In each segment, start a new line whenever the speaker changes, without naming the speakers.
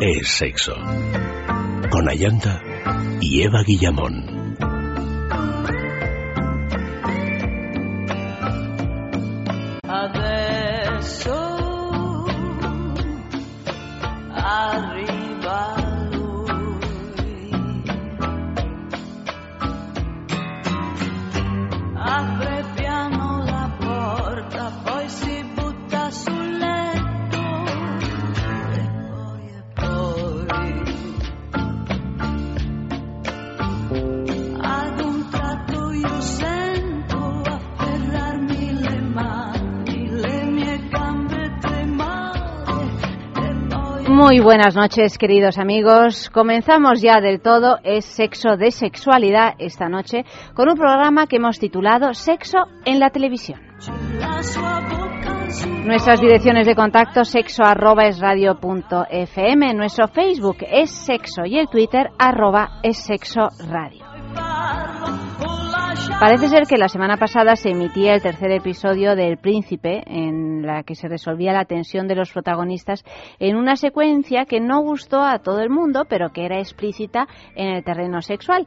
es sexo. Con Ayanta y Eva Guillamón.
Muy buenas noches, queridos amigos. Comenzamos ya del todo Es Sexo de Sexualidad esta noche con un programa que hemos titulado Sexo en la televisión. Nuestras direcciones de contacto sexo arroba es punto fm, nuestro Facebook es sexo y el Twitter arroba es sexo radio. Parece ser que la semana pasada se emitía el tercer episodio del Príncipe, en la que se resolvía la tensión de los protagonistas en una secuencia que no gustó a todo el mundo, pero que era explícita en el terreno sexual.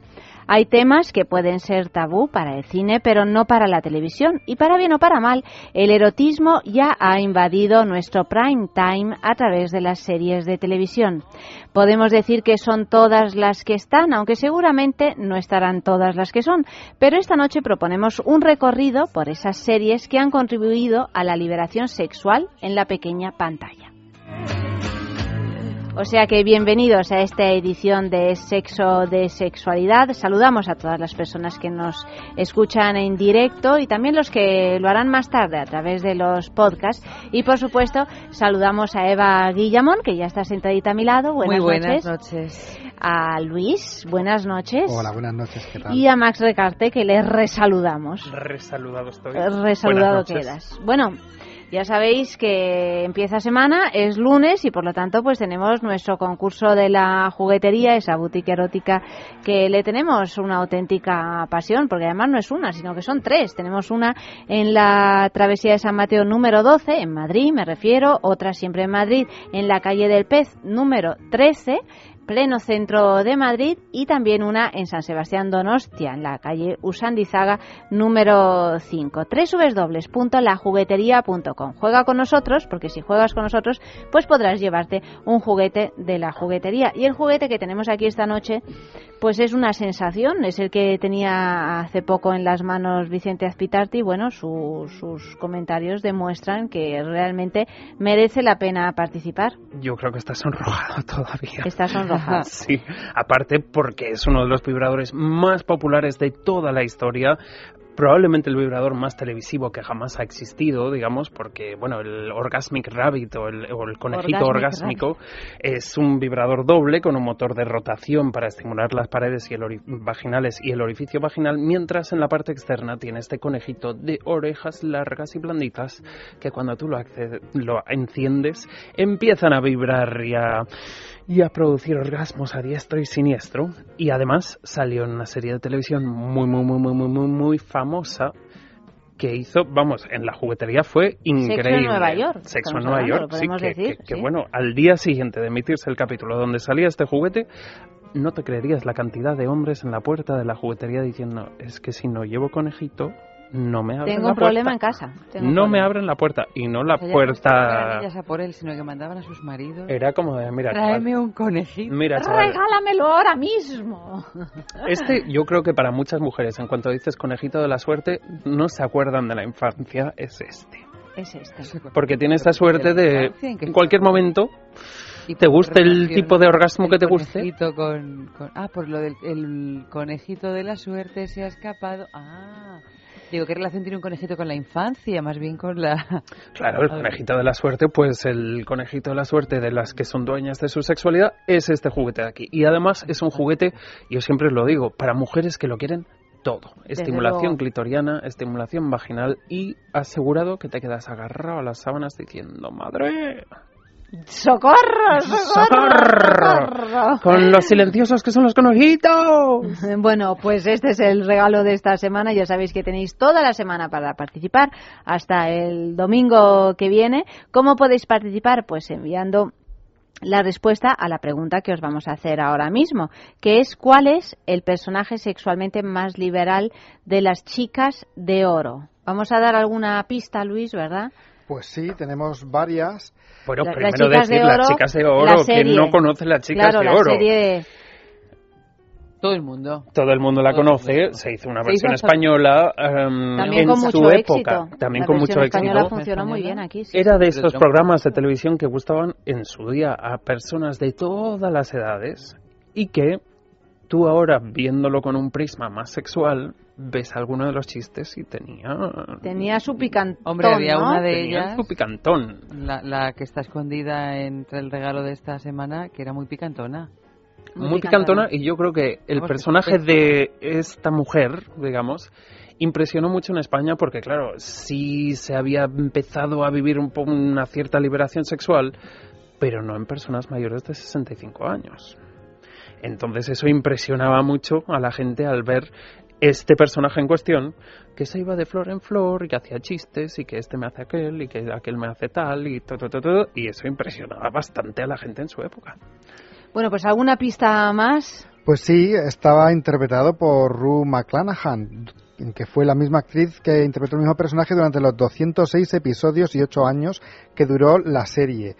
Hay temas que pueden ser tabú para el cine, pero no para la televisión. Y para bien o para mal, el erotismo ya ha invadido nuestro prime time a través de las series de televisión. Podemos decir que son todas las que están, aunque seguramente no estarán todas las que son. Pero esta noche proponemos un recorrido por esas series que han contribuido a la liberación sexual en la pequeña pantalla. O sea que bienvenidos a esta edición de Sexo de Sexualidad. Saludamos a todas las personas que nos escuchan en directo y también los que lo harán más tarde a través de los podcasts. Y por supuesto, saludamos a Eva Guillamón, que ya está sentadita a mi lado.
Buenas, Muy buenas noches.
A Luis, buenas noches.
Hola, buenas noches, ¿qué tal?
Y a Max Recarte, que le resaludamos.
Resaludado estoy.
Resaludado quedas. Bueno, ya sabéis que empieza semana, es lunes y por lo tanto pues tenemos nuestro concurso de la juguetería, esa boutique erótica que le tenemos una auténtica pasión, porque además no es una, sino que son tres. Tenemos una en la travesía de San Mateo número 12, en Madrid me refiero, otra siempre en Madrid, en la calle del Pez número 13 pleno centro de Madrid y también una en San Sebastián Donostia, en la calle Usandizaga número 5. www.lajuguetería.com. Juega con nosotros, porque si juegas con nosotros, pues podrás llevarte un juguete de la juguetería. Y el juguete que tenemos aquí esta noche, pues es una sensación, es el que tenía hace poco en las manos Vicente Azpitarti. Bueno, sus comentarios demuestran que realmente merece la pena participar.
Yo creo que está sonrojado todavía.
Está sonrojado.
Sí, aparte porque es uno de los vibradores más populares de toda la historia probablemente el vibrador más televisivo que jamás ha existido, digamos, porque, bueno, el Orgasmic Rabbit o el, conejito orgásmico es un vibrador doble con un motor de rotación para estimular las paredes y el vaginales y el orificio vaginal, mientras en la parte externa tiene este conejito de orejas largas y blanditas que cuando tú lo, lo enciendes empiezan a vibrar y a y a producir orgasmos a diestro y siniestro. Y además salió en una serie de televisión muy, muy, muy, muy, muy, muy, muy famosa que hizo, vamos, en la juguetería fue increíble. Sexo
en Nueva York.
Sexo en Nueva York, sí, que, que, bueno, al día siguiente de emitirse el capítulo donde salía este juguete, no te creerías la cantidad de hombres en la puerta de la juguetería diciendo, es que si no llevo conejito, no me abren
Tengo
un
problema en casa.
no me abren la puerta. Y no la puerta...
No a por él, sino que mandaban a sus maridos.
Era como de, mira,
Tráeme un conejito.
Mira,
Regálamelo ahora mismo.
Este, yo creo que para muchas mujeres, en cuanto dices conejito de la suerte, no se acuerdan de la infancia, es este.
Es este.
Porque tiene esta suerte de, en cualquier momento, ¿Te gusta el tipo de orgasmo que te guste?
Con, con, ah, por lo del el conejito de la suerte se ha escapado. Ah, Digo, ¿qué relación tiene un conejito con la infancia? Más bien con la...
Claro, el conejito de la suerte, pues el conejito de la suerte de las que son dueñas de su sexualidad es este juguete de aquí. Y además es un juguete, yo siempre lo digo, para mujeres que lo quieren todo. Estimulación clitoriana, estimulación vaginal y asegurado que te quedas agarrado a las sábanas diciendo, madre,
¡Socorro! ¡Socorro!
Con los silenciosos que son los conejitos.
Bueno, pues este es el regalo de esta semana. Ya sabéis que tenéis toda la semana para participar hasta el domingo que viene. ¿Cómo podéis participar? Pues enviando la respuesta a la pregunta que os vamos a hacer ahora mismo, que es ¿cuál es el personaje sexualmente más liberal de las chicas de oro? Vamos a dar alguna pista, Luis, ¿verdad?
Pues sí, tenemos varias.
Bueno,
La-
primero
las
decir
de oro,
las chicas de oro. ¿Quién no conoce las chicas
claro,
de
la
oro?
serie
Todo el mundo.
Todo el mundo la
Todo
conoce,
mundo.
se hizo una
hizo
versión
hasta-
española
también
en
con
su
mucho
época,
éxito.
también
La
con
versión
mucho
española
éxito.
funcionó muy bien aquí. sí.
Era de esos programas de televisión que gustaban en su día a personas de todas las edades y que tú ahora viéndolo con un prisma más sexual ves alguno de los chistes y tenía
Tenía su picantón,
Hombre, había
¿no?
una de
tenía
ellas,
su picantón.
la, la que está escondida entre el regalo de esta semana, que era muy picantona.
muy picantona y yo creo que el
Vamos,
personaje
que-
de esta mujer, digamos, impresionó mucho en España porque, claro, sí se había empezado a vivir un poco una cierta liberación sexual, pero no en personas mayores de 65 años. Entonces eso impresionaba mucho a la gente al ver este personaje en cuestión que se iba de flor en flor y que hacía chistes y que este me hace aquel y que aquel me hace tal y todo, todo, todo y eso impresionaba bastante a la gente en su época.
Bueno, pues alguna pista más.
Pues sí, estaba interpretado por Rue McClanahan, que fue la misma actriz que interpretó el mismo personaje durante los 206 episodios y 8 años que duró la serie.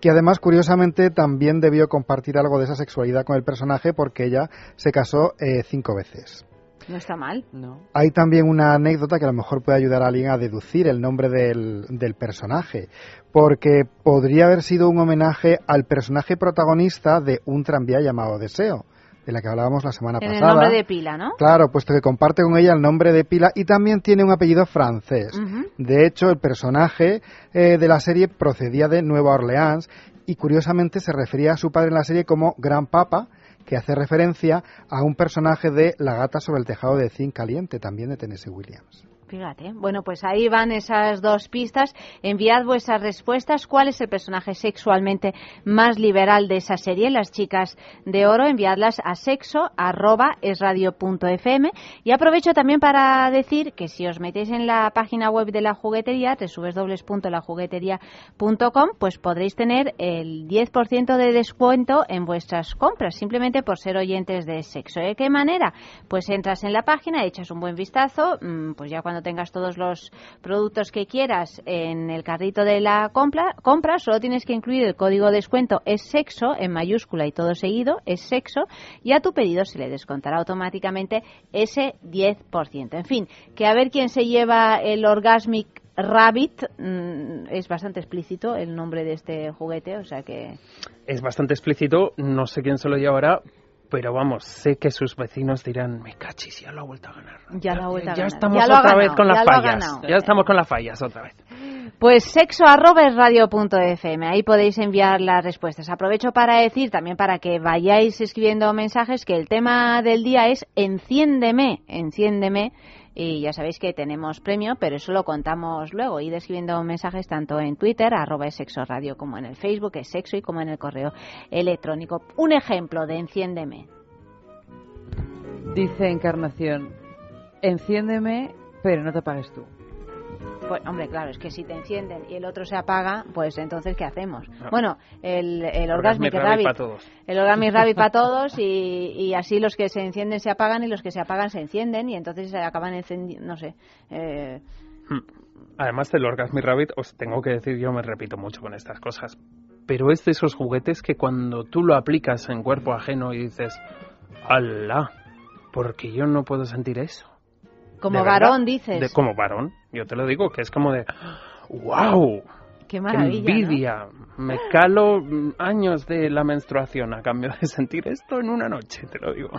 Que además, curiosamente, también debió compartir algo de esa sexualidad con el personaje porque ella se casó eh, cinco veces.
No está mal.
No.
Hay también una anécdota que a lo mejor puede ayudar a alguien a deducir el nombre del, del personaje, porque podría haber sido un homenaje al personaje protagonista de un tranvía llamado Deseo, de la que hablábamos la semana
En el
pasada.
nombre de pila, ¿no?
Claro, puesto que comparte con ella el nombre de pila y también tiene un apellido francés. De hecho, el personaje eh, de la serie procedía de Nueva Orleans y curiosamente se refería a su padre en la serie como Gran Papa, que hace referencia a un personaje de La gata sobre el tejado de zinc caliente, también de Tennessee Williams.
Fíjate. Bueno, pues ahí van esas dos pistas. Enviad vuestras respuestas. ¿Cuál es el personaje sexualmente más liberal de esa serie? Las chicas de oro. Enviadlas a sexo@esradio.fm. Y aprovecho también para decir que si os metéis en la página web de la juguetería, www.lajuguetería.com, pues podréis tener el 10% de descuento en vuestras compras, simplemente por ser oyentes de sexo. ¿De qué manera? Pues entras en la página, echas un buen vistazo, mm, pues ya cuando tengas todos los productos que quieras en el carrito de la compra, compra solo tienes que incluir el código de descuento es sexo en mayúscula y todo seguido, es sexo, y a tu pedido se le descontará automáticamente ese 10%. En fin, que a ver quién se lleva el Orgasmic Rabbit, mm, es bastante explícito el nombre de este juguete, o sea que...
Es bastante explícito, no sé quién se lo llevará, pero vamos, sé que sus vecinos dirán, me cachis, ya lo ha vuelto a ganar.
Ya lo ha vuelto a
ya
ganar.
estamos
Ya ha
otra
ganado,
vez con las fallas. Ya estamos con las fallas otra vez.
Pues sexo arroba es radio.fm, ahí podéis enviar las respuestas. Aprovecho para decir, también para que vayáis escribiendo mensajes, que el tema del día es enciéndeme, enciéndeme. Y ya sabéis que tenemos premio, pero eso lo contamos luego. Id escribiendo mensajes tanto en Twitter, arroba es sexo radio, como en el Facebook, es sexo, y como en el correo electrónico. Un ejemplo de enciéndeme.
Dice Encarnación, enciéndeme, pero no te apagues tú.
Pues, hombre, claro, es que si te encienden y el otro se apaga, pues entonces, ¿qué hacemos?
Ah.
Bueno, el, el
Orgasmic Rabbit para todos.
El Orgasmic Rabbit para todos y, y así los que se encienden se apagan y los que se apagan se encienden y entonces se acaban encendiendo, no sé. Eh,
Hmm. Además del Orgasmic Rabbit, os tengo que decir, yo me repito mucho con estas cosas, pero es de esos juguetes que cuando tú lo aplicas en cuerpo ajeno y dices, ¡Alá! Porque yo no puedo sentir eso.
Como varón dices.
De, como varón, yo te lo digo, que es como de, ¡Wow!
Qué
¡Qué
maravilla. ¿no?
envidia! Me calo años de la menstruación a cambio de sentir esto en una noche, te lo digo.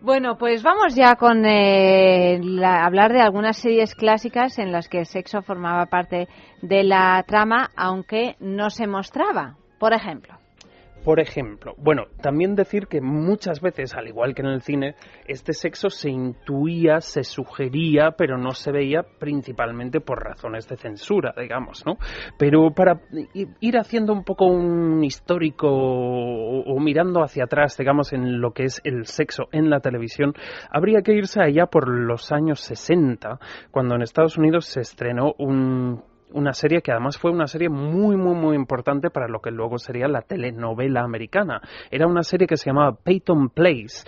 Bueno, pues vamos ya con eh, la- hablar de algunas series clásicas en las que el sexo formaba parte de la trama, aunque no se mostraba. Por ejemplo.
Por ejemplo, bueno, también decir que muchas veces, al igual que en el cine, este sexo se intuía, se sugería, pero no se veía principalmente por razones de censura, digamos, ¿no? Pero para ir haciendo un poco un histórico o mirando hacia atrás, digamos, en lo que es el sexo en la televisión, habría que irse allá por los años 60, cuando en Estados Unidos se estrenó un una serie que además fue una serie muy, muy, muy importante para lo que luego sería la telenovela americana. Era una serie que se llamaba Peyton Place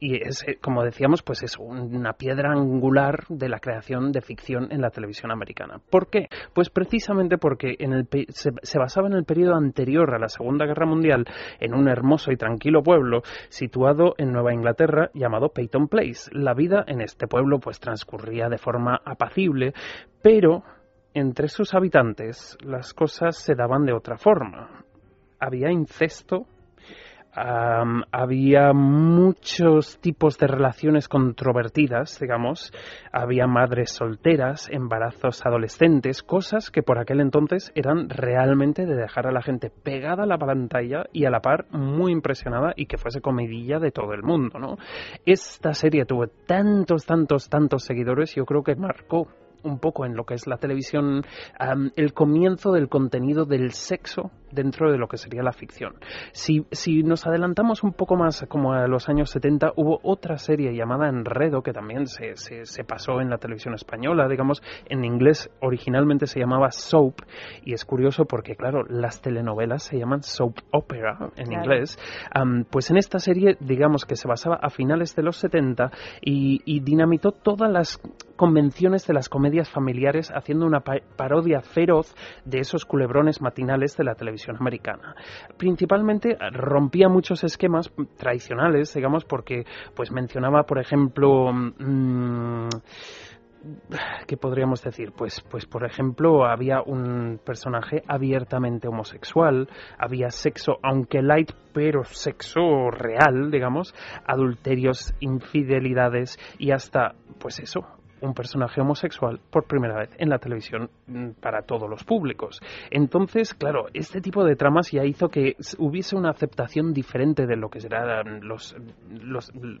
y es, eh, como decíamos, pues es una piedra angular de la creación de ficción en la televisión americana. ¿Por qué? Pues precisamente porque en el, se, se basaba en el periodo anterior a la Segunda Guerra Mundial en un hermoso y tranquilo pueblo situado en Nueva Inglaterra llamado Peyton Place. La vida en este pueblo pues transcurría de forma apacible, pero entre sus habitantes las cosas se daban de otra forma. Había incesto, había muchos tipos de relaciones controvertidas, digamos, había madres solteras, embarazos adolescentes, cosas que por aquel entonces eran realmente de dejar a la gente pegada a la pantalla y a la par muy impresionada y que fuese comidilla de todo el mundo, ¿no? Esta serie tuvo tantos, tantos, tantos seguidores, yo creo que marcó un poco en lo que es la televisión el comienzo del contenido del sexo dentro de lo que sería la ficción. Si, si nos adelantamos un poco más como a los años 70, hubo otra serie llamada Enredo que también se, se, pasó en la televisión española, digamos, en inglés originalmente se llamaba Soap y es curioso porque, claro, las telenovelas se llaman Soap Opera en inglés. pues en esta serie, digamos que se basaba a finales de los 70 y, y dinamitó todas las convenciones de las comedias familiares haciendo una parodia feroz de esos culebrones matinales de la televisión americana. Principalmente rompía muchos esquemas tradicionales, digamos, porque pues mencionaba, por ejemplo, mm, ¿qué podríamos decir? Pues, pues, por ejemplo, había un personaje abiertamente homosexual, había sexo, aunque light, pero sexo real, digamos, adulterios, infidelidades y hasta, pues eso, un personaje homosexual por primera vez en la televisión mm, para todos los públicos. Entonces, claro, este tipo de tramas ya hizo que hubiese una aceptación diferente de lo que serán los,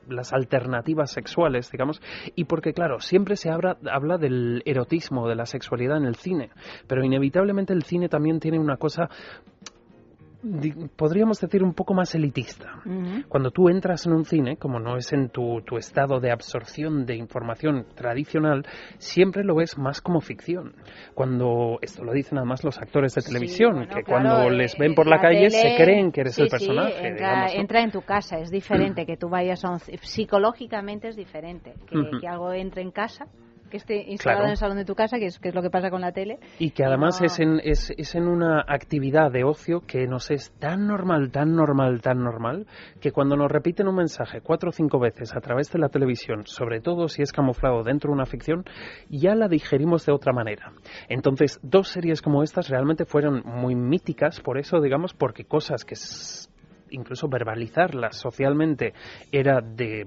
las alternativas sexuales, digamos, y porque, claro, siempre se habla, habla del erotismo, de la sexualidad en el cine, pero inevitablemente el cine también tiene una cosa podríamos decir, un poco más elitista. Cuando tú entras en un cine, como no es en tu, tu, estado de absorción de información tradicional, siempre lo ves más como ficción. Cuando, esto lo dicen además los actores de televisión, que cuando eh, les ven por la, calle se creen que eres el personaje.
entra, entra, en tu casa, es diferente que tú vayas a un... Psicológicamente es diferente que, que algo entre en casa que esté instalado en el salón de tu casa, que es, que es lo que pasa con la tele.
Y que además es, en, es, es en una actividad de ocio que nos es tan normal, tan normal, tan normal, que cuando nos repiten un mensaje cuatro o cinco veces a través de la televisión, sobre todo si es camuflado dentro de una ficción, ya la digerimos de otra manera. Entonces, dos series como estas realmente fueron muy míticas, por eso, digamos, porque cosas que incluso verbalizarlas socialmente era de,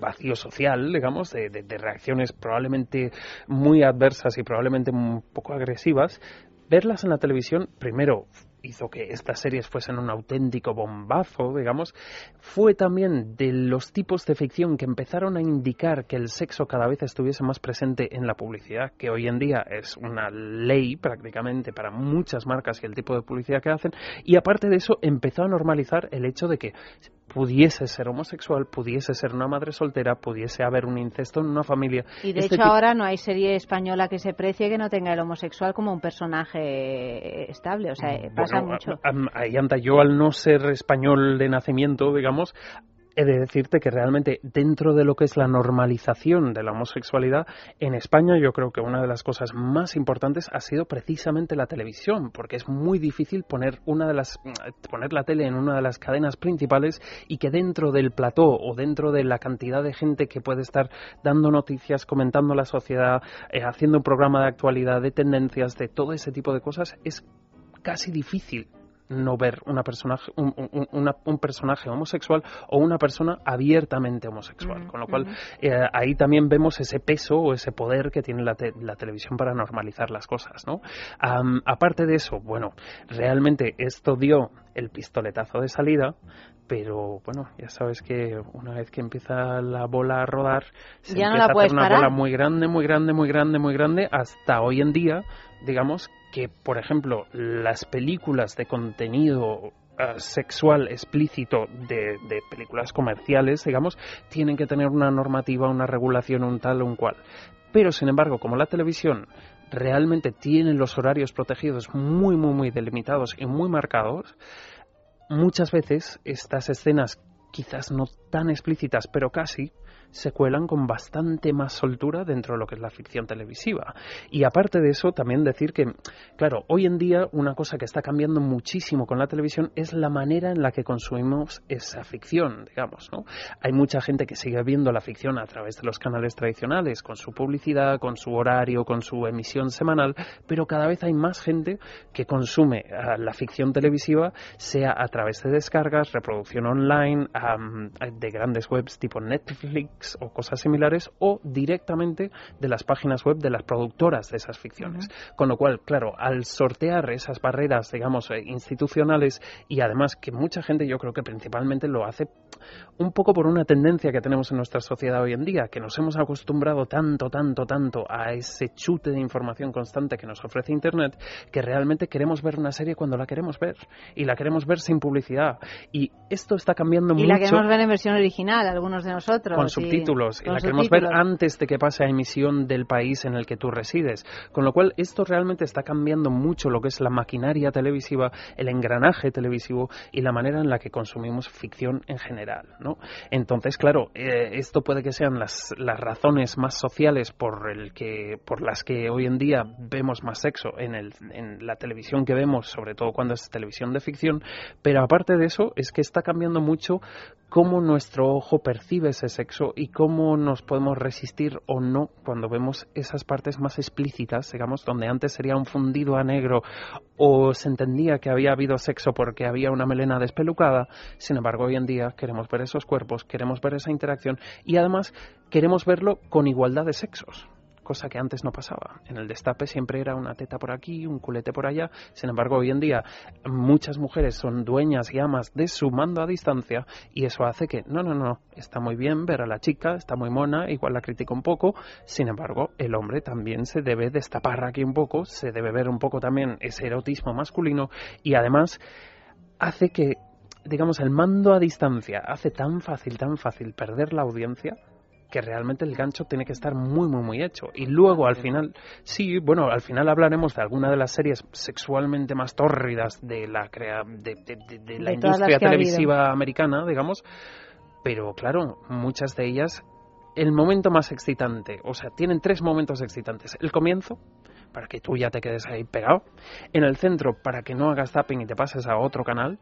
vacío social, digamos, de, de, reacciones probablemente muy adversas y probablemente un poco agresivas, verlas en la televisión, primero, hizo que estas series fuesen un auténtico bombazo, digamos, fue también de los tipos de ficción que empezaron a indicar que el sexo cada vez estuviese más presente en la publicidad, que hoy en día es una ley prácticamente para muchas marcas y el tipo de publicidad que hacen, y aparte de eso empezó a normalizar el hecho de que pudiese ser homosexual, pudiese ser una madre soltera, pudiese haber un incesto en una familia.
Y de este hecho ahora no hay serie española que se precie que no tenga el homosexual como un personaje estable, o sea, pasa mucho.
Ahí anda, yo al no ser español de nacimiento, digamos, he de decirte que realmente dentro de lo que es la normalización de la homosexualidad, en España yo creo que una de las cosas más importantes ha sido precisamente la televisión, porque es muy difícil poner una de las poner la tele en una de las cadenas principales y que dentro del plató o dentro de la cantidad de gente que puede estar dando noticias, comentando la sociedad, eh, haciendo un programa de actualidad, de tendencias, de todo ese tipo de cosas, es casi difícil no ver una personaje, un, un, personaje homosexual o una persona abiertamente homosexual. Con lo cual, eh, ahí también vemos ese peso o ese poder que tiene la, televisión para normalizar las cosas. ¿no? aparte de eso, bueno, realmente esto dio el pistoletazo de salida, pero bueno, ya sabes que una vez que empieza la bola a rodar, se
ya
empieza
a hacer
una bola muy grande, muy grande, muy grande, muy grande, hasta hoy en día, digamos que, por ejemplo, las películas de contenido eh, sexual explícito de, películas comerciales, digamos, tienen que tener una normativa, una regulación, un tal o un cual. Pero, sin embargo, como la televisión realmente tienen los horarios protegidos muy, muy, muy delimitados y muy marcados, muchas veces estas escenas quizás no tan explícitas, pero casi, se cuelan con bastante más soltura dentro de lo que es la ficción televisiva. Y aparte de eso, también decir que, claro, hoy en día una cosa que está cambiando muchísimo con la televisión es la manera en la que consumimos esa ficción, digamos, ¿no? Hay mucha gente que sigue viendo la ficción a través de los canales tradicionales, con su publicidad, con su horario, con su emisión semanal, pero cada vez hay más gente que consume uh, la ficción televisiva, sea a través de descargas, reproducción online, um, de grandes webs tipo Netflix, o cosas similares o directamente de las páginas web de las productoras de esas ficciones. Con lo cual, claro, al sortear esas barreras, digamos, eh, institucionales y además que mucha gente yo creo que principalmente lo hace un poco por una tendencia que tenemos en nuestra sociedad hoy en día, que nos hemos acostumbrado tanto, tanto, tanto a ese chute de información constante que nos ofrece Internet, que realmente queremos ver una serie cuando la queremos ver y la queremos ver sin publicidad. Y esto está cambiando mucho.
Y la queremos ver en versión original, algunos de nosotros.
Con subtítulos. Y, la queremos ver antes de que pase a emisión del país en el que tú resides. Con lo cual, esto realmente está cambiando mucho lo que es la maquinaria televisiva, el engranaje televisivo y la manera en la que consumimos ficción en general. ¿no? Entonces, claro, eh, esto puede que sean las, las razones más sociales por, el que, por las que hoy en día vemos más sexo en, el, en la televisión que vemos, sobre todo cuando es televisión de ficción, pero aparte de eso es que está cambiando mucho cómo nuestro ojo percibe ese sexo y cómo nos podemos resistir o no cuando vemos esas partes más explícitas, digamos, donde antes sería un fundido a negro o se entendía que había habido sexo porque había una melena despelucada. Sin embargo, hoy en día queremos ver esos cuerpos, queremos ver esa interacción y además queremos verlo con igualdad de sexos cosa que antes no pasaba. En el destape siempre era una teta por aquí, un culete por allá. Sin embargo, hoy en día muchas mujeres son dueñas y amas de su mando a distancia y eso hace que, no, no, no, está muy bien ver a la chica, está muy mona, igual la critico un poco. Sin embargo, el hombre también se debe destapar aquí un poco, se debe ver un poco también ese erotismo masculino y además hace que digamos, el mando a distancia hace tan fácil, tan fácil perder la audiencia que realmente el gancho tiene que estar muy, muy, muy hecho. Y luego al final, sí, bueno, al final hablaremos de alguna de las series sexualmente más tórridas de la, crea de, de, la industria televisiva americana, digamos, pero claro, muchas de ellas, el momento más excitante, o sea, tienen tres momentos excitantes. El comienzo, para que tú ya te quedes ahí pegado. En el centro, para que no hagas tapping y te pases a otro canal.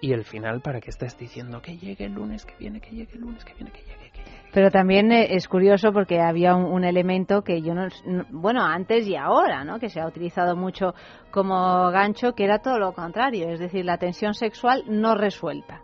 Y el final, para que estés diciendo que llegue el lunes que viene, que llegue el lunes que viene, que llegue.
Pero también eh, es curioso porque había un, elemento que yo no, bueno, antes y ahora, ¿no? Que se ha utilizado mucho como gancho, que era todo lo contrario, es decir, la tensión sexual no resuelta.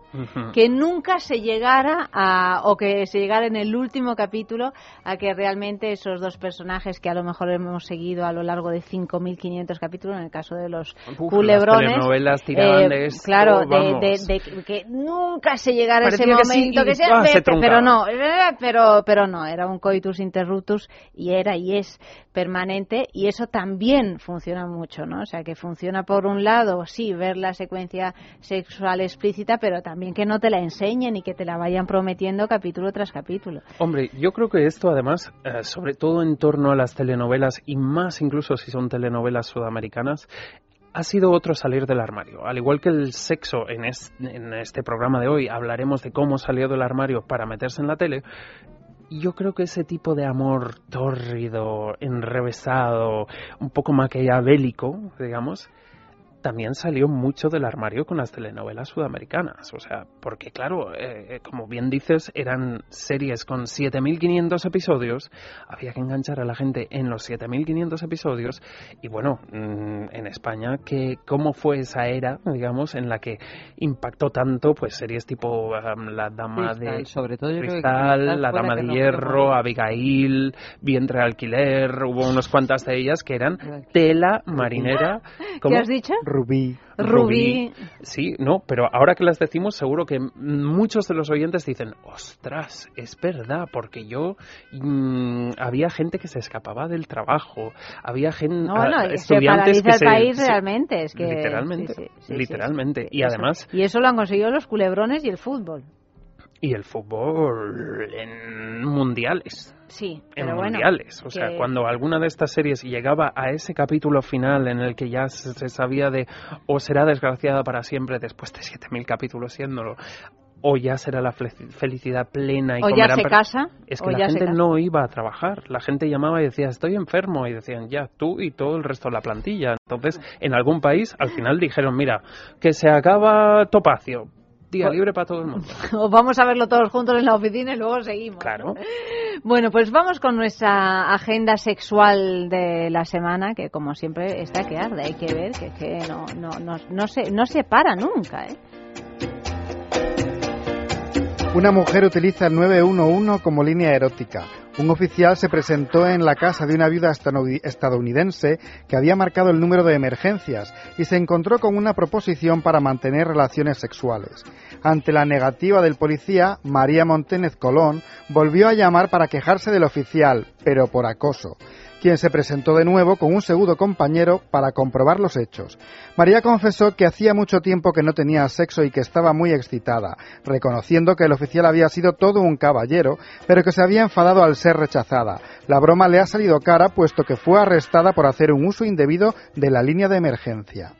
Que nunca se llegara a, o que se llegara en el último capítulo a que realmente esos dos personajes que a lo mejor hemos seguido a lo largo de 5.500 capítulos, en el caso de los culebrones.
Las eh,
claro, de, que nunca se llegara a ese momento que, sea, pero no, eh, pero, pero no, era un coitus interruptus y era y es permanente y eso también funciona mucho, ¿no? O sea, que funciona por un lado, sí, ver la secuencia sexual explícita, pero también que no te la enseñen y que te la vayan prometiendo capítulo tras capítulo.
Hombre, yo creo que esto además, eh, sobre todo en torno a las telenovelas y más incluso si son telenovelas sudamericanas, ha sido otro salir del armario. Al igual que el sexo en, en, este programa de hoy, hablaremos de cómo salió del armario para meterse en la tele. Yo creo que ese tipo de amor tórrido, enrevesado, un poco maquiavélico, digamos, también salió mucho del armario con las telenovelas sudamericanas. O sea, porque claro, eh, como bien dices, eran series con 7.500 episodios, había que enganchar a la gente en los 7.500 episodios. Y bueno, mm, en España, que ¿cómo fue esa era, digamos, en la que impactó tanto pues series tipo La Dama de
sobre todo
Cristal, La Dama de Hierro, Abigail, Vientre de Alquiler, hubo unas cuantas de ellas que eran tela marinera.
¿Qué has dicho?
Rubí.
Rubí.
Sí, no, pero ahora que las decimos, seguro que muchos de los oyentes dicen, ostras, es verdad, porque yo mm, había gente que se escapaba del trabajo, había gente,
no,
estudiantes
se
que
el
se,
país realmente, es que
literalmente, literalmente, y además
y eso lo han conseguido los culebrones y el fútbol.
Y el fútbol en mundiales.
Sí,
en
bueno,
mundiales. O sea, cuando alguna de estas series llegaba a ese capítulo final en el que ya se, se sabía de o será desgraciada para siempre después de 7.000 capítulos siéndolo, o ya será la felicidad plena y
o ya
comerán
se
per-
casa,
Es
o
que la
ya se
gente no iba a trabajar. La gente llamaba y decía, estoy enfermo. Y decían, ya, tú y todo el resto de la plantilla. Entonces, en algún país, al final dijeron, mira, que se acaba Topacio. Día libre para todo el mundo.
O vamos a verlo todos juntos en la oficina y luego seguimos.
Claro.
Bueno, pues vamos con nuestra agenda sexual de la semana, que como siempre está que arde. Hay que ver que, que no, no, no, no, se, no se para nunca, ¿eh?
Una mujer utiliza el 911 como línea erótica. Un oficial se presentó en la casa de una viuda estadouni- estadounidense que había marcado el número de emergencias y se encontró con una proposición para mantener relaciones sexuales. Ante la negativa del policía, María Monténez Colón volvió a llamar para quejarse del oficial, pero por acoso quien se presentó de nuevo con un segundo compañero para comprobar los hechos. María confesó que hacía mucho tiempo que no tenía sexo y que estaba muy excitada, reconociendo que el oficial había sido todo un caballero, pero que se había enfadado al ser rechazada. La broma le ha salido cara puesto que fue arrestada por hacer un uso indebido de la línea de emergencia.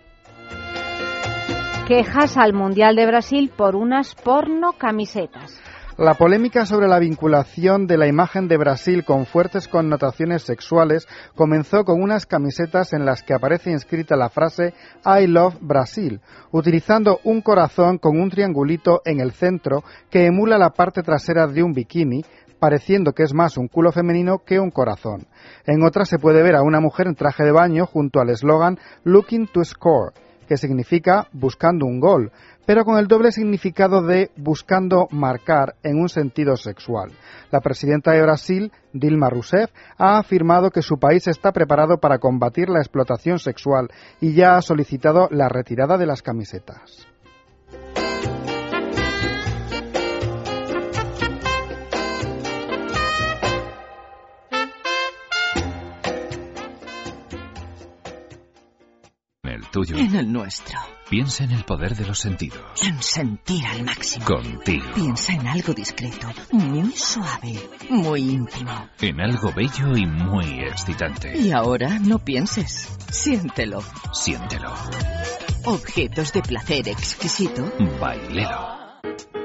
Quejas al Mundial de Brasil por unas porno camisetas.
La polémica sobre la vinculación de la imagen de Brasil con fuertes connotaciones sexuales comenzó con unas camisetas en las que aparece inscrita la frase I love Brasil, utilizando un corazón con un triangulito en el centro que emula la parte trasera de un bikini, pareciendo que es más un culo femenino que un corazón. En otra se puede ver a una mujer en traje de baño junto al eslogan Looking to Score, que significa buscando un gol, pero con el doble significado de buscando marcar en un sentido sexual. La presidenta de Brasil, Dilma Rousseff, ha afirmado que su país está preparado para combatir la explotación sexual y ya ha solicitado la retirada de las camisetas.
Tuyo.
En el nuestro.
Piensa en el poder de los sentidos.
En sentir al máximo.
Contigo.
Piensa en algo discreto, muy suave, muy íntimo.
En algo bello y muy excitante.
Y ahora no pienses. Siéntelo.
Siéntelo.
Objetos de placer exquisito.
Bailelo.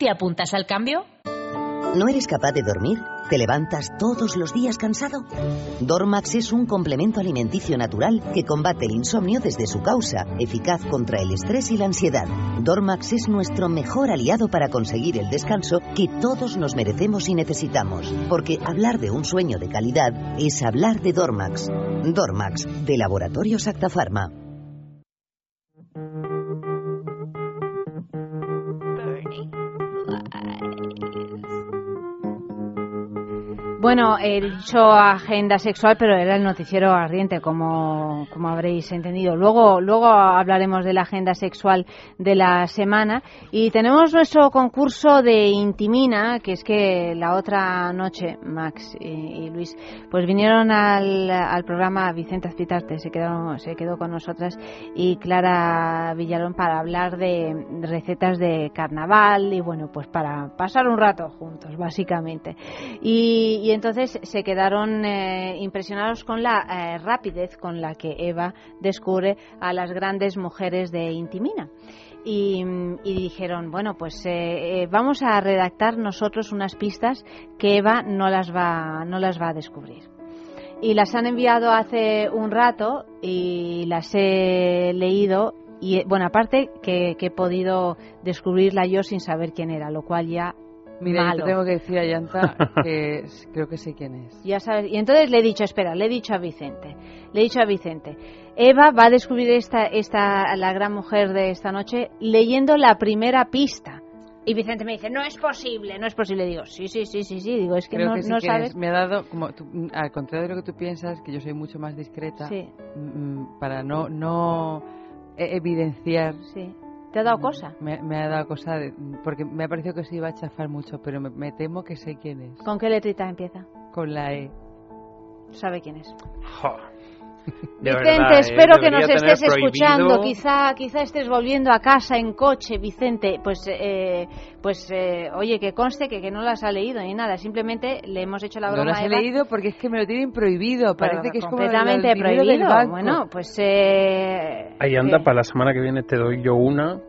¿te apuntas al cambio?
¿No eres capaz de dormir? ¿Te levantas todos los días cansado? Dormax es un complemento alimenticio natural que combate el insomnio desde su causa, eficaz contra el estrés y la ansiedad. Dormax es nuestro mejor aliado para conseguir el descanso que todos nos merecemos y necesitamos, porque hablar de un sueño de calidad es hablar de Dormax. Dormax, de Laboratorios Acta
Bueno, he dicho agenda sexual, pero era el noticiero ardiente, como, como habréis entendido. Luego, luego hablaremos de la agenda sexual de la semana. Y tenemos nuestro concurso de Intimina, que es que la otra noche, Max y, Luis, pues vinieron al, al programa Vicente Azpitarte, se quedó, se quedó con nosotras, y Clara Villalón para hablar de recetas de carnaval y bueno, pues para pasar un rato juntos, básicamente. Y, y entonces se quedaron eh, impresionados con la eh, rapidez con la que Eva descubre a las grandes mujeres de Intimina. Y, y dijeron, bueno, pues eh, eh, vamos a redactar nosotros unas pistas que Eva no las va, no las va a descubrir. Y las han enviado hace un rato y las he leído y bueno, aparte que, que he podido descubrirla yo sin saber quién era, lo cual ya
Mira, yo te tengo que decir a Yanta que creo que sé quién es.
Ya sabes, y entonces le he dicho, espera, le he dicho a Vicente, le he dicho a Vicente, Eva va a descubrir esta, esta, la gran mujer de esta noche leyendo la primera pista. Y Vicente me dice, no es posible, no es posible. Digo, sí, sí, sí, sí, sí. Digo, es que
Creo
no,
que sí
no
que
sabes.
me ha dado, como tú- al contrario de lo que tú piensas, que yo soy mucho más discreta,
Sí,
mm, para no, no e- evidenciar.
sí. ¿Te ha dado
mm,
cosa?
Me, me ha dado cosa, de- porque me ha parecido que se iba a chafar mucho, pero me, me temo que sé quién es.
¿Con qué letrita empieza?
Con la E.
Sabe quién es.
Jo. De
Vicente,
verdad, ¿eh?
espero que nos estés escuchando. Quizá, quizá estés volviendo a casa en coche, Vicente. Pues, eh, pues, eh, oye, que conste que, que no las ha leído ni nada. Simplemente le hemos hecho la
No
broma
las
a
he
Eva,
leído porque es que me lo tienen prohibido.
pero
Parece que es como el
completamente prohibido.
banco.
Bueno, pues. Eh,
Ahí anda, para la semana que viene te doy yo una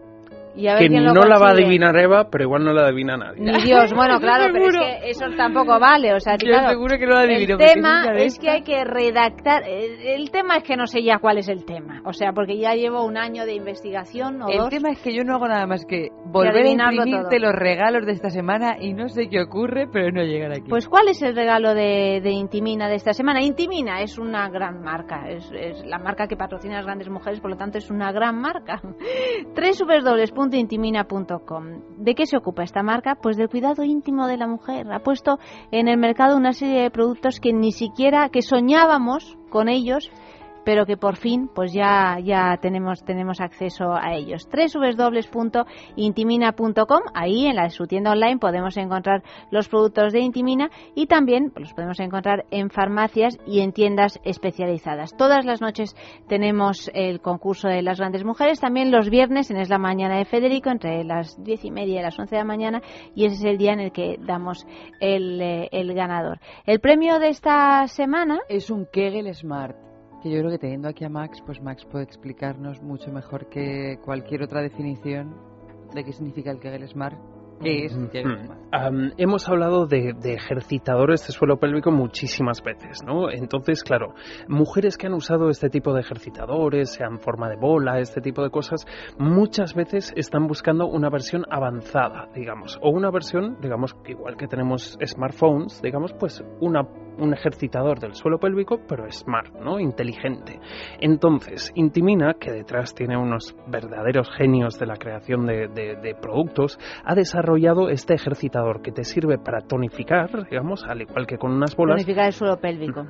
Y a ver
que
quién
no
lo
la va a adivinar Eva, pero igual no la adivina nadie.
Ni Dios, bueno, claro, pero es que eso tampoco vale. O sea,
Yo
claro,
seguro que no lo adivino.
El tema es que hay que redactar. El, el tema es que no sé ya cuál es el tema. O sea, porque ya llevo un año de investigación o
El
dos.
tema es que yo no hago nada más que volver a imprimirte
todo.
los regalos de esta semana y no sé qué ocurre, pero no llegan aquí.
Pues, ¿cuál es el regalo de, de Intimina de esta semana? Intimina es una gran marca. Es, es la marca que patrocina a las grandes mujeres, por lo tanto, es una gran marca. www.intimina.com. ¿De qué se ocupa esta marca? Pues del cuidado íntimo de la mujer. Ha puesto en el mercado una serie de productos que ni siquiera, que soñábamos con ellos, pero que por fin pues ya ya tenemos tenemos acceso a ellos. www.intimina.com, ahí en la su tienda online podemos encontrar los productos de Intimina y también los podemos encontrar en farmacias y en tiendas especializadas. Todas las noches tenemos el concurso de las grandes mujeres, también los viernes en Es la Mañana de Federico entre las diez y media y las once de la mañana y ese es el día en el que damos el, eh, el ganador. El premio de esta semana
Es un Kegel Smart. Que yo creo que teniendo aquí a Max, pues Max puede explicarnos mucho mejor que cualquier otra definición de qué significa el Kegel Smart. ¿Qué es el Kegel. Smart?
Am, hemos hablado de, de ejercitadores de suelo pélvico muchísimas veces, ¿no? Entonces, claro, mujeres que han usado este tipo de ejercitadores, sea en forma de bola, este tipo de cosas, muchas veces están buscando una versión avanzada, digamos, o una versión, digamos, igual que tenemos smartphones, digamos, pues una un ejercitador del suelo pélvico, pero smart, ¿no? Inteligente. Entonces, Intimina, que detrás tiene unos verdaderos genios de la creación de, de- de productos, ha desarrollado este ejercitador que te sirve para tonificar, digamos, al igual que con unas bolas,
Tonificar el suelo pélvico.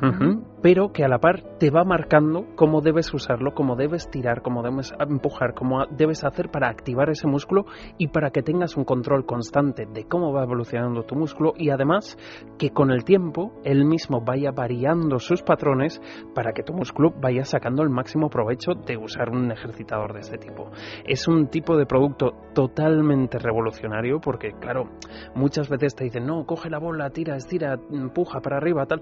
Pero que a la par te va marcando cómo debes usarlo, cómo debes tirar, cómo debes empujar, cómo debes hacer para activar ese músculo y para que tengas un control constante de cómo va evolucionando tu músculo y además que con el tiempo él mismo vaya variando sus patrones para que tu músculo vaya sacando el máximo provecho de usar un ejercitador de este tipo. Es un tipo de producto totalmente revolucionario porque, claro, muchas veces te dicen, no, coge la bola, tira, estira, empuja para arriba, tal.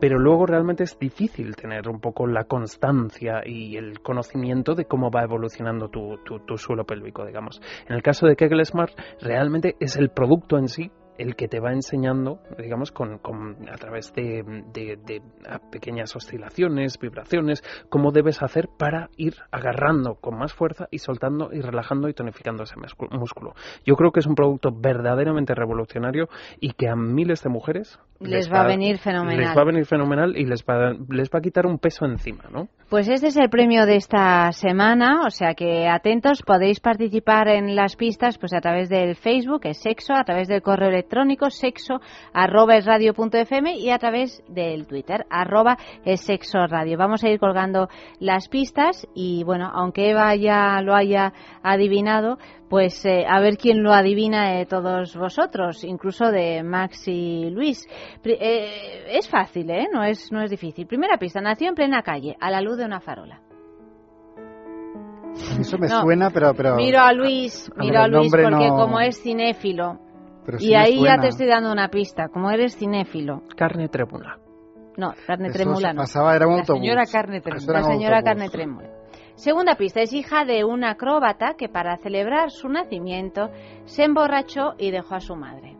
Pero luego realmente es difícil tener un poco la constancia y el conocimiento de cómo va evolucionando tu, tu, tu suelo pélvico, digamos. En el caso de Kegel Smart, realmente es el producto en sí el que te va enseñando, digamos, con, con- a través de, de- de, ah, pequeñas oscilaciones, vibraciones, cómo debes hacer para ir agarrando con más fuerza y soltando y relajando y tonificando ese músculo. Yo creo que es un producto verdaderamente revolucionario y que a miles de mujeres
Les va a venir fenomenal.
Les va a venir fenomenal y les va, les va a quitar un peso encima, ¿no?
Pues este es el premio de esta semana, o sea que atentos, podéis participar en las pistas pues a través del Facebook, es sexo, a través del correo electrónico sexo arroba es radio punto fm y a través del Twitter arroba es sexo radio. Vamos a ir colgando las pistas y bueno, aunque Eva ya lo haya adivinado, pues eh, a ver quién lo adivina de todos vosotros, incluso de Max y Luis. Eh, es fácil, ¿eh? No es, no es difícil. Primera pista, nació en plena calle, a la luz de una farola.
Eso me
No.
suena, pero... pero
Miro a Luis,
a
miro a Luis porque
no-
como es cinéfilo,
pero sí
y ahí ya te estoy dando una pista, como eres cinéfilo.
Carne trémula.
No, carne
Eso se
no.
pasaba, era un
La
autobús.
señora carne
era
La señora
autobús.
carne trémula. Segunda pista, es hija de un acróbata que para celebrar su nacimiento se emborrachó y dejó a su madre.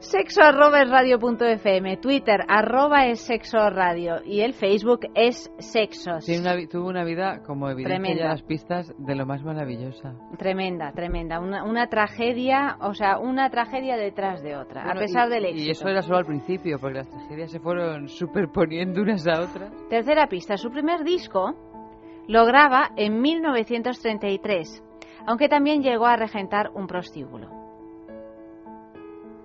Sexo arroba es radio punto fm, Twitter arroba es sexo radio y el Facebook es sexos.
Tiene una vi- tuvo una vida, como ya las pistas, de lo más maravillosa.
Tremenda, tremenda. Una, una tragedia, o sea, una tragedia detrás de otra,
Bueno,
a pesar
y-
del éxito.
Y eso era solo al principio, porque las tragedias se fueron superponiendo unas a otras.
Tercera pista, su primer disco Lo graba en 1933, aunque también llegó a regentar un prostíbulo.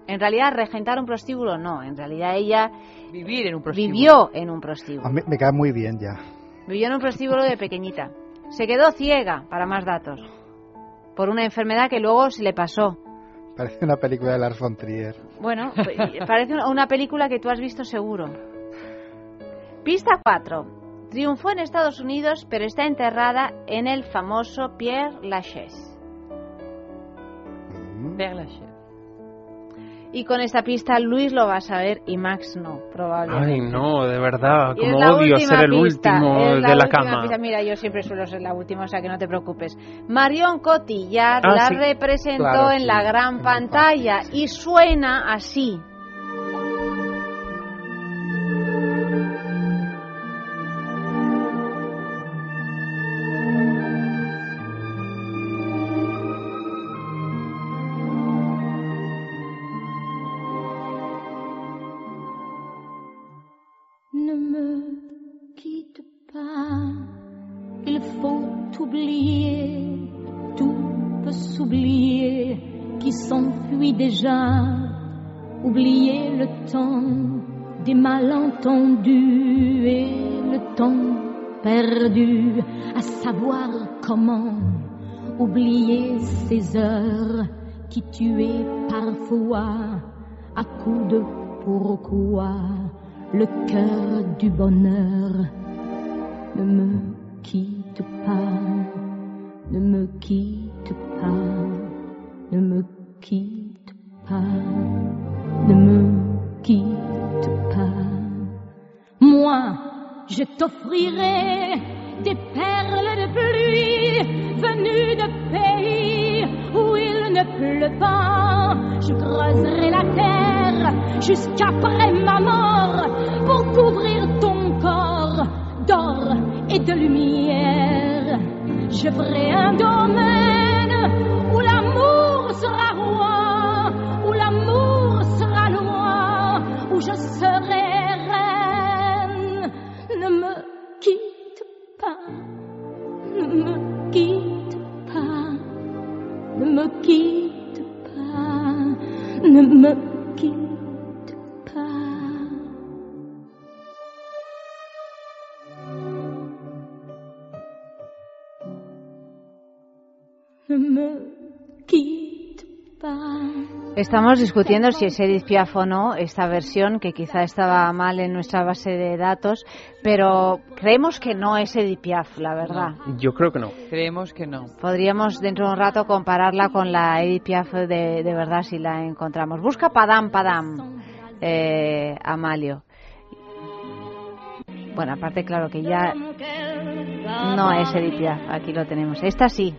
En realidad, regentar un prostíbulo no, en realidad ella
Vivir en un prostíbulo.
vivió en un prostíbulo.
A mí me cae muy bien ya.
Vivió en un prostíbulo de pequeñita. Se quedó ciega, para más datos, por una enfermedad que luego se le pasó.
Parece una película de Lars von Trier.
Bueno, parece una- película que tú has visto seguro. Pista 4. Triunfó en Estados Unidos, pero está enterrada en el famoso Pierre Lachaise.
Mm.
Père Lachaise.
Y con esta pista Luis lo va a saber y Max no, probablemente.
Ay, no, de verdad,
Y
como odio ser el
pista,
último de la cama.
pista. Mira, yo siempre suelo ser la última, o sea que no te preocupes. Marion Cotillard
Ah,
la
sí.
representó
Claro,
en
sí,
la gran pantalla y suena así.
Déjà, oublier le temps des malentendus et le temps perdu, à savoir comment oublier ces heures qui tuaient parfois à coups de pourquoi le cœur du bonheur. Ne me quitte pas, ne me quitte pas, ne me quitte pas, ne me quitte pas. Moi, je t'offrirai des perles de pluie venues de pays où il ne pleut pas. Je creuserai la terre jusqu'après ma mort pour couvrir ton corps d'or et de lumière. Je ferai un domaine où l'amour sera roi, où je serai reine. Ne me quitte pas, ne me quitte pas, ne me quitte pas, ne me quitte pas. Ne me quitte.
Estamos discutiendo si es Edith Piaf o no esta versión, que quizá estaba mal en nuestra base de datos, pero creemos que no es Edith Piaf, la verdad.
Yo creo que no.
Creemos que no.
Podríamos dentro de un rato compararla con la Edith Piaf de, de verdad si la encontramos. Busca Padam Padam, eh, Amalio. Bueno, aparte, claro que ya no es Edith Piaf, aquí lo tenemos. Esta sí.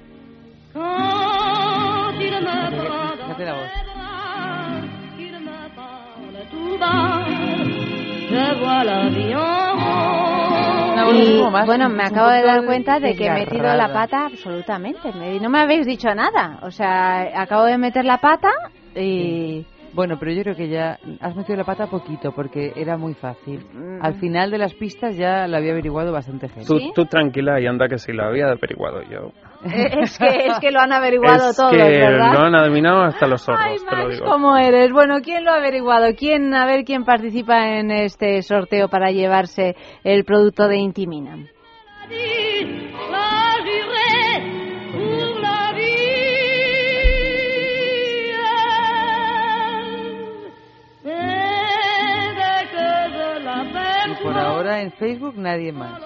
Una voz
Y bueno, me acabo de dar cuenta de que he metido la pata absolutamente. Me- No me habéis dicho nada. O sea, acabo de meter la pata y...
Bueno, pero yo creo que ya has metido la pata poquito porque era muy fácil.
Mm.
Al final de las pistas ya lo había averiguado bastante gente.
Tú,
¿Sí?
tú tranquila y anda que si lo había averiguado yo.
Eh, Es que, es que lo han averiguado
es
todos,
que
¿verdad?
lo han adivinado hasta los zorros,
Ay,
te lo
Max,
digo.
¿cómo eres? Bueno, ¿quién lo ha averiguado? ¿Quién, a ver quién participa en este sorteo para llevarse el producto de Intimina?
Ahora en Facebook nadie más.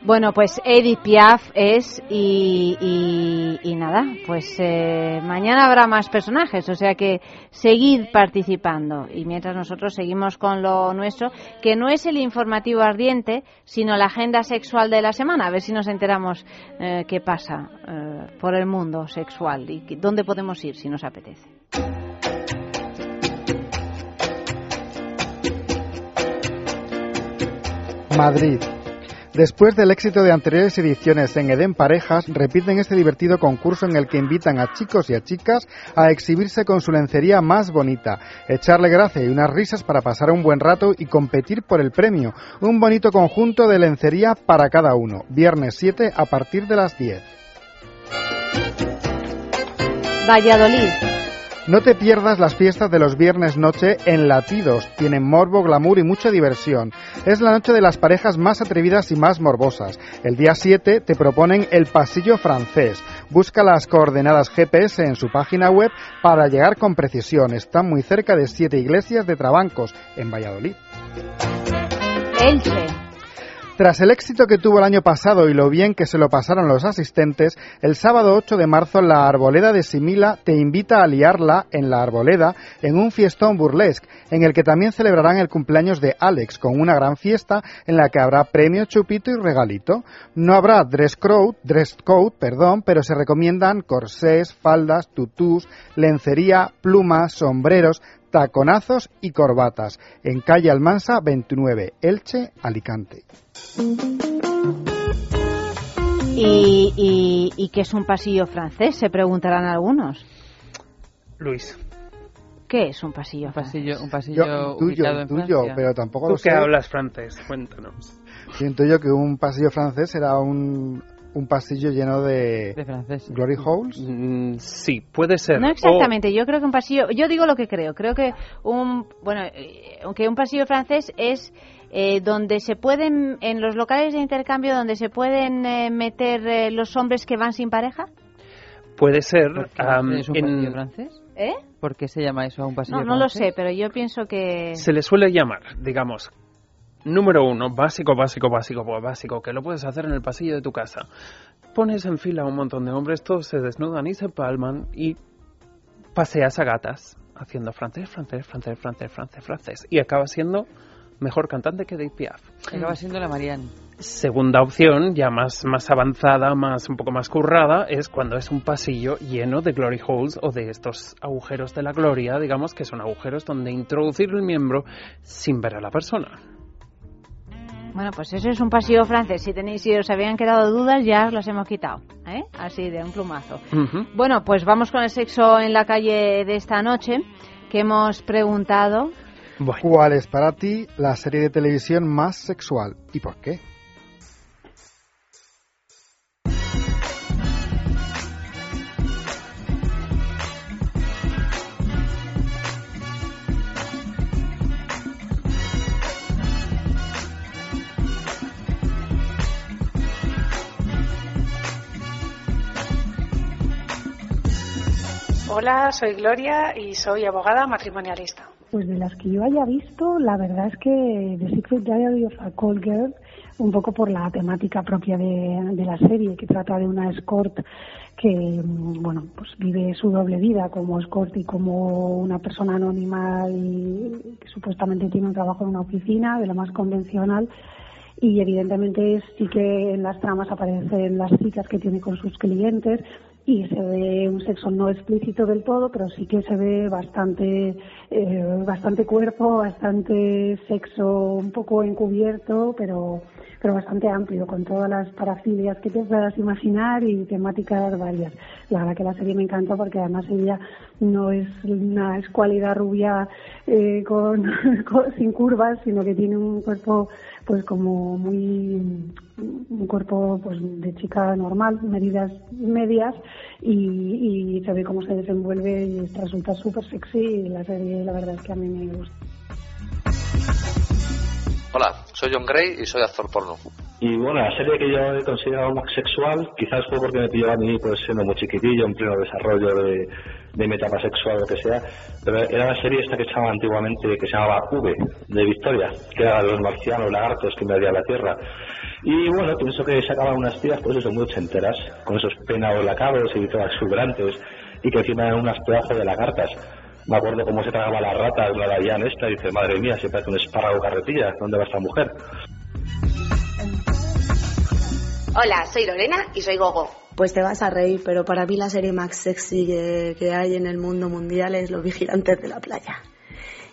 Bueno, pues Edith Piaf es y, nada, pues eh, mañana habrá más personajes, o sea que seguid participando y mientras nosotros seguimos con lo nuestro, que no es el informativo ardiente, sino la agenda sexual de la semana, a ver si nos enteramos eh, qué pasa eh, por el mundo sexual y dónde podemos ir si nos apetece.
Madrid. Después del éxito de anteriores ediciones en Edén Parejas, repiten este divertido concurso en el que invitan a chicos y a chicas a exhibirse con su lencería más bonita, echarle gracia y unas risas para pasar un buen rato y competir por el premio. Un bonito conjunto de lencería para cada uno. Viernes 7 a partir de las 10.
Valladolid.
No te pierdas las fiestas de los viernes noche en Latidos. Tienen morbo, glamour y mucha diversión. Es la noche de las parejas más atrevidas y más morbosas. El día 7 te proponen el pasillo francés. Busca las coordenadas GPS en su página web para llegar con precisión. Están muy cerca de siete iglesias de Trabancos, en Valladolid. Tras el éxito que tuvo el año pasado y lo bien que se lo pasaron los asistentes, el sábado 8 de marzo la Arboleda de Simila te invita a liarla en la Arboleda en un fiestón burlesque, en el que también celebrarán el cumpleaños de Alex con una gran fiesta en la que habrá premio, chupito y regalito. No habrá dress code, dress code, perdón, pero se recomiendan corsés, faldas, tutús, lencería, plumas, sombreros, taconazos y corbatas en calle Almansa 29, Elche, Alicante.
¿Y, y, y qué es un pasillo francés? Se preguntarán algunos.
Luis,
¿Qué es un pasillo
Un
francés?
pasillo, un pasillo
Yo intuyo,
ubicado en
intuyo,
Francia.
pero tampoco
tú
lo sé.
que hablas francés, cuéntanos.
Siento yo que un pasillo francés será un, un pasillo lleno de, glory holes.
Mm, sí, puede ser.
No
O-
exactamente, yo creo que un pasillo, yo digo lo que creo, creo que un, bueno, eh, aunque un pasillo francés es eh, donde se pueden, en los locales de intercambio, donde se pueden eh, meter eh, los hombres que van sin pareja,
puede ser.
¿Por qué
am,
¿Es un
en-
pasillo francés?
¿eh?
¿Por qué se llama eso a un pasillo
No, no lo sé, pero yo pienso que...
se le suele llamar, digamos, número uno, básico, básico, básico, pues básico, que lo puedes hacer en el pasillo de tu casa. Pones en fila a un montón de hombres, todos se desnudan y se palman y paseas a gatas haciendo francés, francés, francés, francés, francés, francés y acaba siendo mejor cantante que Dave Piaf.
Acaba siendo la Marianne.
Segunda opción, ya más, más avanzada, más un poco más currada, es cuando es un pasillo lleno de glory holes o de estos agujeros de la gloria, digamos que son agujeros donde introducir el miembro sin ver a la persona.
Bueno, pues eso es un pasillo francés. Si tenéis, si os habían quedado dudas, ya os las hemos quitado, ¿eh? Así de un plumazo. Bueno, pues vamos con el sexo en la calle de esta noche, que hemos preguntado.
Bueno,
¿Cuál es para ti la serie de televisión más sexual y por qué?
Hola, soy Gloria y soy abogada matrimonialista.
Pues de las que yo haya visto, la verdad es que The Secret Diary of a Call Girl, un poco por la temática propia de, de la serie, que trata de una escort que, mm, bueno, pues vive su doble vida como escort y como una persona anónima y que supuestamente tiene un trabajo en una oficina, de lo más convencional. Y evidentemente sí que en las tramas aparecen las citas que tiene con sus clientes y se ve un sexo no explícito del todo, pero sí que se ve bastante, eh, bastante cuerpo, bastante sexo un poco encubierto, pero, pero bastante amplio, con todas las parafilias que puedas imaginar y temáticas varias. La verdad que la serie me encanta porque además ella no es una escuálida rubia eh, con, con- sin curvas, sino que tiene un cuerpo pues como muy un cuerpo pues de chica normal, medidas medias y, y se ve cómo se desenvuelve y resulta súper sexy y la serie la verdad es que a mí me gusta.
Hola, soy John Gray y soy actor porno.
Y bueno, la serie que yo he considerado más sexual, quizás fue porque me pilló a mí pues siendo muy chiquitillo, en pleno desarrollo de, de mi etapa sexual o lo que sea, pero era la serie esta que se llamaba antiguamente, que se llamaba V, de Victoria, que era de los marcianos lagartos que invadían la Tierra. Y bueno, pienso que sacaban unas tías, pues eso, muy ochenteras, con esos peinados lacados y todas exuberantes, y que encima eran unas pedazos de lagartas. Me acuerdo cómo se tragaba la rata, la Dayan esta, y dice, madre mía, se parece un espárrago carretilla, ¿dónde va esta mujer?
Hola, soy Lorena y soy Gogo.
Pues te vas a reír, pero para mí la serie más sexy que, que hay en el mundo mundial es Los Vigilantes de la Playa.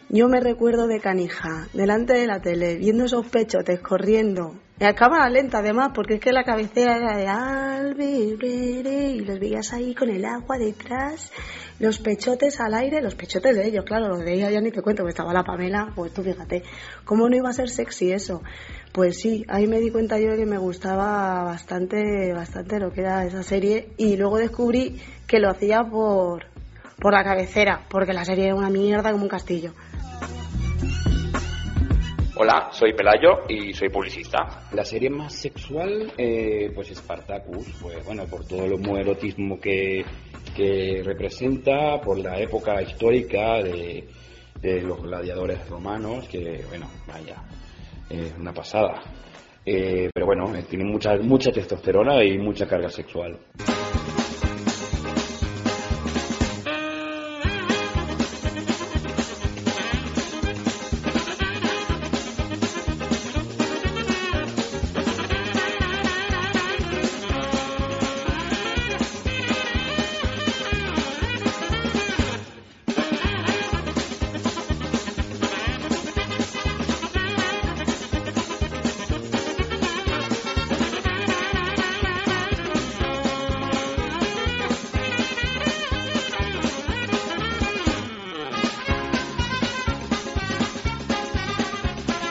Yo me recuerdo de canija, delante de la tele, viendo esos pechotes corriendo. Y a cámara lenta además, porque es que la cabecera era de y los veías ahí con el agua detrás, los pechotes al aire, los pechotes de ellos, claro, los de ella ya ni te cuento, que estaba la Pamela, pues tú fíjate, ¿cómo no iba a ser sexy eso? Pues sí, ahí me di cuenta yo de que me gustaba bastante, bastante lo que era esa serie y luego descubrí que lo hacía por, por la cabecera, porque la serie era una mierda como un castillo.
Hola, soy Pelayo y soy publicista.
La serie más sexual, eh, pues Spartacus, pues bueno, por todo el homoerotismo que, que representa, por la época histórica de, de los gladiadores romanos, que bueno, vaya, es una pasada. Eh, pero bueno, eh, tiene mucha, mucha testosterona y mucha carga sexual.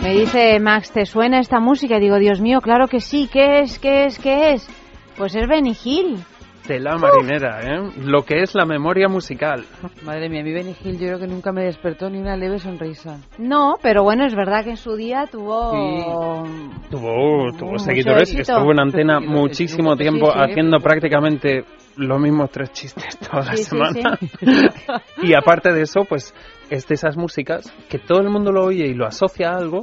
Me dice Max, ¿te suena esta música? Y digo, Dios mío, claro que sí. ¿Qué es? ¿Qué es? ¿Qué es? Pues es Benny.
Tela marinera, ¿eh? Lo que es la memoria musical.
Madre mía, mi Benny Hill yo creo que nunca me despertó ni una leve sonrisa.
No, pero bueno, es verdad que en su día tuvo...
Tuvo, tuvo seguidores,
éxito.
estuvo en antena
Seguidores,
muchísimo
sí,
tiempo
sí.
haciendo prácticamente los mismos tres chistes toda la
Sí, sí,
semana.
sí.
y aparte de eso, pues es de esas músicas que todo el mundo lo oye y lo asocia a algo,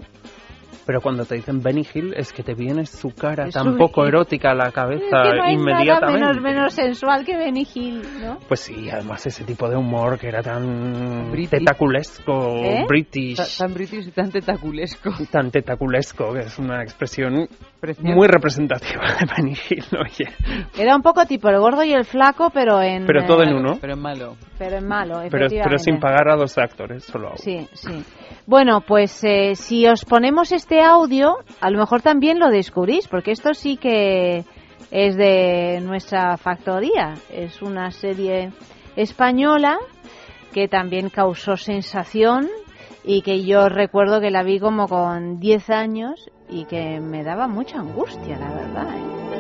pero cuando te dicen Benny Hill es que te viene su cara
Es
tan poco erótica a la cabeza
Es que no hay nada
inmediatamente.
menos, menos sensual que Benny Hill, ¿no?
Pues sí, además ese tipo de humor que era tan
British.
tetaculesco,
¿Eh?
british,
Ta- Tan british y tan tetaculesco.
tan tetaculesco, que es una expresión
Precioso.
muy representativa de Benny Hill, oye.
Era un poco tipo el gordo y el flaco, pero en...
Pero todo en
eh,
uno,
Pero malo.
Pero en malo,
pero, pero
efectivamente.
sin pagar a los actores, solo a uno.
Sí, sí. Bueno, pues eh, si os ponemos este audio, a lo mejor también lo descubrís, porque esto sí que es de nuestra factoría. Es una serie española que también causó sensación y que yo recuerdo que la vi como con 10 años y que me daba mucha angustia, la verdad. ¿eh?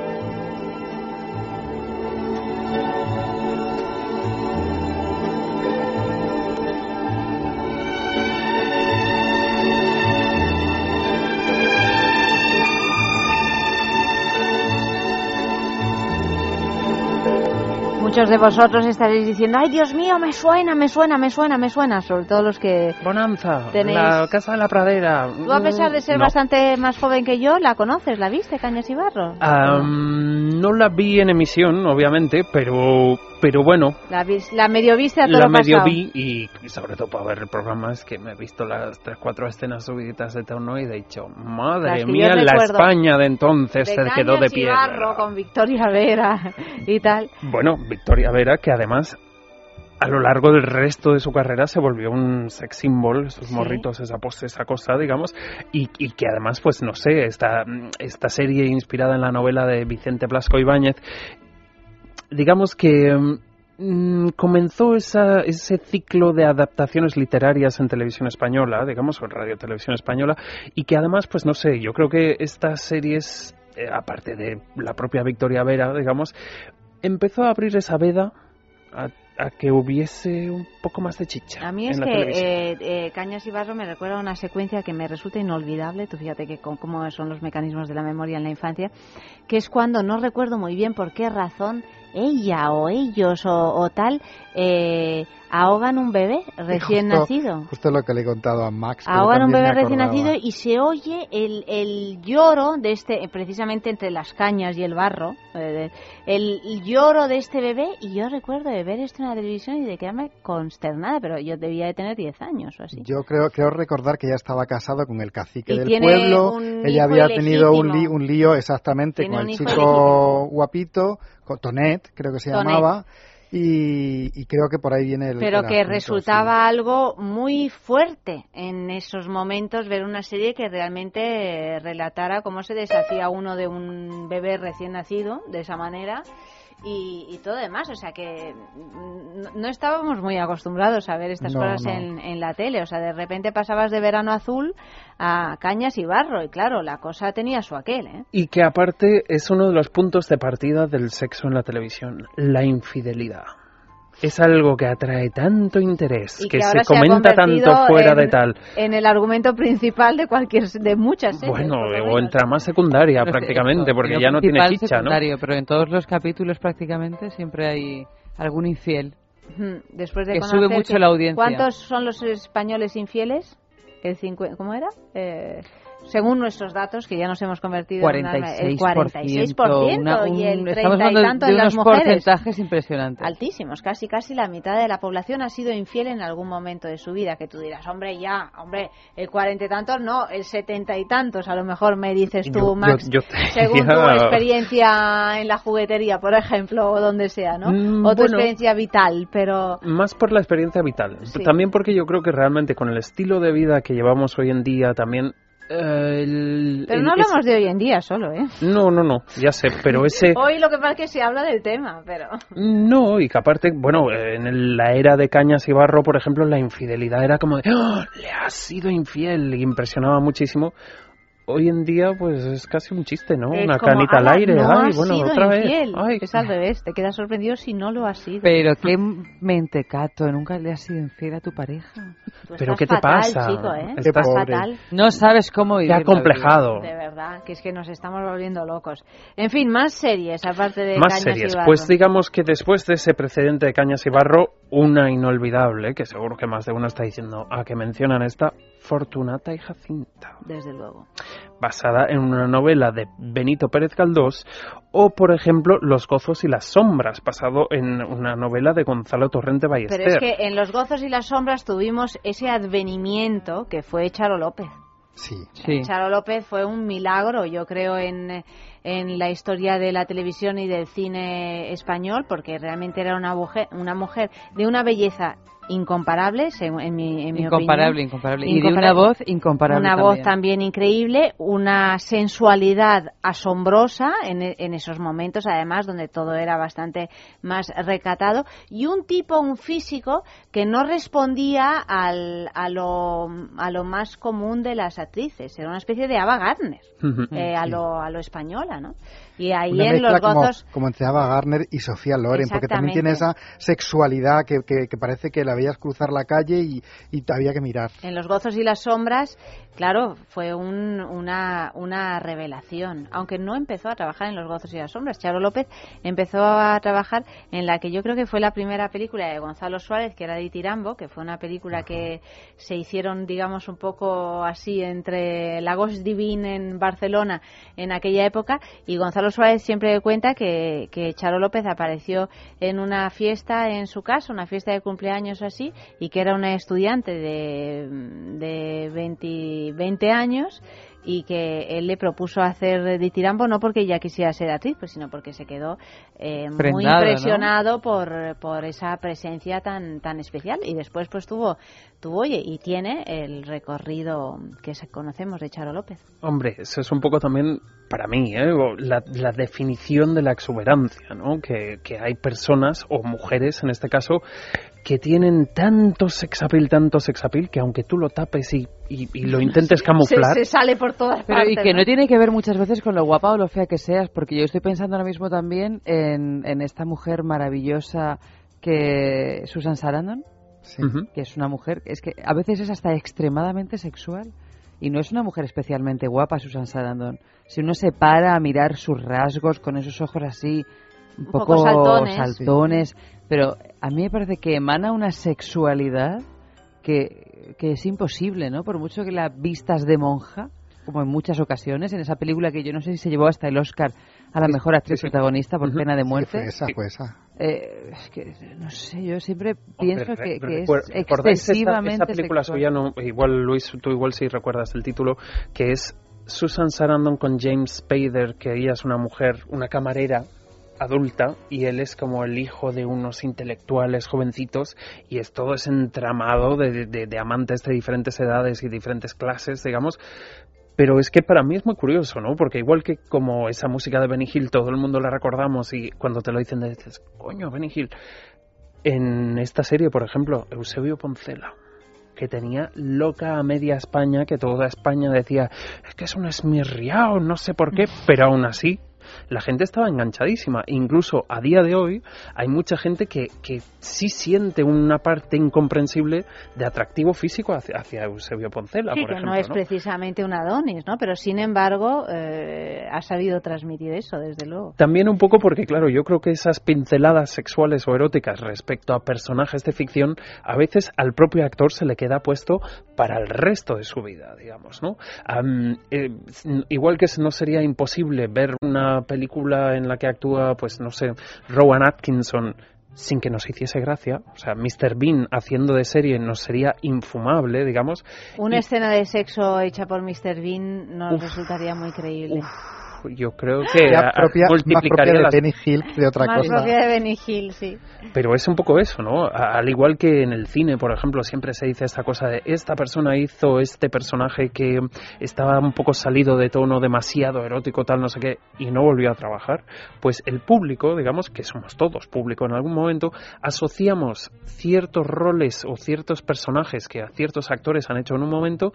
Muchos de vosotros estaréis diciendo, ay Dios mío, me suena, me suena, me suena, me suena, sobre todo los que...
Bonanza,
Tenéis-
la casa de la pradera.
Tú, a pesar de ser
No.
bastante más joven que yo, ¿la conoces? ¿La viste, Cañas y Barro?
No la vi en emisión, obviamente, pero, pero bueno,
La, vis- la medio
la vi y, y sobre todo para ver el programa es que me he visto las tres, cuatro escenas subiditas de tono y he dicho, madre mía, la. España de entonces
de
se quedó de pie.
Con Victoria Vera y tal.
Bueno, Victoria Vera, que además a lo largo del resto de su carrera se volvió un sex symbol, esos
Sí.
morritos, esa pose, esa cosa, digamos, y, y que además, pues no sé, esta, esta serie inspirada en la novela de Vicente Blasco Ibáñez, digamos que mm, comenzó esa, ese ciclo de adaptaciones literarias en televisión española, digamos, o en radio televisión española, y que además, pues no sé, yo creo que estas series, eh, aparte de la propia Victoria Vera, digamos, empezó a abrir esa veda a, a que hubiese un poco más de chicha.
A mí
en
es
la
que eh, eh, Cañas y Barro me recuerda una secuencia que me resulta inolvidable, tú fíjate que con, cómo son los mecanismos de la memoria en la infancia, que es cuando no recuerdo muy bien por qué razón ella o ellos o, o tal eh, ahogan un bebé recién
Justo-
nacido.
Justo lo que le he contado a Max.
Ahogan un bebé recién nacido y se oye el, el lloro de este, precisamente entre las cañas y el barro, eh, el, lloro de este bebé. Y yo recuerdo de ver esto en la televisión y de quedarme consternada, pero yo debía de tener 10 años o así.
Yo creo, creo recordar que ella estaba casado con el cacique
Y
del pueblo. Ella había tenido un, li- un lío exactamente con el chico guapito, con Tonet, creo que se
Tonet.
llamaba. Y, y creo que por ahí viene el.
Pero
el
que
asunto,
resultaba algo muy fuerte en esos momentos ver una serie que realmente relatara cómo se deshacía uno de un bebé recién nacido de esa manera y, y todo demás. O sea que mm, no, no estábamos muy acostumbrados a ver estas
No,
cosas
no.
En, en la tele. O sea, de repente pasabas de verano azul a cañas y barro y claro, la cosa tenía su aquel, ¿eh?
Y que aparte es uno de los puntos de partida del sexo en la televisión, la infidelidad. Es algo que atrae tanto interés,
Y
que,
que
se comenta tanto fuera
en-
de tal.
En el argumento principal de cualquier de muchas series.
Bueno, o en trama secundaria
No
prácticamente, porque ya no tiene ficha, ¿no?
secundario, Pero en todos los capítulos prácticamente siempre hay algún infiel.
Ujú, Después de
Que
conocer
sube mucho
que-
la audiencia.
¿Cuántos son los españoles infieles? El cincu- ¿Cómo era? Eh, según nuestros datos, que ya nos hemos convertido en una- el 46%
una-
y el
un-
30
estamos
y tanto
de
en las mujeres.
porcentajes impresionantes.
Altísimos, casi casi la mitad de la población ha sido infiel en algún momento de su vida. Que tú dirás, hombre, ya, hombre, el cuarenta y tantos, no, el setenta y tantos, a lo mejor me dices tú,
Yo-
Max,
yo- yo te
según tu experiencia en la juguetería, por ejemplo, o donde sea, ¿no?
Mm,
o tu
bueno.
experiencia vital, pero
Más por la experiencia vital.
Sí.
También porque yo creo que realmente con el estilo de vida que llevamos hoy en día también... eh, el-
Pero
el-
no
es-
hablamos de hoy en día solo, ¿eh?
No, no, no, ya sé, pero ese...
Hoy lo que pasa es que se habla del tema, pero...
No, y que aparte, bueno, en la era de Cañas y Barro, por ejemplo, la infidelidad era como de, ¡Oh, le has sido infiel, y impresionaba muchísimo. Hoy en día, pues es casi un chiste, ¿no?
Es
Una
como,
canita al
"Ala,
aire,
no
ay, bueno,
sido
otra
infiel".
vez. Ay,
Es al revés, te quedas sorprendido si no lo has sido.
Pero qué mentecato, nunca le has sido infiel a tu pareja.
Tú
¿Pero qué te
fatal,
pasa?
chico, ¿eh?
Estás-
Estás
Pobre.
fatal.
No sabes cómo vivir.
Te ha complejado.
De verdad, que es que nos estamos volviendo locos. En fin, más series, aparte de
Más
Cañas
series.
y Barro.
Pues digamos que después de ese precedente de Cañas y Barro, una inolvidable, que seguro que más de uno está diciendo, a que mencionan esta, Fortunata y Jacinta.
Desde luego.
basada en una novela de Benito Pérez Galdós, o por ejemplo Los gozos y las sombras, basado en una novela de Gonzalo Torrente Ballester.
Pero es que en Los gozos y las sombras tuvimos ese advenimiento que fue Charo López.
Sí.
Charo López fue un milagro, yo creo, en, en la historia de la televisión y del cine español, porque realmente era una mujer, una mujer de una belleza incomparable, en mi, en mi
Incomparable,
opinión.
incomparable. Y de una voz incomparable
Una
también.
voz también increíble, una sensualidad asombrosa en, e- en esos momentos, además, donde todo era bastante más recatado, y un tipo, un físico, que no respondía al, a, lo, a lo más común de las actrices. Era una especie de Ava Gardner, eh, a, lo, a lo ¿no? Y ahí
Una
en los
como,
gozos...
como entre Ava Gardner y Sofía Loren, porque también tiene esa sexualidad que, que, que parece que la veías cruzar la calle y, y había que mirar.
En los gozos y las sombras, claro, fue un- una, una revelación. Aunque no empezó a trabajar en los gozos y las sombras. Charo López empezó a trabajar en la que yo creo que fue la primera película de Gonzalo Suárez, que era de Tirambo, que fue una película que se hicieron, digamos, un poco así entre Lagos Divine en Barcelona en aquella época. Y Gonzalo Suárez siempre cuenta que, que Charo López apareció en una fiesta en su casa, una fiesta de cumpleaños o así, y que era una estudiante de, de 20, 20 años y que él le propuso hacer de tirambo no porque ella quisiera ser actriz, pues sino porque se quedó eh, muy impresionado por, por esa presencia tan tan especial y después pues tuvo tuvo oye y tiene el recorrido que se- conocemos de Charo López.
Hombre, eso es un poco también, para mí, ¿eh? la, la definición de la exuberancia, ¿no? Que, que hay personas, o mujeres en este caso, que tienen tanto sexapil, tanto sexapil, que aunque tú lo tapes y, y- y lo intentes camuflar...
Se, se sale por todas
Pero
partes.
y que
¿no?
no tiene que ver muchas veces con lo guapa o lo fea que seas, porque yo estoy pensando ahora mismo también en, en esta mujer maravillosa que Susan Sarandon, que es una mujer, es que a veces es hasta extremadamente sexual. Y no es una mujer especialmente guapa, Susan Sarandon. Si uno se para a mirar sus rasgos con esos ojos así, un,
Un poco saltones.
saltones, pero a mí me parece que emana una sexualidad que, que es imposible, ¿no? Por mucho que la vistas de monja, como en muchas ocasiones, en esa película que yo no sé si se llevó hasta el Oscar a la mejor actriz protagonista por pena de muerte.
fue esa, fue esa.
Eh, es que, no sé, yo siempre pienso
Hombre,
que, es
recuer- ¿recordáis esa-
excesivamente
esa, película
sexual.
suya, no, igual Luis, tú igual si recuerdas el título, que es Susan Sarandon con James Spader, que ella es una mujer, una camarera adulta y él es como el hijo de unos intelectuales jovencitos y es todo ese entramado de, de- amantes de diferentes edades y diferentes clases, digamos. Pero es que para mí es muy curioso, ¿no? Porque igual que como esa música de Benny Hill, todo el mundo la recordamos y cuando te lo dicen dices, coño, Benny Hill. En esta serie, por ejemplo, Eusebio Poncela, que tenía loca a media España, que toda España decía, es que es un esmirriao, no sé por qué, pero aún así la gente estaba enganchadísima. Incluso a día de hoy hay mucha gente que, que sí siente una parte incomprensible de atractivo físico hacia, hacia Eusebio Poncela,
Sí,
por
que
ejemplo.
no es precisamente un Adonis, ¿no? Pero sin embargo eh, ha sabido transmitir eso, desde luego.
También un poco porque, claro, yo creo que esas pinceladas sexuales o eróticas respecto a personajes de ficción, a veces al propio actor se le queda puesto para el resto de su vida, digamos, ¿no? Eh, igual que no sería imposible ver una película en la que actúa, pues, no sé, Rowan Atkinson sin que nos hiciese gracia, o sea, Mr. Bean haciendo de serie nos sería infumable, digamos,
Una
Y-
escena de sexo hecha por Mr. Bean nos
Uf.
resultaría muy creíble.
Yo creo que
Ya
a-
propia, más
multiplicaría
propia de
las
Benny Hill que de otra
Más
cosa.
propia de Benny Hill, sí.
Pero es un poco eso, ¿no? Al igual que en el cine, por ejemplo, siempre se dice esta cosa de esta persona hizo este personaje que estaba un poco salido de tono demasiado erótico, tal, no sé qué, y no volvió a trabajar. Pues el público, digamos que somos todos público en algún momento, asociamos ciertos roles o ciertos personajes que a ciertos actores han hecho en un momento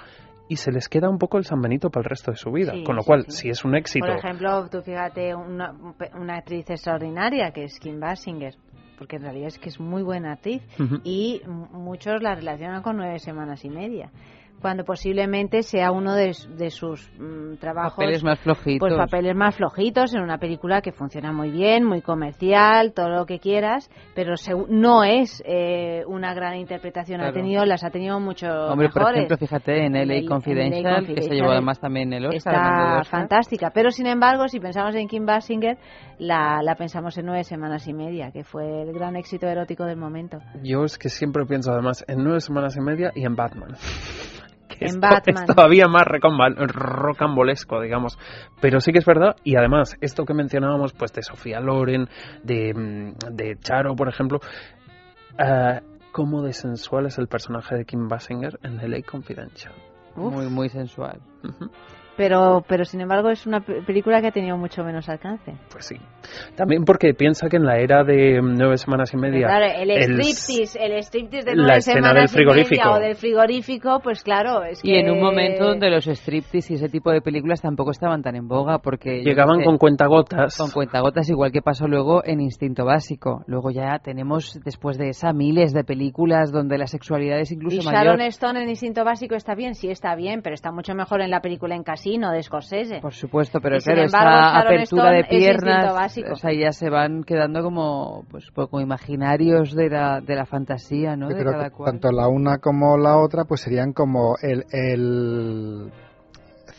y se les queda un poco el San Benito para el resto de su vida.
Sí,
Con lo
sí,
cual,
sí.
si es un éxito.
Por ejemplo, tú fíjate una, una actriz extraordinaria que es Kim Basinger, porque en realidad es que es muy buena actriz y muchos la relacionan con nueve semanas y media. Cuando posiblemente sea uno de, sus mm, trabajos.
Papeles más flojitos.
Pues papeles más flojitos en una película que funciona muy bien, muy comercial, todo lo que quieras, pero no es eh, una gran interpretación. Ha tenido, las ha tenido mucho
Hombre, por
mejores.
ejemplo, fíjate en
En
LA
el- en
Confidential,
LA
que se llevó además también el Oscar.
Está
Oscar.
fantástica, pero sin embargo, si pensamos en Kim Basinger, la, la pensamos en nueve semanas y media, que fue el gran éxito erótico del momento.
Yo es que siempre pienso además en nueve semanas y media y en Batman. Que
En Batman.
Es todavía más rocambolesco, digamos. Pero sí que es verdad, y además, esto que mencionábamos, pues de Sofía Loren, de, mm, de Charo, por ejemplo, ah, cómo de sensual es el personaje de Kim Basinger en LA Confidential.
Uf.
Muy, muy sensual.
Pero, pero sin embargo, es una pe- película que ha tenido mucho menos alcance.
Pues sí. También porque piensa que en la era de nueve semanas y media.
Claro, el
el-
striptease, el striptease de
la
nueve
escena
semanas
del
y
frigorífico.
media o del frigorífico, pues claro, es que...
Y en un momento donde los striptease y ese tipo de películas tampoco estaban tan en boga porque...
Llegaban con cuentagotas.
Con cuentagotas, igual que pasó luego en Instinto Básico. Luego ya tenemos, después de esa, miles de películas donde la sexualidad es incluso
Y
mayor.
Sharon Stone en Instinto Básico está bien, sí está bien, pero está mucho mejor en la película En De Scorsese.
Por supuesto, pero
Y
claro,
embargo, Sharon
apertura
Stone
de piernas, o sea, ya se van quedando como, pues, poco imaginarios de la, de la fantasía, ¿no?
Yo
De
creo
cada
que
cual.
tanto la una como la otra pues serían como el, el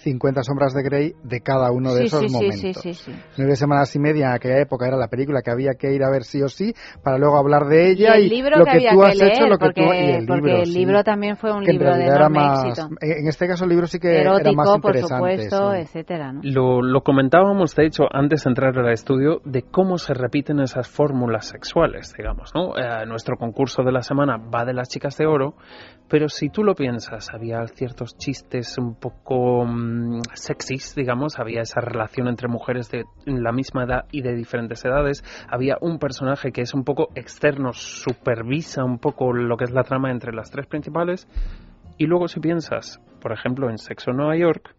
50 sombras de Grey de cada uno de
Sí,
esos
sí,
momentos.
sí, sí, sí.
Nueve semanas y media en aquella época era la película que había que ir a ver sí o sí para luego hablar de ella
y
y,
el libro
lo
que,
que,
había
tú
que
has
leer,
hecho, lo que
porque,
tú y el
porque
libro,
el
sí,
libro también fue un
que
libro de enorme
más,
éxito.
En este caso el libro sí que
Erótico,
era más
por
interesante.
supuesto,
sí.
etcétera, ¿no?
Lo, lo comentábamos, de hecho, antes de entrar al estudio, de cómo se repiten esas fórmulas sexuales, digamos, ¿no? Eh, nuestro concurso de la semana va de las chicas de oro, pero si tú lo piensas, había ciertos chistes un poco mm, sexys, digamos, había esa relación entre mujeres de la misma edad y de diferentes edades, había un personaje que es un poco externo, supervisa un poco lo que es la trama entre las tres principales, y luego si piensas, por ejemplo, en Sexo en Nueva York,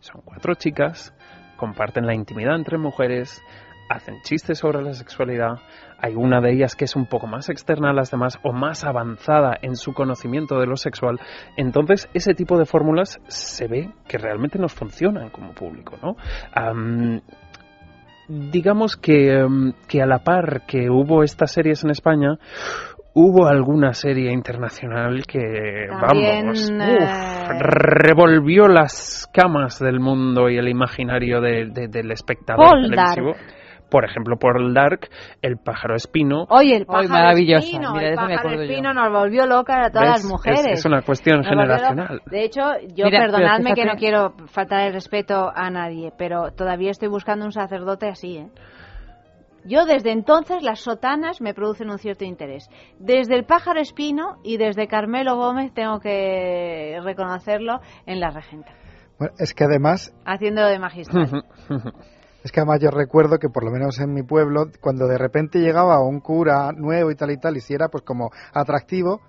son cuatro chicas, comparten la intimidad entre mujeres, hacen chistes sobre la sexualidad, hay una de ellas que es un poco más externa a las demás o más avanzada en su conocimiento de lo sexual, entonces ese tipo de fórmulas se ve que realmente nos funcionan como público, ¿no? Am, digamos que, em, que a la par que hubo estas series en España, hubo alguna serie internacional que,
También,
vamos,
eh,
uf, revolvió las camas del mundo y el imaginario de- de- del espectador
Poldark.
televisivo. Por ejemplo, por el Dark, El pájaro espino.
Oye, el pájaro
maravillosa.
espino,
Mira,
el
me
pájaro
yo.
espino nos volvió loca a todas
¿Ves?
las mujeres.
Es, es una cuestión
Nos
generacional.
De hecho, yo
Mira,
perdonadme que no quiero faltar el respeto a nadie, pero todavía estoy buscando un sacerdote así, ¿eh? Yo desde entonces las sotanas me producen un cierto interés. Desde el pájaro espino y desde Carmelo Gómez tengo que reconocerlo en la regenta.
Bueno, es que además
Haciendo de magistral.
Es que además yo recuerdo que por lo menos en mi pueblo, cuando de repente llegaba un cura nuevo y tal y tal, y si era pues como atractivo,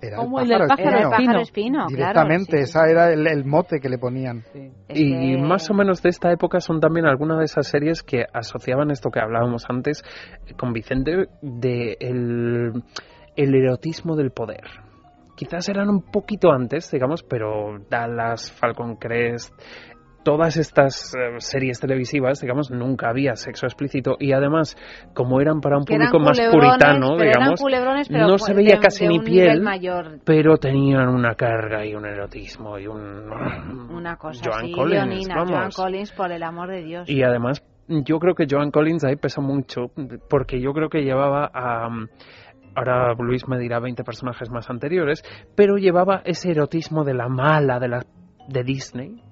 era
Como
el
el
pájaro,
pájaro
espino.
espino. Pájaro espino, claro,
Directamente,
sí,
esa era el, el mote que le ponían.
Y más o menos de esta época son también algunas de esas series que asociaban esto que hablábamos antes eh, con Vicente de el, el erotismo del poder. Quizás eran un poquito antes, digamos, pero Dallas, Falcon Crest, todas estas eh, series televisivas, digamos, nunca había sexo explícito y además, como eran para un público más puritano, digamos, no se veía
de
casi ni piel,
mayor.
pero tenían una carga y un erotismo y un...
Una cosa
Joan
así,
Collins,
Leonina,
vamos.
Joan Collins, por el amor de Dios.
Y además, yo creo que Joan Collins ahí pesa mucho, porque yo creo que llevaba a... Ahora Luis me dirá 20 personajes más anteriores, pero llevaba ese erotismo de la mala de, la, de Disney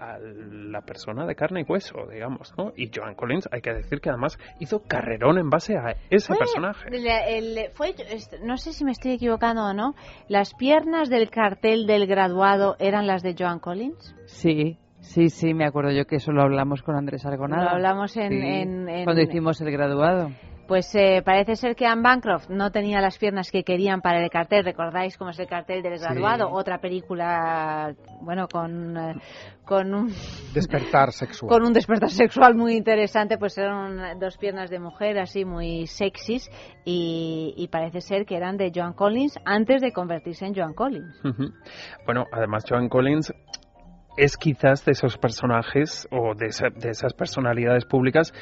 a la persona de carne y hueso, digamos, ¿no? Y Joan Collins, hay que decir que además hizo carrerón en base a ese
Fue
personaje.
el- el- fue- est- no sé si me estoy equivocando o no. ¿Las piernas del cartel del graduado eran las de Joan Collins?
Sí, sí, sí, me acuerdo yo que eso lo hablamos con Andrés Argonada.
Lo hablamos en-
Sí,
en- en-
Cuando hicimos el graduado.
Pues eh, parece ser que Anne Bancroft no tenía las piernas que querían para el cartel. ¿Recordáis cómo es el cartel del
Sí.
graduado? Otra película, bueno, con, eh, con un
Despertar sexual.
con un despertar sexual muy interesante, pues eran dos piernas de mujer así muy sexys y, y parece ser que eran de Joan Collins antes de convertirse en Joan Collins.
Bueno, además Joan Collins es quizás de esos personajes o de, esa- de esas personalidades públicas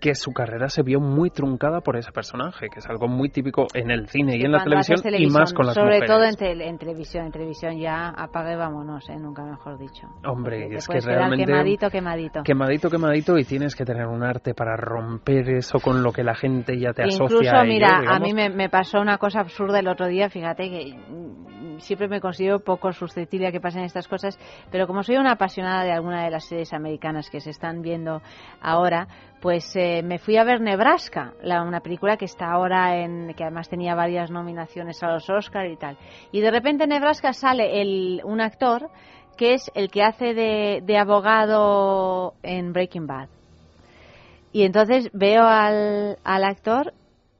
que su carrera se vio muy truncada por ese personaje, que es algo muy típico en el cine y en la televisión, y más con las
sobre
mujeres.
todo en, tele- en televisión, en televisión ya apague vámonos, ¿eh? nunca mejor dicho.
Hombre,
Te
es que realmente
quemadito, quemadito.
quemadito, quemadito, y tienes que tener un arte para romper eso con lo que la gente ya te asocia
Incluso,
a ello,
mira, a
digamos.
mí me, me pasó una cosa absurda el otro día, fíjate que siempre me considero poco susceptible a que pasen estas cosas, pero como soy una apasionada de alguna de las series americanas que se están viendo ahora, pues eh, me fui a ver Nebraska, la, una película que está ahora en, que además tenía varias nominaciones a los Oscar y tal. Y de repente en Nebraska sale el, un actor que es el que hace de, de abogado en Breaking Bad. Y entonces veo al, al actor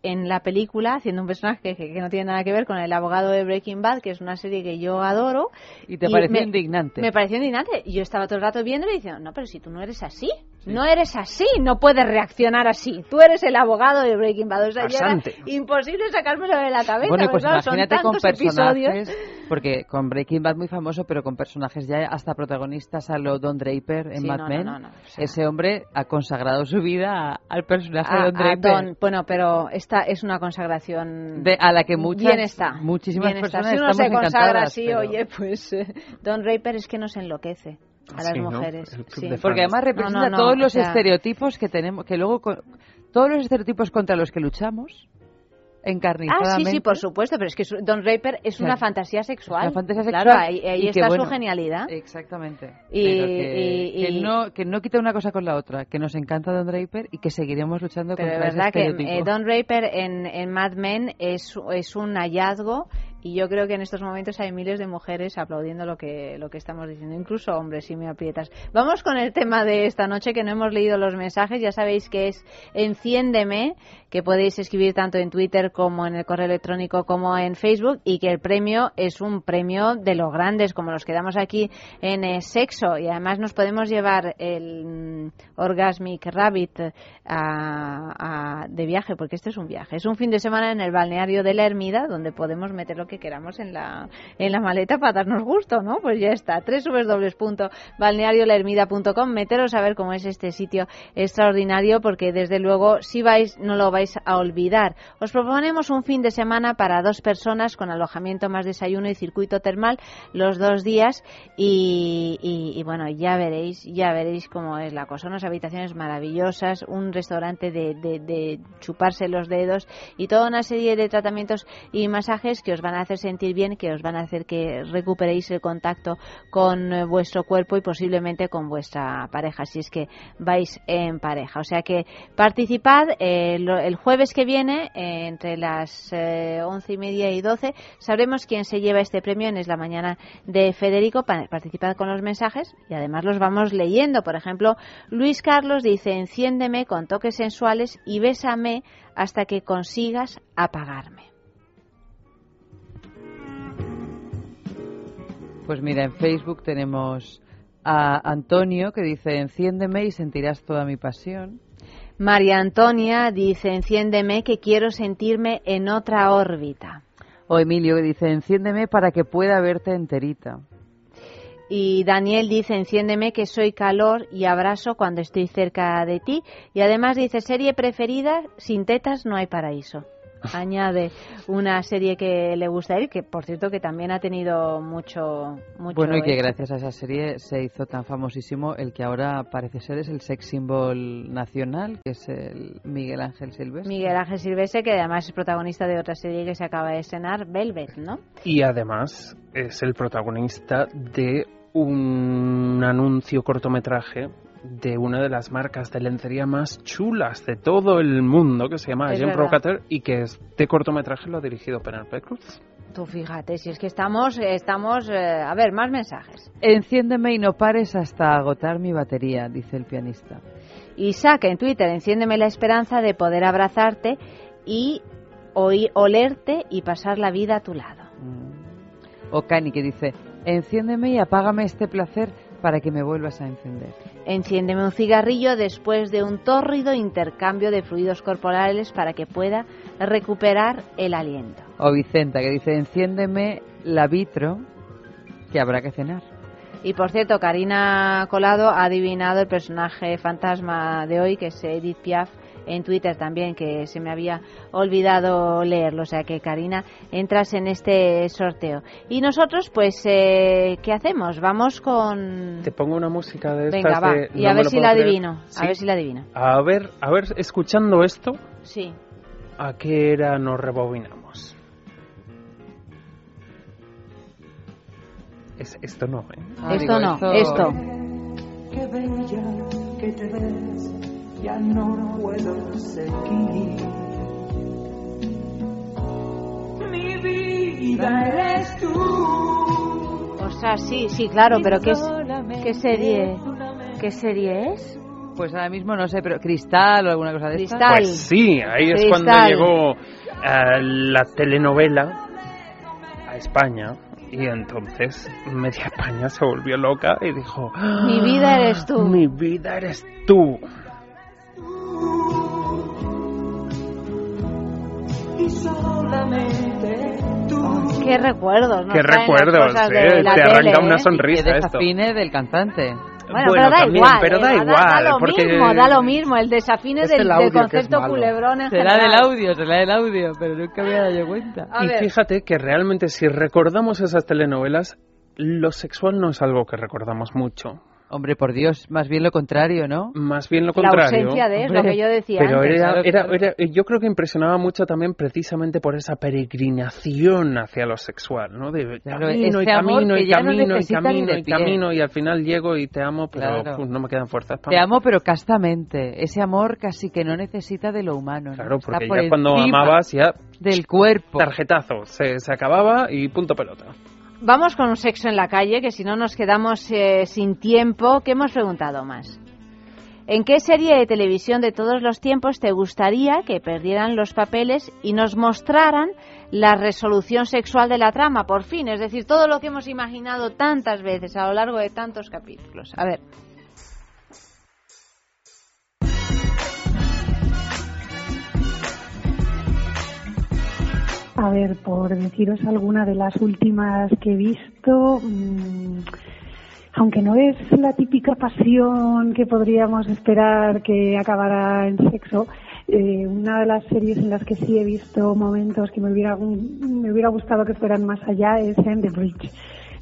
en la película haciendo un personaje que, que no tiene nada que ver con el abogado de Breaking Bad, que es una serie que yo adoro.
Y te pareció
me-
indignante.
Me pareció indignante. Y yo estaba todo el rato viéndolo y diciendo, no, pero si tú no eres así, no eres así, no puedes reaccionar así. Tú eres el abogado de Breaking Bad. O sea, ya era
Farsante.
imposible sacármelo de la cabeza.
Bueno, pues
son
con
tantos episodios.
Porque con Breaking Bad muy famoso, pero con personajes ya hasta protagonistas a lo Don Draper en
Sí,
Mad
no, no,
Men.
no, no,
Ese hombre ha consagrado su vida a- al personaje
A-
de Don
a
Draper.
Don- bueno, pero esta es una consagración
De- a la que muchas-
bien está,
muchísimas
bien está.
personas
Si uno se consagra
encantadas,
así,
pero-
oye, pues eh, Don Draper es que nos enloquece a las mujeres. Sí.
Porque además representa
No, no, no,
todos
o
los
sea,
estereotipos que tenemos, que luego con- todos los estereotipos contra los que luchamos
Ah,
encarnizadamente.
sí, sí, por supuesto, pero es que Don Draper es una
Claro.
fantasía sexual.
Una fantasía
Claro,
sexual
ahí, ahí
que,
está
bueno,
su genialidad.
Exactamente.
Y-
Pero que,
y-
que
y-
no, que no quita una cosa con la otra, que nos encanta Don Draper y que seguiremos luchando
Pero
contra ese
verdad que eh, Don Draper en, en Mad Men es, es un hallazgo y yo creo que en estos momentos hay miles de mujeres aplaudiendo lo que, lo que estamos diciendo, incluso hombres, si me aprietas. Vamos con el tema de esta noche, que no hemos leído los mensajes, ya sabéis que es Enciéndeme, que podéis escribir tanto en Twitter como en el correo electrónico como en Facebook y que el premio es un premio de los grandes, como los que damos aquí en eh, Sexo y además nos podemos llevar el mm, Orgasmic Rabbit a- a- de viaje, porque este es un viaje. Es un fin de semana en el balneario de la Ermida, donde podemos meter lo que queramos en la, en la maleta para darnos gusto, ¿no? Pues ya está. www.balneariolahermida.com. Meteros a ver cómo es este sitio extraordinario, porque desde luego, si vais, no lo vais a olvidar. Os proponemos un fin de semana para dos personas con alojamiento más desayuno y circuito termal los dos días y, y- bueno, ya veréis, ya veréis cómo es la cosa. Unas habitaciones maravillosas, un restaurante de, de- de chuparse los dedos y toda una serie de tratamientos y masajes que os van a a hacer sentir bien, que os van a hacer que recuperéis el contacto con eh, vuestro cuerpo y posiblemente con vuestra pareja, si es que vais en pareja. O sea que participad eh, el jueves que viene, entre las once y media y doce, sabremos quién se lleva este premio en Es la Mañana de Federico. Participad con los mensajes y además los vamos leyendo. Por ejemplo, Luis Carlos dice, enciéndeme con toques sensuales y bésame hasta que consigas apagarme.
Pues mira, en Facebook tenemos a Antonio que dice, enciéndeme y sentirás toda mi pasión.
María Antonia dice, enciéndeme que quiero sentirme en otra órbita.
O Emilio que dice, enciéndeme para que pueda verte enterita.
Y Daniel dice, enciéndeme que soy calor y abrazo cuando estoy cerca de ti. Y además dice, serie preferida, sin tetas no hay paraíso. Añade una serie que le gusta a él, que por cierto que también ha tenido mucho, mucho
Bueno, y que gracias a esa serie se hizo tan famosísimo el que ahora parece ser es el sex symbol nacional, que es el Miguel Ángel Silvestre.
Miguel Ángel Silvestre, que además es protagonista de otra serie que se acaba de estrenar, Velvet, ¿no?
Y además es el protagonista de un anuncio cortometraje de una de las marcas de lencería más chulas de todo el mundo, que se llama Agent Provocateur, y que este cortometraje lo ha dirigido Penelope Cruz.
Tú fíjate, si es que estamos, estamos, eh, a ver, más mensajes.
Enciéndeme y no pares hasta agotar mi batería, dice el pianista.
Isaac en Twitter, enciéndeme la esperanza de poder abrazarte y oír, olerte y pasar la vida a tu lado.
Mm. O Cani que dice, enciéndeme y apágame este placer para que me vuelvas a encender.
Enciéndeme un cigarrillo después de un tórrido intercambio de fluidos corporales para que pueda recuperar el aliento.
O Vicenta que dice, enciéndeme la vitro que habrá que cenar.
Y por cierto, Karina Colado ha adivinado el personaje fantasma de hoy, que es Edith Piaf, en Twitter también, que se me había olvidado leerlo. O sea que, Karina, entras en este sorteo. Y nosotros, pues, eh, ¿qué hacemos? Vamos con...
Te pongo una música de
Venga, va. y a ver si la adivino. A ver si la adivino.
A ver, a ver, escuchando esto...
Sí.
¿A qué era nos rebobinamos? Es, esto no, ¿eh?
Ah, esto no, esto. esto.
Qué bella que te ves ya no puedo seguir. Mi vida eres tú.
O sea, sí, sí, claro, pero ¿qué, qué serie, qué serie es?
Pues ahora mismo no sé, pero Cristal o alguna cosa de
Cristal.
Pues sí, ahí es cuando llegó uh, la telenovela a España y entonces media España se volvió loca y dijo:
Mi vida eres tú.
Mi vida eres tú.
Qué recuerdos, ¿no?
Qué recuerdos, eh, te arranca una sonrisa
el
esto.
del cantante.
Bueno, pero da igual.
Pero da
eh,
igual.
Da, lo
porque...
mismo, da lo mismo. El desafine
Es
del,
el
del
que
concepto culebrón en
Será
general.
del audio, será del audio, pero nunca me había dado cuenta.
A
y
ver.
fíjate que realmente si recordamos esas telenovelas, lo sexual no es algo que recordamos mucho.
Hombre, por Dios, más bien lo contrario, ¿no?
Más bien lo
La
contrario.
ausencia de es lo que yo decía
Pero
antes.
era, era- era- yo creo que impresionaba mucho también precisamente por esa peregrinación hacia lo sexual, ¿no? De
Claro,
camino y camino y camino y camino y camino y al final llego y te amo, pero
Claro.
puf, no me quedan fuerzas para
Te amo, pero castamente. Ese amor casi que no necesita de lo humano. ¿no?
Claro,
Está
porque
por
ya cuando amabas ya
Del cuerpo.
tarjetazo, se, se acababa y punto pelota.
Vamos con un sexo en la calle, que si no nos quedamos eh, sin tiempo. ¿Qué hemos preguntado más? ¿En qué serie de televisión de todos los tiempos te gustaría que perdieran los papeles y nos mostraran la resolución sexual de la trama, por fin? Es decir, todo lo que hemos imaginado tantas veces a lo largo de tantos capítulos. A ver.
A ver, por deciros alguna de las últimas que he visto, mm, aunque no es la típica pasión que podríamos esperar que acabara en sexo, eh, una de las series en las que sí he visto momentos que me hubiera, me hubiera gustado que fueran más allá es en The Bridge.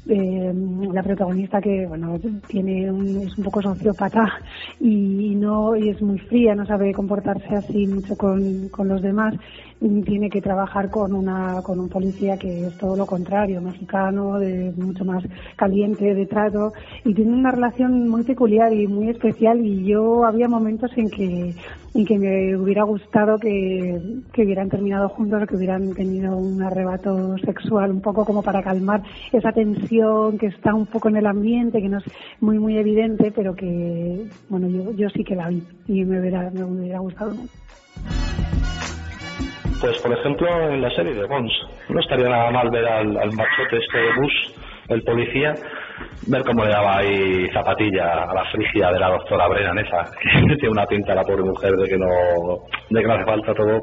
Eh, la protagonista que bueno tiene un, es un poco sociópata y, no y es muy fría no sabe comportarse así mucho con, con los demás tiene que trabajar con una con un policía que es todo lo contrario, mexicano, de mucho más caliente de trato y tiene una relación muy peculiar y muy especial y yo había momentos en que en que me hubiera gustado que, que hubieran terminado juntos que hubieran tenido un arrebato sexual un poco como para calmar esa tensión que está un poco en el ambiente, que no es muy muy evidente, pero que bueno yo, yo sí que la vi y me hubiera, me hubiera gustado mucho.
Pues por ejemplo en la serie de Bones, no estaría nada mal ver al, machote este de Bush, el policía, ver cómo le daba ahí zapatilla a la frigia de la doctora Brennan esa, que tiene una pinta la pobre mujer de que no, de que no hace falta todo.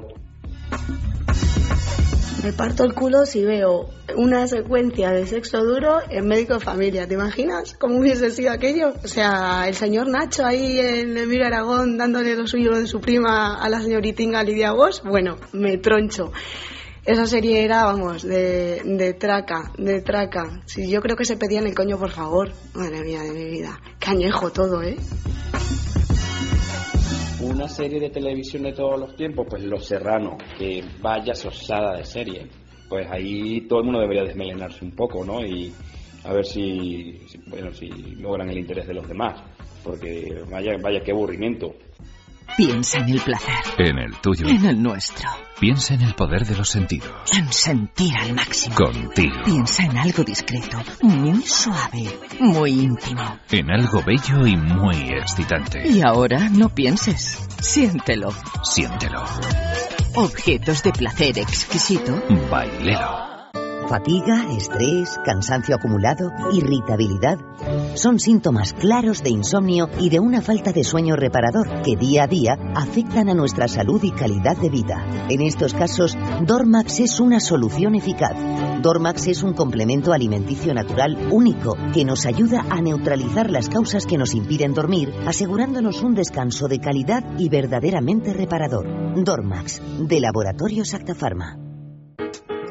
Me parto el culo si veo una secuencia de sexo duro en médico de familia. ¿Te imaginas cómo hubiese sido aquello? O sea, el señor Nacho ahí en Emilio Aragón dándole lo suyo de su prima a la señoritinga Lidia Bosch. Bueno, me troncho. Esa serie era, vamos, de, de traca, de traca. Si yo creo que se pedían el coño, por favor. Madre mía de mi vida. Qué añejo todo, ¿eh?
Una serie de televisión de todos los tiempos, pues Los Serranos, que vaya sosada de serie. Pues ahí todo el mundo debería desmelenarse un poco, ¿no? Y a ver si, si- bueno, si logran el interés de los demás. Porque vaya, vaya qué aburrimiento.
Piensa en el placer.
En el tuyo.
En el nuestro.
Piensa en el poder de los sentidos.
En sentir al máximo.
Contigo.
Piensa en algo discreto, muy suave, muy íntimo.
En algo bello y muy excitante.
Y ahora no pienses. Siéntelo.
Siéntelo.
Objetos de placer exquisito.
Bailelo.
Fatiga, estrés, cansancio acumulado, irritabilidad. Son síntomas claros de insomnio y de una falta de sueño reparador que día a día afectan a nuestra salud y calidad de vida. En estos casos, Dormax es una solución eficaz. Dormax es un complemento alimenticio natural único que nos ayuda a neutralizar las causas que nos impiden dormir, asegurándonos un descanso de calidad y verdaderamente reparador. Dormax, de Laboratorios Acta Pharma.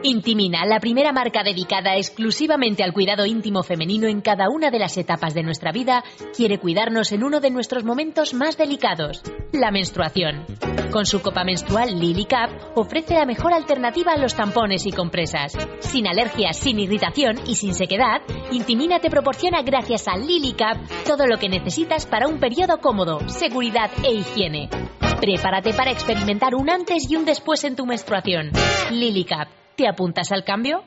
Intimina, la primera marca dedicada exclusivamente al cuidado íntimo femenino en cada una de las etapas de nuestra vida, quiere cuidarnos en uno de nuestros momentos más delicados, la menstruación. Con su copa menstrual Lily Cap ofrece la mejor alternativa a los tampones y compresas. Sin alergias, sin irritación y sin sequedad, Intimina te proporciona gracias a Lily Cap todo lo que necesitas para un periodo cómodo, seguridad e higiene. Prepárate para experimentar un antes y un después en tu menstruación. Lily Cap. ¿Te apuntas al cambio?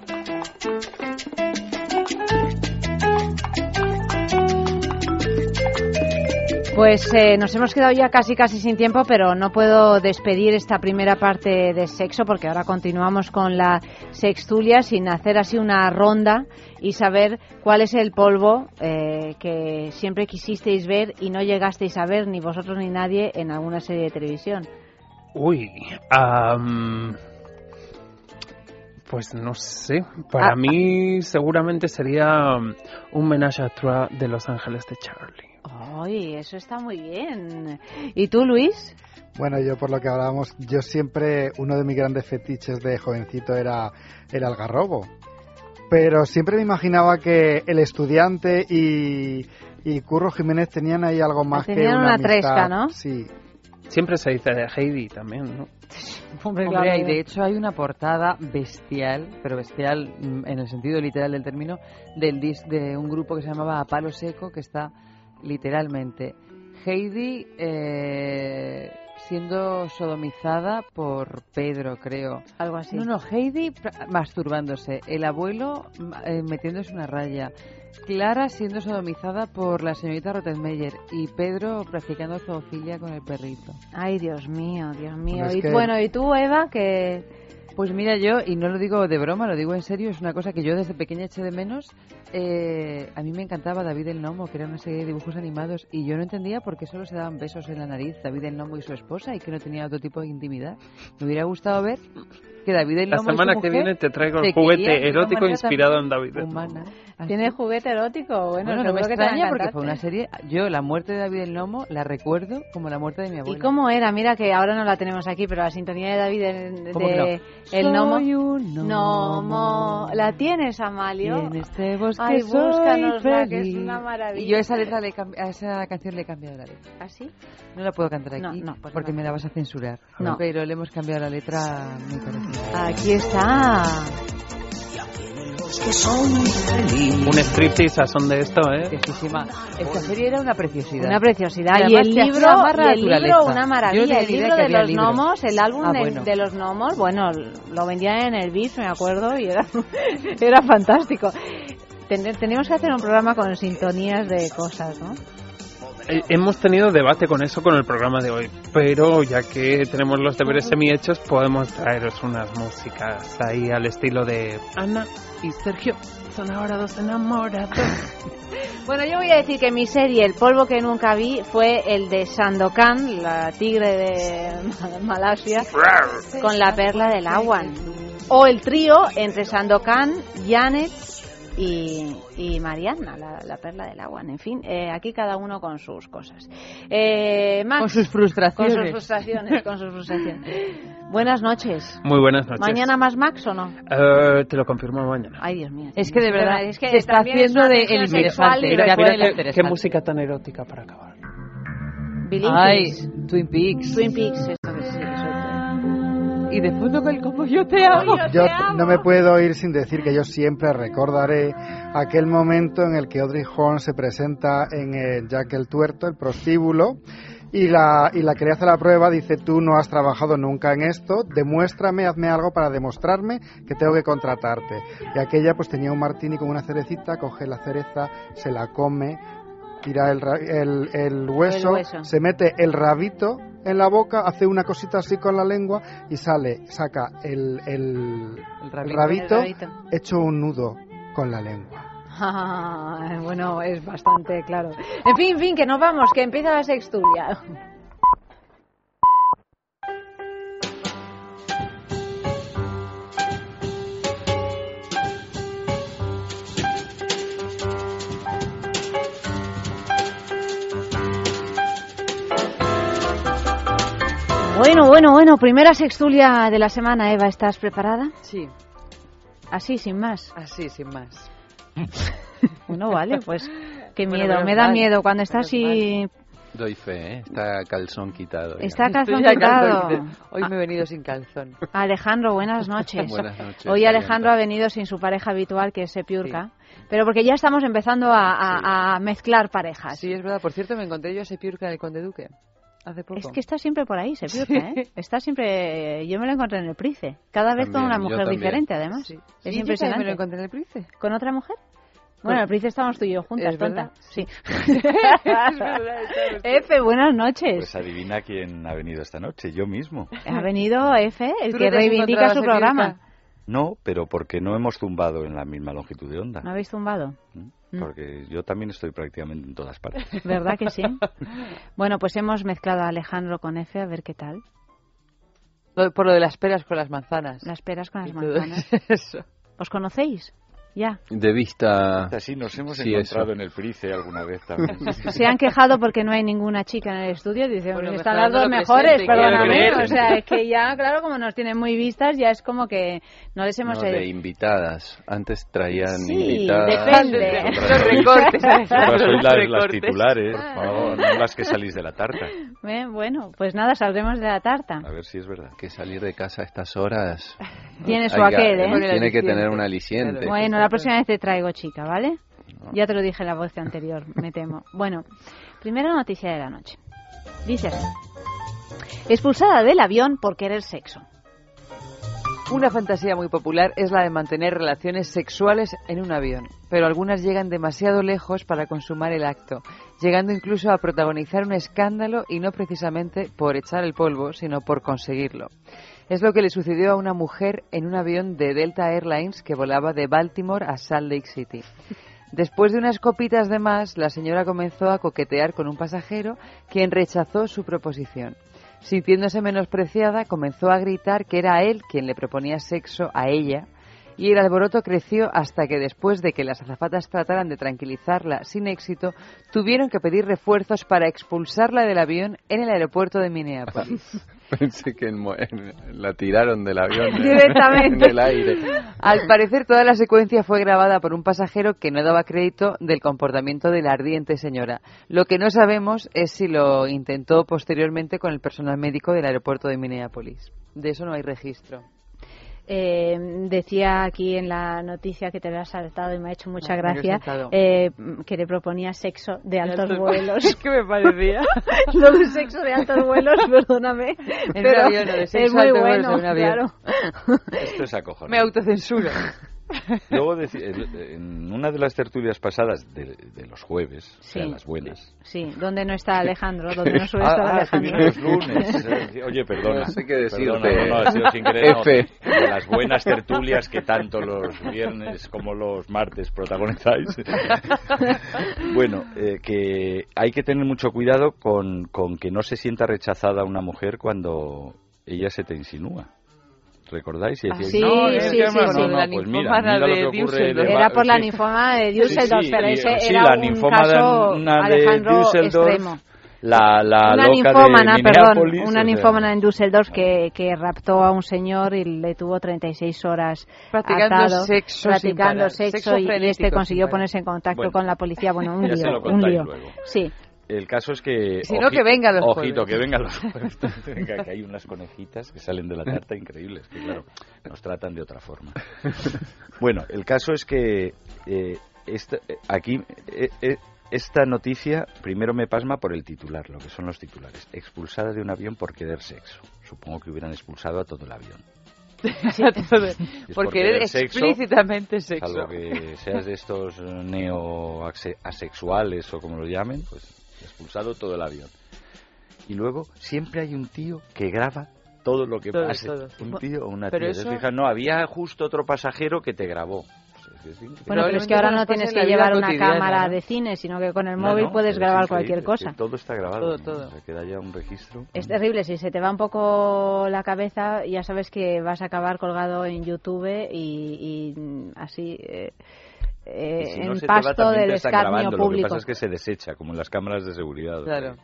Pues eh, nos hemos quedado ya casi casi sin tiempo, pero no puedo despedir esta primera parte de sexo porque ahora continuamos con la sextulia sin hacer así una ronda y saber cuál es el polvo eh, que siempre quisisteis ver y no llegasteis a ver ni vosotros ni nadie en alguna serie de televisión.
Uy, am, pues no sé. Para
Ah,
mí seguramente sería um, un à trois de Los Ángeles de Charlie.
¡Ay, eso está muy bien! ¿Y tú, Luis?
Bueno, yo por lo que hablábamos, yo siempre, uno de mis grandes fetiches de jovencito era el algarrobo. Pero siempre me imaginaba que el estudiante y, y Curro Jiménez tenían ahí algo más que
Tenían
una,
una
amistad.
tresca, ¿no?
Sí.
Siempre se dice de Heidi también, ¿no?
Hombre,
Hombre, y de hecho hay una portada bestial, pero bestial en el sentido literal del término, del dis de un grupo que se llamaba A Palo Seco, que está literalmente Heidi eh, siendo sodomizada por Pedro, creo.
Algo así.
No, no, Heidi masturbándose, el abuelo eh, metiéndose una raya, Clara siendo sodomizada por la señorita Rottenmeier y Pedro practicando zoofilia con el perrito.
Ay, Dios mío, Dios mío. Y
que-
bueno, ¿y tú, Eva, que
Pues mira, yo, y no lo digo de broma, lo digo en serio, es una cosa que yo desde pequeña eché de menos. Eh, a mí me encantaba David el Nomo, que era una serie de dibujos animados, y yo no entendía por qué solo se daban besos en la nariz David el Nomo y su esposa y que no tenía otro tipo de intimidad. Me hubiera gustado ver que David el
La
Nomo y su
semana que
mujer
viene te traigo el juguete erótico inspirado en David el
humana.
¿Tiene juguete erótico? Bueno,
Bueno, no me
que
extraña porque fue una serie. Yo, la muerte de David el Nomo, la recuerdo como la muerte de mi abuelo.
¿Y cómo era? Mira que ahora no la tenemos aquí, pero la sintonía de David de,
¿Cómo que
de
no?
El Nomo.
Soy un
Nomo. ¿La tienes, Amalio?
Y en este bosque
Ay,
soy
que es una maravilla.
Y yo a esa, letra le a esa canción le he cambiado la letra.
¿Ah, sí?
No la puedo cantar aquí
No, no, pues
porque
no.
me la vas a censurar.
No.
Pero le hemos cambiado la letra muy parecida.
Aquí está.
Un striptease a son de esto, ¿eh?
Preciosísima. Esta serie era una preciosidad.
Una preciosidad.
Y
Y, el libro, y el libro una
no
maravilla. El libro
que
de los
libros.
gnomos, el álbum
Ah,
de,
bueno.
de los gnomos, bueno, lo vendían en el BIS, me acuerdo, y era, era fantástico. Ten- Tenemos que hacer un programa con sintonías de cosas, ¿no?
Eh, Hemos tenido debate con eso con el programa de hoy, pero ya que tenemos los deberes semi hechos, podemos traeros unas músicas ahí al estilo de Ana y Sergio. Son ahora dos enamorados.
Bueno, yo voy a decir que mi serie, El polvo que nunca vi, fue el de Sandokan, la tigre de Malasia, con la perla del agua. O el trío entre Sandokan, Janet y, y Mariana, la, la perla del agua. En fin, eh, aquí cada uno con sus cosas. Eh, Max,
Con sus frustraciones.
Con sus frustraciones, con sus frustraciones. Buenas noches.
Muy buenas noches.
¿Mañana más Max o no?
Eh, te lo confirmo mañana.
Ay, Dios mío.
Es que de verdad
Es que
se está
es
haciendo
una
de el
sexual
interesante. Mira,
después-
mira,
Qué
interesante.
música tan erótica para acabar.
Billie
Ay. Twin Peaks.
Twin Peaks, esto que sí,
Y de fondo con el como yo te amo.
Yo no me puedo ir sin decir que yo siempre recordaré aquel momento en el que Audrey Horn se presenta en el Jack el Tuerto, el prostíbulo, y la, y la que le hace la prueba dice, tú no has trabajado nunca en esto, demuéstrame, hazme algo para demostrarme que tengo que contratarte. Y aquella pues tenía un martini con una cerecita, coge la cereza, se la come, tira el, ra- el, el hueso,
El hueso.
se mete el rabito en la boca, hace una cosita así con la lengua y sale, saca el, el, el
rabito.
rabito,
El rabito.
hecho un nudo con la lengua.
Ah, bueno, es bastante claro. En fin, en fin, que nos vamos, que empieza la sextulia. Bueno, bueno, bueno, primera sextulia de la semana, Eva, ¿estás preparada?
Sí,
Así, sin más.
así, sin más.
Bueno, vale, pues qué miedo, me da
mal,
miedo cuando está así,
Doy fe, ¿eh? Está calzón quitado. ya.
está calzón quitado.
calzón. Hoy me he venido sin calzón.
Alejandro, buenas noches.
Buenas noches,
Hoy Alejandro ha venido sin su pareja habitual, que es Sepiurca, pero porque ya estamos empezando a, a- a mezclar parejas.
Sí, es verdad. Por cierto, me encontré yo a Sepiurca en el Conde Duque. Hace poco.
Es que está siempre por ahí, Sepiurca, ¿eh? Está siempre... Yo me lo encontré en el Price. Cada vez con una
yo
mujer diferente, además.
Sí.
Es
Sí, yo
impresionante.
también me lo encontré en el Price.
¿Con otra mujer? Bueno, en el Price estamos tú y yo juntas,
Es
tonta.
verdad.
Sí.
Es verdad, está verdad.
Efe, buenas noches.
Pues adivina quién ha venido esta noche, yo mismo.
Ha venido Efe, el
¿Tú
que reivindica su programa.
No, pero porque no hemos zumbado en la misma longitud de onda.
¿No habéis tumbado?
¿Mm?
Mm.
Porque yo también estoy prácticamente en todas partes.
¿Verdad que sí? Bueno, pues hemos mezclado a Alejandro con Efe, a ver qué tal.
Por lo de las peras con las manzanas.
Las peras con las manzanas.
eso.
¿Os conocéis? Ya.
De vista...
Así nos hemos
Sí,
encontrado
eso.
en el Price alguna vez también.
Se han quejado porque no hay ninguna chica en el estudio. Dicen,
Bueno,
están las dos mejores, perdóname. O sea, es que ya, claro, como nos tienen muy vistas, ya es como que no les hemos...
No, de invitadas. Antes traían
Sí,
invitadas.
depende.
Los recortes.
otras sois las, las titulares, por favor, no las que salís de la tarta.
Eh, Bueno, pues nada, saldremos de la tarta.
A ver si es verdad. Que salir de casa a estas horas...
Tiene su aquel, ¿eh?
Tiene que tener un aliciente.
Bueno, la próxima vez te traigo chica, ¿vale? Ya te lo dije en la voz anterior, me temo. Bueno, primera noticia de la noche. Dice así. Expulsada del avión por querer sexo.
Una fantasía muy popular es la de mantener relaciones sexuales en un avión, pero algunas llegan demasiado lejos para consumar el acto, llegando incluso a protagonizar un escándalo y no precisamente por echar el polvo, sino por conseguirlo. Es lo que le sucedió a una mujer en un avión de Delta Airlines que volaba de Baltimore a Salt Lake City. Después de unas copitas de más, la señora comenzó a coquetear con un pasajero, quien rechazó su proposición. Sintiéndose menospreciada, comenzó a gritar que era él quien le proponía sexo a ella y el alboroto creció hasta que después de que las azafatas trataran de tranquilizarla sin éxito, tuvieron que pedir refuerzos para expulsarla del avión en el aeropuerto de Minneapolis.
Pensé que en la tiraron del avión en-
Directamente.
en el aire.
Al parecer, toda la secuencia fue grabada por un pasajero que no daba crédito del comportamiento de la ardiente señora. Lo que no sabemos es si lo intentó posteriormente con el personal médico del aeropuerto de Minneapolis. De eso no hay registro.
Eh, decía aquí en la noticia que te lo has saltado y me ha hecho mucha
Ah, lo he
gracia eh, que le proponía sexo de altos
altos
vuelos.
¿Qué me parecía?
Lo de sexo de altos vuelos, perdóname.
En un
pero
avión, lo de
es
sexo
muy
altos vuelos
bueno,
en un avión.
claro.
Esto es acojonante.
Me autocensuro.
Luego, el- en una de las tertulias pasadas de, de los jueves, o sea,
Sí.
las buenas.
Sí, ¿dónde no está Alejandro? ¿Dónde no suele
Ah,
estar
ah,
Alejandro?
los lunes. Oye, perdona.
No sé qué decirte.
Perdona, no, no, ha sido sin querer. no. De las buenas tertulias que tanto los viernes como los martes protagonizáis. bueno, eh, que hay que tener mucho cuidado con, con que no se sienta rechazada una mujer cuando ella se te insinúa. ¿Recordáis? Y
Ah,
decíais,
sí,
no,
sí, sí,
no,
sí.
no,
La
pues mira, mira lo
de
que ocurre de-
Era por la
sí.
ninfómana de Düsseldorf,
Sí,
pero
y-
ese
sí,
era
la
un
ninfómana
caso,
una de
Alejandro,
Düsseldorf,
extremo.
La, la
una
loca
ninfómana,
de
perdón, una ninfómana en Düsseldorf que, que raptó a un señor y le tuvo 36 horas
Practicando
atado,
sexo
practicando sexo,
sexo
y
frenético
este consiguió ponerse en contacto
Bueno,
con la policía. Bueno, un lío, un lío.
luego.
Sí.
El caso es que...
Si no, que venga los
Ojito,
jueves.
que vengan los jueves. Venga, que hay unas conejitas que salen de la tarta increíbles, que claro, nos tratan de otra forma. Bueno, el caso es que eh, esta- eh, aquí... eh, eh, esta noticia primero me pasma por el titular, lo que son los titulares. Expulsada de un avión por querer sexo. Supongo que hubieran expulsado a todo el avión.
Sí.
Es
por querer
sexo,
explícitamente sexo.
Salvo que seas de estos neo-asexuales o como lo llamen, pues expulsado todo el avión. Y luego siempre hay un tío que graba todo lo que
Todo,
pase.
todo.
Un tío o una
Pero
tía. ¿Te
eso-
fijas? No, había justo otro pasajero que te grabó.
Bueno, pero es que ahora no tienes que llevar una cámara de cine, sino que con el móvil
no,
puedes
es
grabar cualquier
es que
cosa.
todo está grabado.
Todo,
¿no?
todo.
O sea, queda ya un registro.
Es terrible, si se te va un poco la cabeza, ya sabes que vas a acabar colgado en YouTube y, y, así eh, eh,
Y si no
en pasto del escarnio
grabando. Lo que
público.
pasa es que se desecha, como en las cámaras de seguridad.
Claro.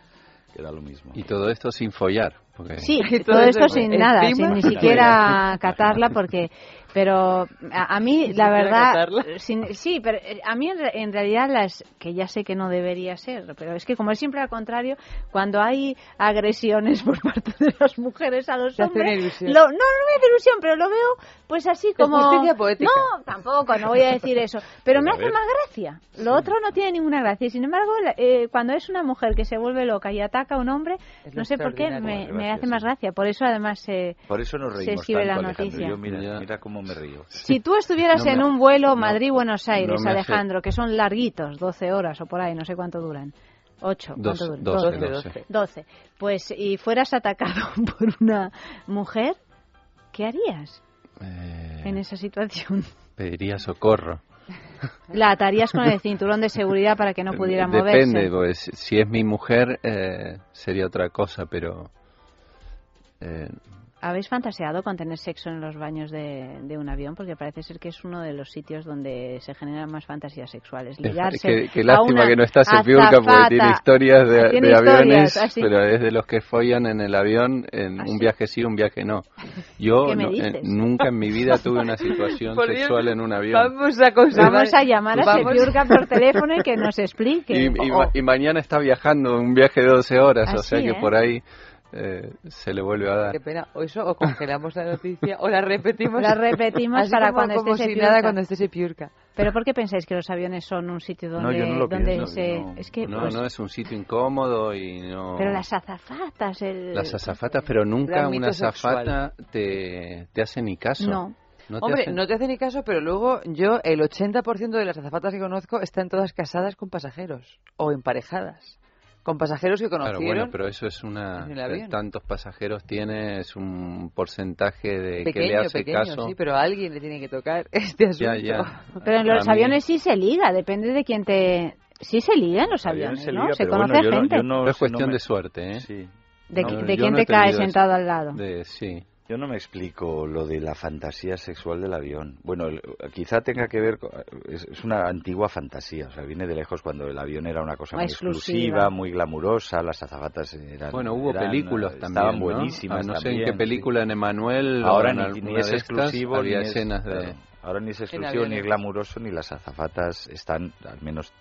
Queda lo mismo.
Y todo esto sin follar. porque-
Sí,
todo
esto sin nada, sin ni siquiera catarla, porque, pero a, a mí la verdad,
catarla.
sin- sí, pero eh, a mí en, re- en realidad las que ya sé que no debería ser, pero es que como es siempre al contrario, cuando hay agresiones por parte de las mujeres a los hombres,
ilusión.
lo- no, no me hace ilusión, pero lo veo pues así como
justicia poética.
no, tampoco, no voy a decir eso, pero me
a
hace más gracia. Lo otro no tiene ninguna gracia. Y sin embargo, la- eh, cuando es una mujer que se vuelve loca y ataca a un hombre,
Es
no sé por qué me, me hace más gracia. Por eso además se
Por eso nos
se
reímos
escribe
tanto,
la noticia.
Yo, mira, mira cómo me río.
Si tú estuvieras
No me-
en un vuelo
no,
Madrid-Buenos Aires,
no me hace-
Alejandro, que son larguitos, 12 horas o por ahí, no sé cuánto duran. 8, ¿cuánto
Doce,
duran?
doce,
12,
doce.
12. Pues, y fueras atacado por una mujer, ¿qué harías
Eh,
en esa situación?
Pediría socorro.
La atarías con el cinturón de seguridad para que no pudiera
Depende,
moverse.
pues si es mi mujer eh, sería otra cosa, pero eh,
¿Habéis fantaseado con tener sexo en los baños de, de un avión? Porque parece ser que es uno de los sitios donde se generan más fantasías sexuales. Ligarse
qué, qué
a
lástima
una
que no está Sepiurca porque tiene historias de,
Tiene
de
historias,
aviones,
así.
pero es de los que follan en el avión en
¿Ah,
un viaje sí, un viaje no. Yo
¿Qué me
no- eh, nunca en mi vida tuve una situación
Por Dios,
sexual en un avión.
Vamos a conservar-
Vamos a llamar a Sepiurca por teléfono y que nos explique.
Y, y
O-
ma- y mañana está viajando un viaje de 12 horas, o
Así,
sea que
¿eh?
por ahí eh, se le vuelve a dar.
Qué pena. O eso, o congelamos la noticia, o la repetimos.
La repetimos para
como-
cuando
como
esté
si nada cuando esté Sepiurca.
¿Pero por qué pensáis que los aviones son un sitio donde,
yo no lo
donde
pienso,
se...
no.
es que,
No,
pues,
no es un sitio incómodo y no...
Pero las azafatas, el...
Las azafatas, pero nunca una azafata te, te hace ni caso.
No.
No te
Hombre,
hacen-
no te hace ni caso, pero luego yo, el 80% de las azafatas que conozco están todas casadas con pasajeros o emparejadas. Con pasajeros que
Claro,
conocieron.
bueno, pero eso es una... Tantos pasajeros tiene, es un porcentaje de que le
pequeño,
hace
pequeño,
caso.
sí, pero a alguien le tiene que tocar este asunto.
Ya, ya.
Pero en los
A mí-
aviones sí se liga, depende de quién te... Sí se liga en los
Aviones
aviones,
se
¿no?
liga,
se conoce
bueno, yo no-
gente.
yo no
Pero es cuestión
no me-
de suerte, ¿eh?
Sí.
¿De,
No,
de quién
no
te cae sentado al lado?
De, sí.
Yo no me explico lo de la fantasía sexual del avión. Bueno, el- quizá tenga que ver, con- es, es una antigua fantasía, o sea, viene de lejos cuando el avión era una cosa muy
Exclusiva.
exclusiva, muy glamurosa, las azafatas eran...
Bueno, hubo
eran,
películas
eh,
también,
Estaban
¿no?
buenísimas
Ah, no sé en qué
sí.
película en Emanuel
Ahora
o en
ni, es exclusivo,
había
ni es-
escenas de...
claro, ahora ni es exclusivo, ni es glamuroso, ni las azafatas están, al menos,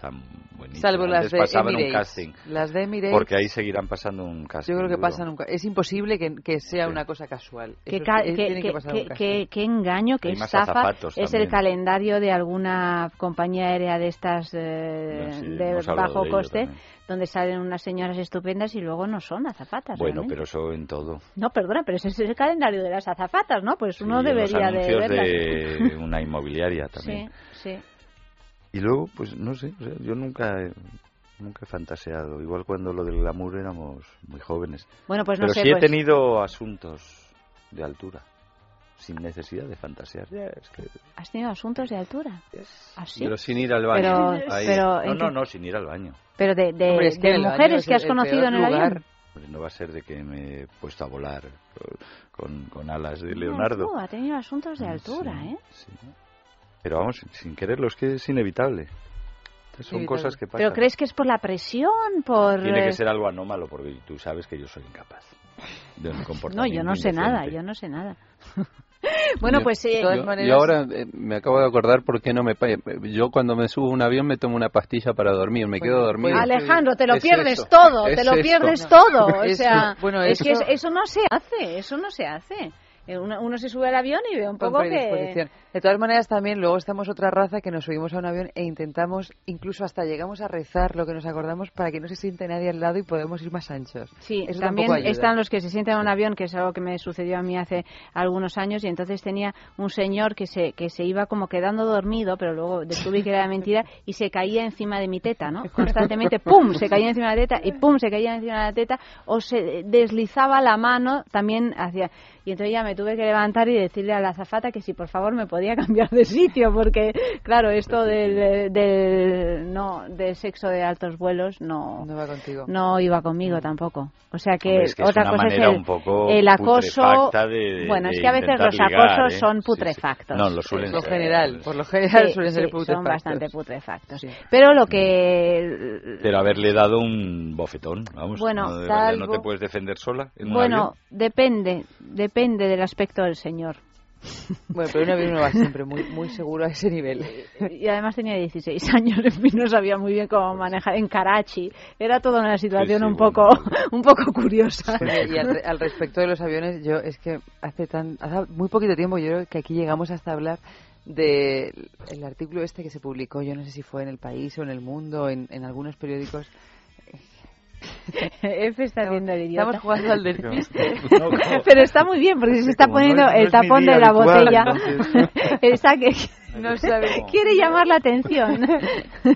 tan buenísimas.
Salvo las
Antes
de
pasaban un
Emirates.
casting.
Las de Emirates.
Porque ahí seguirán pasando un casting.
Yo creo que
duro.
pasa nunca. Es imposible que, que sea
Sí.
una cosa casual.
Qué, ca-
es-
qué-
tiene que
qué-
pasar
qué-
un casting.
qué- qué engaño, qué estafa es el calendario de alguna compañía aérea de estas eh,
No, sí,
de bajo
de
coste, donde salen unas señoras estupendas y luego no son azafatas.
Bueno,
realmente.
pero eso en todo.
No, perdona, pero ese es el calendario de las azafatas, ¿no? Pues uno
Sí, en los
debería de verlas.
de una inmobiliaria también.
Sí, sí.
Y luego, pues no sé, o sea, yo nunca he, nunca he fantaseado. Igual cuando lo del glamour éramos muy jóvenes.
Bueno, pues no
Pero
sé,
sí
pues-
he tenido asuntos de altura, sin necesidad de fantasear. Ya, es que...
¿Has tenido asuntos de altura? ¿Ah, sí?
Pero sin ir al baño.
Pero,
Ahí.
pero,
No,
¿en
no, no, sin ir al baño.
pero de, de,
Hombre, es que
de mujeres
es
que has conocido en el
lugar.
avión.
No va a ser de que me he puesto a volar con, con alas de Leonardo.
tú, ha tenido asuntos de
Mm,
altura,
sí,
¿eh?
sí. Pero vamos, sin quererlo, es que es inevitable. Son
Inevitable.
cosas que pasan.
¿Pero crees que es por la presión? por
Tiene
eh,
que ser algo anómalo, porque tú sabes que yo soy incapaz de un
No,
comportamiento
yo no sé nada, yo no sé nada. bueno,
Yo-
pues eh,
yo- Y ahora eh, me acabo de acordar por qué no me... pa- Yo cuando me subo a un avión me tomo una pastilla para dormir, me quedo dormido.
Alejandro, te lo
Es
pierdes
eso,
todo,
es
te lo
esto.
pierdes
No.
todo. O sea,
bueno,
es que
eso-
es- eso no se hace, eso no se hace. Eh, Uno, uno se sube al avión y ve un poco que...
De todas maneras, también luego estamos otra raza que nos subimos a un avión e intentamos, incluso hasta llegamos a rezar lo que nos acordamos para que no se siente nadie al lado y podemos ir más anchos.
Sí,
Eso
también están los que se sienten en un avión, que es algo que me sucedió a mí hace algunos años, y entonces tenía un señor que se, que se iba como quedando dormido, pero luego descubrí que era mentira, y se caía encima de mi teta, ¿no? Constantemente, ¡pum!, se caía encima de la teta, y ¡pum!, se caía encima de la teta, o se deslizaba la mano también hacia... Y entonces ya me tuve que levantar y decirle a la azafata que si por favor me podía cambiar de sitio, porque claro, esto del, del, no, del sexo de altos vuelos no,
No va contigo.
no iba conmigo tampoco. O sea que,
Hombre, es que es
otra cosa es el,
un poco
el acoso.
de-
bueno,
de
es que a veces los
ligar,
acosos
¿eh?
son
Sí, sí.
putrefactos.
No, lo suelen
Por lo
ser.
general, por lo general
Sí,
suelen ser
sí, Son
putrefactos.
bastante putrefactos. Pero lo que.
Pero haberle dado un bofetón, vamos.
Bueno,
no, de ¿no te puedes defender sola en un
Bueno,
avión?
depende. Depende del aspecto del señor.
Bueno, pero un avión no va siempre muy, muy seguro a ese nivel.
Y además tenía 16 años, en fin, no sabía muy bien cómo manejar en Karachi. Era toda una situación
Sí, sí,
un poco un poco curiosa.
Y al, re- al respecto de los aviones, yo es que hace tan hace muy poquito tiempo, yo creo que aquí llegamos hasta hablar del el artículo este que se publicó, yo no sé si fue en El País o en El Mundo, en, en algunos periódicos.
F está haciendo el idiota.
Estamos jugando al despiste.
No,
Pero está muy bien porque se está poniendo el tapón de la
habitual,
botella. Está que
No sabe.
quiere llamar la atención.
No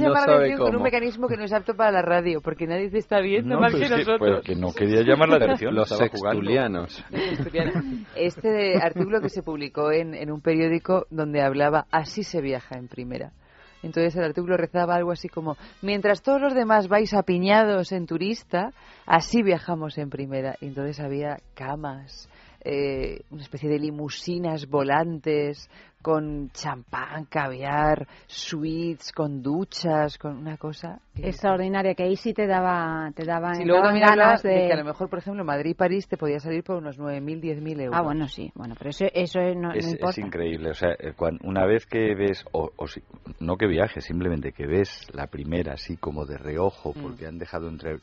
llamar la atención con un
cómo.
mecanismo que no es apto para la radio, porque nadie te está viendo
No,
más
pues
que
que-
nosotros.
pues que no quería llamar la atención.
Los sextulianos.
Este artículo que se publicó en, en un periódico donde hablaba así se viaja en primera. Entonces el artículo rezaba algo así como, mientras todos los demás vais apiñados en turista, así viajamos en primera. Y entonces había camas, eh, una especie de limusinas volantes con champán, caviar, suites, con duchas, con una cosa.
Extraordinaria, que ahí sí te daba, te daban,
Y luego también
ganas
de...
de...
que a lo mejor, por ejemplo, Madrid-París te podía salir por unos 9.000, 10.000 euros.
Ah, bueno, sí. Bueno, pero eso, eso no, no
Es, es
importa.
increíble, o sea, eh, una vez que ves, o, o si- no que viajes, simplemente que ves la primera así como de reojo,
Mm.
porque han dejado entre...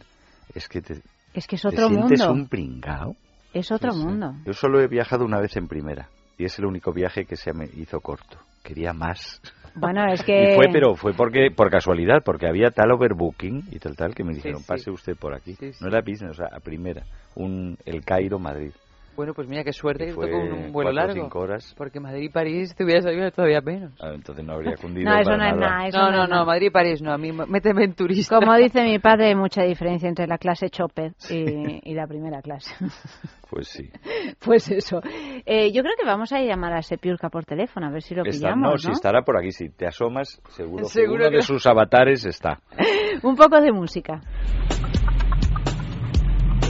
Es que te,
Es que es
te
otro
sientes
mundo.
un pringao.
Es otro mundo.
Yo solo he viajado una vez en primera, y es el único viaje que se me hizo corto. Quería más.
Bueno, es que...
Y fue, pero fue porque por casualidad, porque había tal overbooking y tal tal que me dijeron,
sí.
pase usted por aquí.
Sí, sí.
No era business, o sea, a primera, un el Cairo Madrid.
Bueno, pues mira qué suerte que
fue
tocó un, un vuelo largo.
cinco horas.
Porque Madrid y París te hubiera salido todavía menos.
Ah, entonces no habría cundido
No, eso
para
no es
nada.
Eso
no,
no,
no, no,
nada.
Madrid y París no. A mí méteme en turista.
Como dice mi padre, hay mucha diferencia entre la clase Chopper y, y la primera clase.
Pues sí.
Pues eso. Eh, yo creo que vamos a llamar a Sepiurca por teléfono, a ver si lo
Está-
pillamos,
no,
¿no?
si estará por aquí, si te asomas, seguro, que
Seguro
uno
que-
de sus avatares está.
Un poco de música.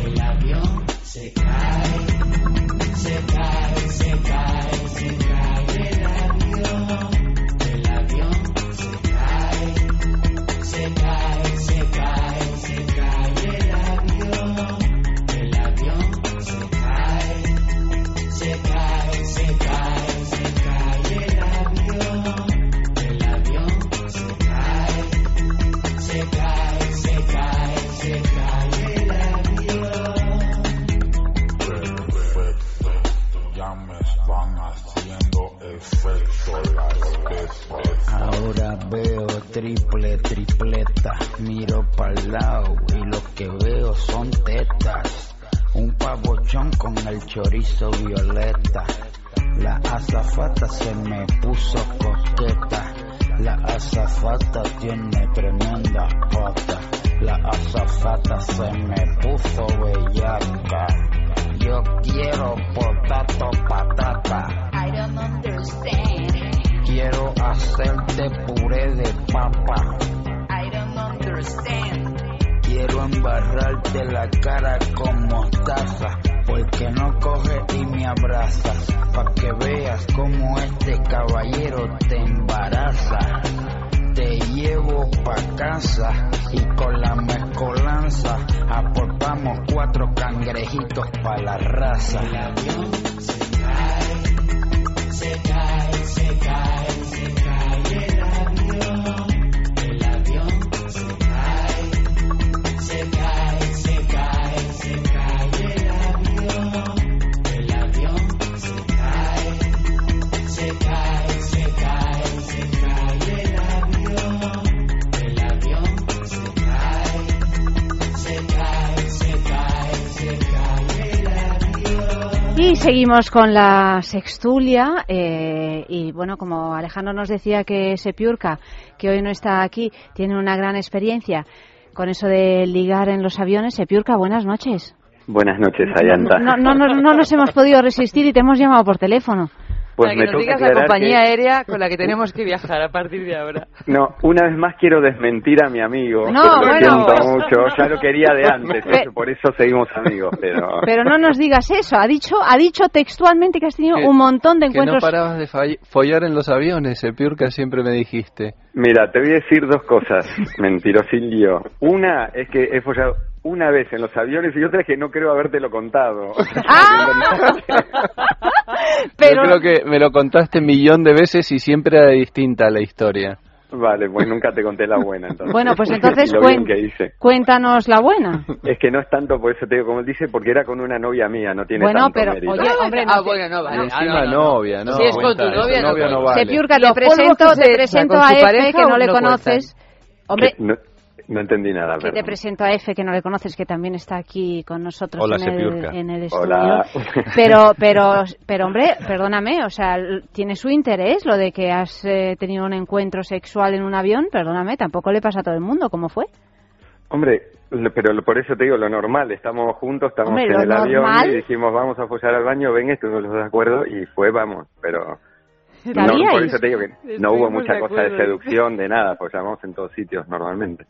El avión se cae. Se cae, se cae,
Ahora veo triple, tripleta. Miro para el lado y lo que veo son tetas. Un pavochón con el chorizo violeta. La azafata se me puso coqueta. La azafata tiene tremenda pata. La azafata se me puso bellaca. Yo quiero potato patata.
I don't understand.
Quiero hacerte puré de papa.
I don't understand.
Quiero embarrarte la cara con mostaza. Porque no coge y me abrazas. Pa' que veas cómo este caballero te embaraza. Te llevo pa' casa y con la mezcolanza aportamos cuatro cangrejitos pa' la raza.
Se cae, se cae,
Y seguimos con la sextulia eh, y bueno, como Alejandro nos decía que Sepiurca, que hoy no está aquí, tiene una gran experiencia con eso de ligar en los aviones. Sepiurca, buenas noches.
Buenas noches, Ayanta.
No, no, no, no nos hemos podido resistir y te hemos llamado por teléfono.
Pues
Para
me
que nos
toca
digas la compañía
que-
aérea con la que tenemos que viajar a partir de ahora.
No, una vez más quiero desmentir a mi amigo.
No,
lo
bueno.
siento mucho, ya lo quería de antes, por eso seguimos amigos, pero...
Pero no nos digas eso. Ha dicho, ha dicho textualmente que has tenido
Que-
un montón de
Que no
encuentros.
parabas de follar en los aviones, Epiurca siempre me dijiste.
Mira, te voy a decir dos cosas, mentirosilio. Una es que he follado una vez en los aviones y otra es que no creo habértelo contado.
Pero-
Yo creo que me lo contaste un millón de veces y siempre era distinta la historia.
Vale, pues nunca te conté la buena entonces.
Bueno, pues entonces cuen-
que hice.
cuéntanos la buena.
Es que no es tanto por eso te digo, como él dice, porque era con una novia mía, no tiene
Bueno,
tanto
pero,
mérito.
oye, hombre, no
Ah, bueno, no vale.
Y encima
Ah, no, no, no.
novia, ¿no?
Si es con tu novia,
eso,
no
novia no vale.
Sepiurca, te presento, te presento a Efe, que no le
no
conoces. Hombre,
No, entendí nada,
que te presento a Efe, que no le conoces, que también está aquí con nosotros
Hola,
en, el, en el estudio.
Hola.
Pero, pero, pero, hombre, perdóname, o sea, tiene su interés lo de que has eh, tenido un encuentro sexual en un avión, perdóname, tampoco le pasa a todo el mundo, ¿cómo fue?
Hombre, pero lo- por eso te digo lo normal, estamos juntos, estamos
Hombre,
en el avión
normal.
y dijimos vamos a follar al baño, ven, estuvimos de acuerdo y fue, vamos, pero... No,
¿Sabíais?
por eso te digo que no hubo mucha
de
cosa de seducción, de nada, pues llamamos en todos sitios normalmente.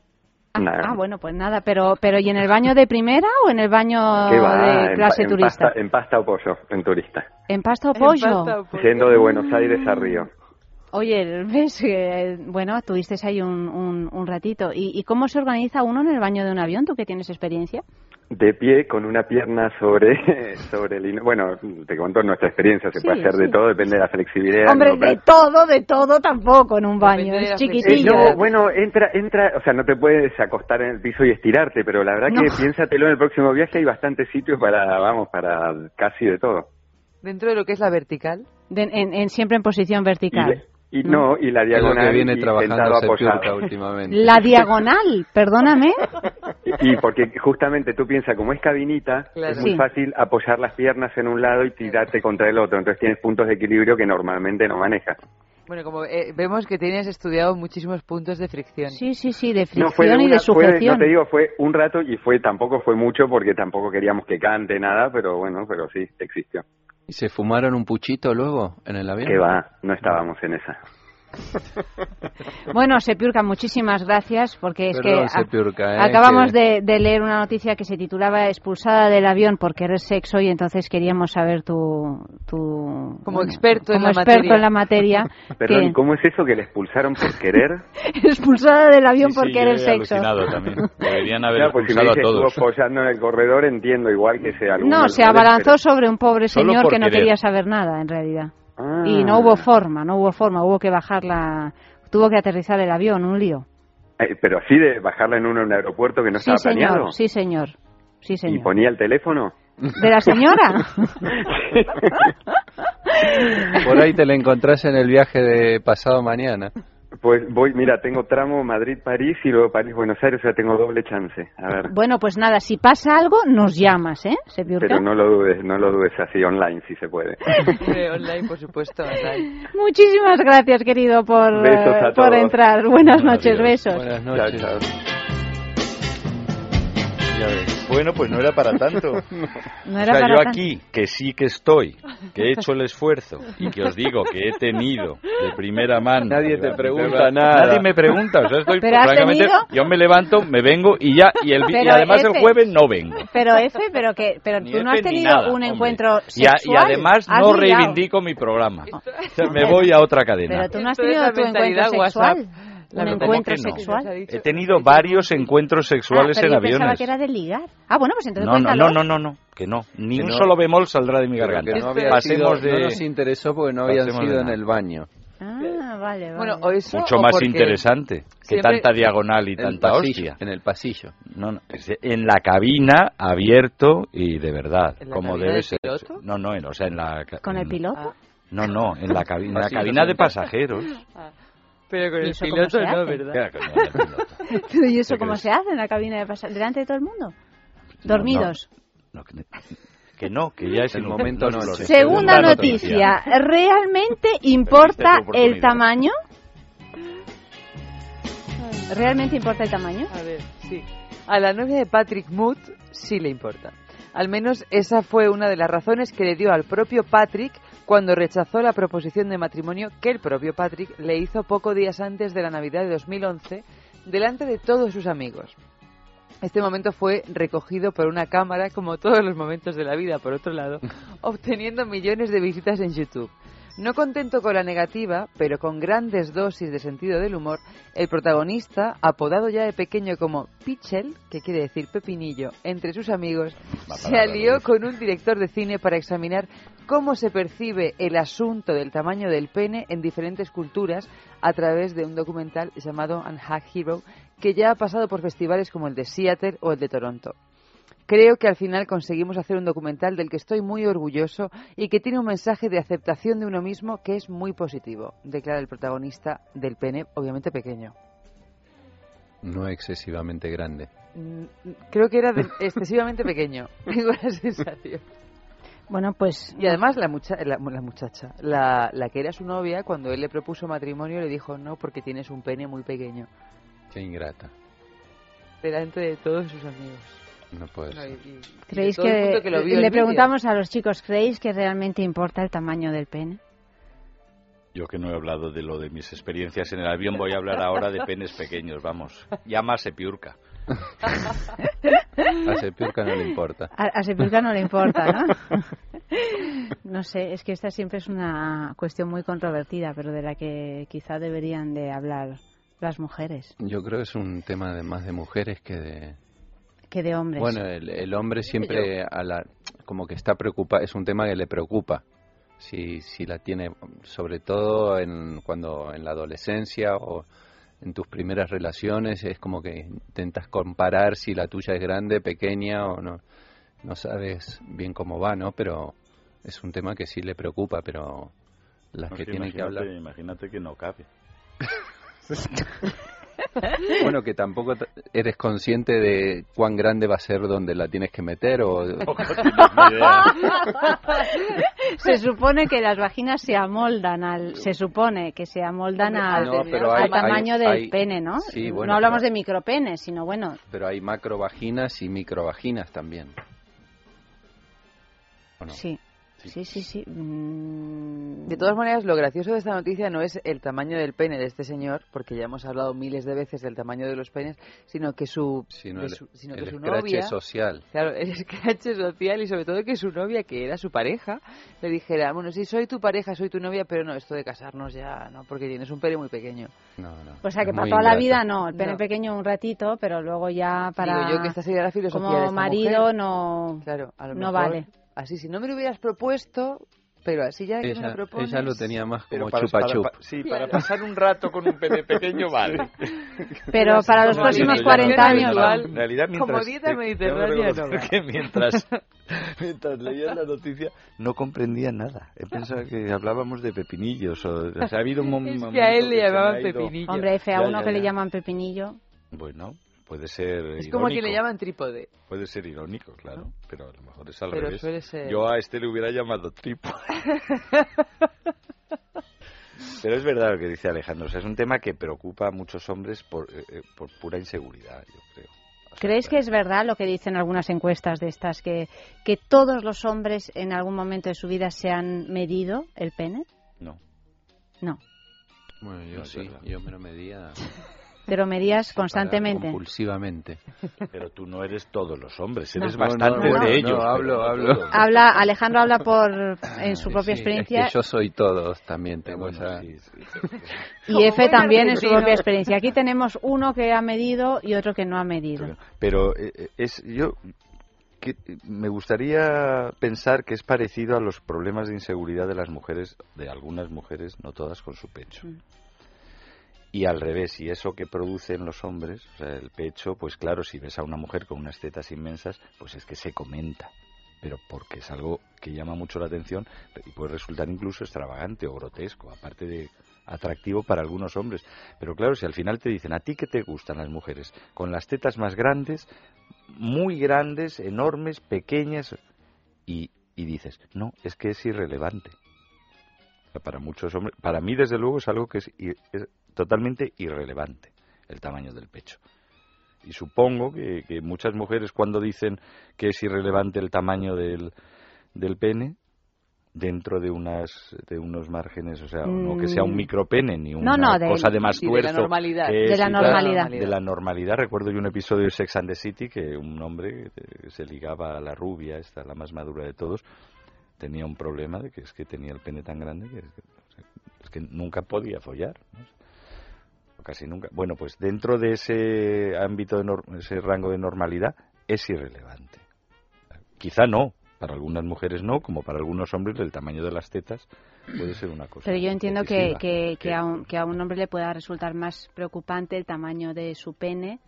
Nada.
Ah, bueno, pues nada, pero, pero ¿y en el baño de primera o en el baño de clase
en
turista?
pasta- en pasta o pollo, en turista.
¿En pasta o pollo?
Yendo de Buenos Aires a Río.
Oye, ves, Eh, bueno, tuvisteis ahí un, un, un ratito. ¿Y, ¿Y cómo se organiza uno en el baño de un avión? ¿Tú que tienes experiencia?
De pie, con una pierna sobre, sobre el... ino- Bueno, te cuento nuestra experiencia, se
Sí,
puede hacer de todo, depende de la flexibilidad.
Hombre,
¿no?
de todo, de todo tampoco en un baño. Es
Eh, no, bueno, entra, entra, o sea, no te puedes acostar en el piso y estirarte, pero la verdad
No.
que piénsatelo en el próximo viaje, hay bastantes sitios para, vamos, para casi de todo.
Dentro de lo que es la vertical.
De- en, en- siempre en posición vertical.
Y no, y la diagonal
que viene trabajando últimamente.
La diagonal, perdóname.
Y porque justamente tú piensas, como es cabinita,
Claro.
es muy
Sí.
fácil apoyar las piernas en un lado y tirarte contra el otro, entonces tienes puntos de equilibrio que normalmente no manejas.
Bueno, como eh, vemos que tienes estudiado muchísimos puntos de fricción.
Sí, sí, sí, de fricción
No fue de
y de
fue
sujeción.
no te digo, fue un rato y fue tampoco fue mucho porque tampoco queríamos que cante nada, pero bueno, pero sí, existió.
¿Y se fumaron un puchito luego en el avión?
Que va, no estábamos en esa.
Bueno, Sepiurca, muchísimas gracias porque es
Perdón,
que
Sepiurca, ¿eh?
acabamos
que-
de, de leer una noticia que se titulaba Expulsada del avión por querer sexo y entonces queríamos saber tu... tu
Como
bueno,
experto en
como
la
experto
materia.
en la materia.
Perdón,
que-
¿y cómo es eso que le expulsaron por querer?
expulsada del avión
Sí,
por
sí,
querer
yo he
sexo.
alucinado también. Deberían haber
Claro, pues si me
a todos.
estuvo posando en el corredor, entiendo igual que sea
No, se abalanzó
pero-
sobre un pobre señor que no
querer.
quería saber nada, en realidad.
Ah.
Y no hubo forma, no hubo forma, hubo que bajar la... Tuvo que aterrizar el avión, un lío.
Eh, pero así de bajarla en uno en un aeropuerto que no
Sí,
estaba
señor,
planeado.
sí, señor. Sí,
¿Y
señor.
ponía el teléfono?
¿De la señora?
Por ahí te la encontrás en el viaje de pasado mañana.
Pues voy, mira, tengo tramo Madrid-París y luego París-Buenos Aires, o sea, tengo doble chance. A ver.
Bueno, pues nada, si pasa algo, nos llamas, ¿eh?
Pero no lo dudes, no lo dudes así online si se puede.
Online, por supuesto, online.
Muchísimas gracias, querido, por,
Besos a
por
todos.
entrar. Buenas noches,
Adiós.
besos.
Buenas
Chao,
noches.
chao.
Ya ves. Bueno, pues no era para tanto.
No
o
era
sea,
para
yo
tan-
aquí, que sí que estoy, que he hecho el esfuerzo y que os digo que he tenido de primera mano.
Nadie te pregunta nada.
Nadie me pregunta, o sea, estoy
¿Pero has
francamente,
tenido?
yo me levanto, me vengo y ya, y, el, y además el
Efe,
jueves no vengo.
Pero F, pero que, pero
Ni
tú no has tenido
nada,
un
hombre.
encuentro
Y, a-
sexual.
y además no reivindico mi programa. O sea, me voy a otra cadena.
Pero tú no has tenido tu encuentro sexual.
WhatsApp.
Un
¿Cómo
encuentro
no?
sexual.
He tenido varios encuentros sexuales
ah, pero
en
yo pensaba
aviones.
que era de ligar. Ah, bueno, pues entonces
No, no,
cuéntalo.
no, no, no, no, que no. Ni
Que
un
no.
solo bemol saldrá de mi garganta.
no había
Pasemos
sido-
de...
no nos interesó porque no habían
Pasemos
sido en el baño.
Ah, vale, vale.
Bueno, o eso
Mucho
o
más interesante que tanta diagonal y tanta
pasillo,
hostia.
En el pasillo.
No, no, en la cabina, abierto y de verdad,
¿En la
como
cabina
debe
del
ser.
piloto?
No, no, en, o sea, en la...
¿Con el piloto?
No, no, en la, cabi- en la cabina de pasajeros.
Pero con
¿Y
el
eso cómo
piloto
se
no,
hace?
¿verdad?
Claro, coño, el piloto.
Pero ¿Y eso
¿Qué
cómo
crees?
se hace en la cabina de pasar? ¿Delante de todo el mundo?
No,
Dormidos.
no, que, que no, que ya es
El momento no sé.
Segunda noticia. ¿Realmente importa
Esta es tu
el tamaño? ¿Realmente importa el tamaño?
A ver, sí. A la novia de Patrick Mood sí le importa. Al menos esa fue una de las razones que le dio al propio Patrick cuando rechazó la proposición de matrimonio que el propio Patrick le hizo pocos días antes de la Navidad de 2011 delante de todos sus amigos. Este momento fue recogido por una cámara, como todos los momentos de la vida, por otro lado, obteniendo millones de visitas en YouTube. No contento con la negativa, pero con grandes dosis de sentido del humor, el protagonista, apodado ya de pequeño como Pichel, que quiere decir pepinillo, entre sus amigos, se alió con un director de cine para examinar cómo se percibe el asunto del tamaño del pene en diferentes culturas a través de un documental llamado Unhack Hero, que ya ha pasado por festivales como el de Seattle o el de Toronto. Creo que al final conseguimos hacer un documental del que estoy muy orgulloso y que tiene un mensaje de aceptación de uno mismo que es muy positivo, declara el protagonista del pene, obviamente pequeño.
No excesivamente grande.
Mm, Creo que era de- excesivamente pequeño, tengo la sensación.
Bueno, pues...
Y además la, mucha- la, la muchacha, la, la que era su novia, cuando él le propuso matrimonio, le dijo no porque tienes un pene muy pequeño,
Qué ingrata.
delante de todos sus amigos.
No puede ser.
¿Creéis que,
que
le preguntamos a los chicos, ¿creéis que realmente importa el tamaño del pene?
Yo que no he hablado de lo de mis experiencias en el avión, voy a hablar ahora de penes pequeños, vamos. Llama a Sepiurca.
A Sepiurca no le importa.
A, a Sepulcra no le importa, ¿no? no sé, es que esta siempre es una cuestión muy controvertida, pero de la que quizá deberían de hablar las mujeres
Yo creo que es un tema de más de mujeres que de...
que de hombres.
Bueno, el, el hombre siempre a la, como que está preocupado, es un tema que le preocupa. Si, si la tiene, sobre todo en, cuando en la adolescencia o en tus primeras relaciones, es como que intentas comparar si la tuya es grande, pequeña o no. No sabes bien cómo va, ¿no? Pero es un tema que sí le preocupa, pero las
No,
que tienen que hablar.
Imagínate que no cabe.
Bueno, que tampoco eres consciente de cuán grande va a ser donde la tienes que meter o...
se supone que las vaginas se amoldan al, se supone que se amoldan al,
No, pero
al
hay-
tamaño
hay-
del
hay-
pene, ¿no?
Sí,
no hablamos
pero-
de micropenes, sino bueno,
Pero hay macrovaginas y microvaginas también. ¿O no?
sí. Sí, sí, sí. Mm,
De todas maneras, lo gracioso de esta noticia no es el tamaño del pene de este señor, porque ya hemos hablado miles de veces del tamaño de los penes, sino que su,
Sino el-
su- sino
el
que su novia,
social.
claro, el escrache social y sobre todo que su novia, que era su pareja, le dijera, bueno, sí, soy tu pareja, soy tu novia, pero no, esto de casarnos ya, no, porque tienes un pene muy pequeño.
No, no.
O sea, que para toda la vida no, el pene
No.
pequeño un ratito, pero luego ya para...
Digo yo que esta sería la filosofía
como
de esta
marido
mujer.
no,
Claro, a lo
no
mejor,
vale.
Así, si no me lo hubieras propuesto, pero así ya que me
Ella,
lo propones...
ella lo tenía más como
para-
chupa
para-
chup.
pa- sí, para pasar un rato con un pene pequeño vale.
Pero para los
Como
próximos
dieta
40 años.
En realidad,
Como
mientras,
dieta
tengo que
mediterránea, no.
que mientras, mientras leía la noticia no comprendía nada. He pensado que hablábamos de pepinillos. O, o sea, ha habido un mom-
Es que
momento
a él le
me
llamaban
pepinillo.
Hombre, F, a
Ya,
uno
ya,
que le llaman pepinillo.
Bueno, puede ser
Es como que le
irónico.
llaman trípode.
Puede ser irónico, claro, pero a lo mejor es al
Pero
revés.
suele ser-
Yo a este le hubiera llamado trípode. Pero es verdad lo que dice Alejandro, o sea, es un tema que preocupa a muchos hombres por, eh, eh, por pura inseguridad, yo creo.
¿Crees que es verdad lo que dicen algunas encuestas de estas, que, que todos los hombres en algún momento de su vida se han medido el pene?
No.
No.
Bueno, yo
No,
sí, yo me lo medía
Te lo medías constantemente.
compulsivamente.
Pero tú no eres todos los hombres, eres
No,
bastante
no, no,
de
no,
ellos.
hablo,
pero no
hablo.
Habla, Alejandro habla por en su
Sí,
propia
sí,
experiencia
Es que yo soy todos también, tengo
bueno,
esa...
sí, sí.
y F también en su propia experiencia. Aquí tenemos uno que ha medido y otro que no ha medido.
Pero eh, eh, es yo que me gustaría pensar que es parecido a los problemas de inseguridad de las mujeres, de algunas mujeres, no todas, con su pecho.
Mm.
Y al revés, y eso que producen los hombres, o sea, el pecho, pues claro, si ves a una mujer con unas tetas inmensas, pues es que se comenta, pero porque es algo que llama mucho la atención y puede resultar incluso extravagante o grotesco, aparte de atractivo para algunos hombres. Pero claro, si al final te dicen, ¿a ti qué te gustan las mujeres? Con las tetas más grandes, muy grandes, enormes, pequeñas, y, y dices, no, es que es irrelevante. Para muchos hombres, para mí desde luego es algo que es, es totalmente irrelevante el tamaño del pecho. Y supongo que, que muchas mujeres cuando dicen que es irrelevante el tamaño del, del pene, dentro de unas de unos márgenes, o sea, no que sea un
Mm.
micropene ni una
no, de-
cosa de más
sí, de la
tuerzo
normalidad.
que
De la normalidad.
de la normalidad. Recuerdo yo un episodio de Sex and the City que un hombre eh, se ligaba a la rubia, esta la más madura de todos, tenía un problema de que es que tenía el pene tan grande que es que, es que nunca podía follar. ¿no? Casi nunca. Bueno, pues dentro de ese ámbito, de ese rango de normalidad, es irrelevante. Quizá no, para algunas mujeres no, como para algunos hombres el tamaño de las tetas puede ser una cosa.
Pero yo entiendo que, que, que a un, que a un hombre le pueda resultar más preocupante el tamaño de su pene,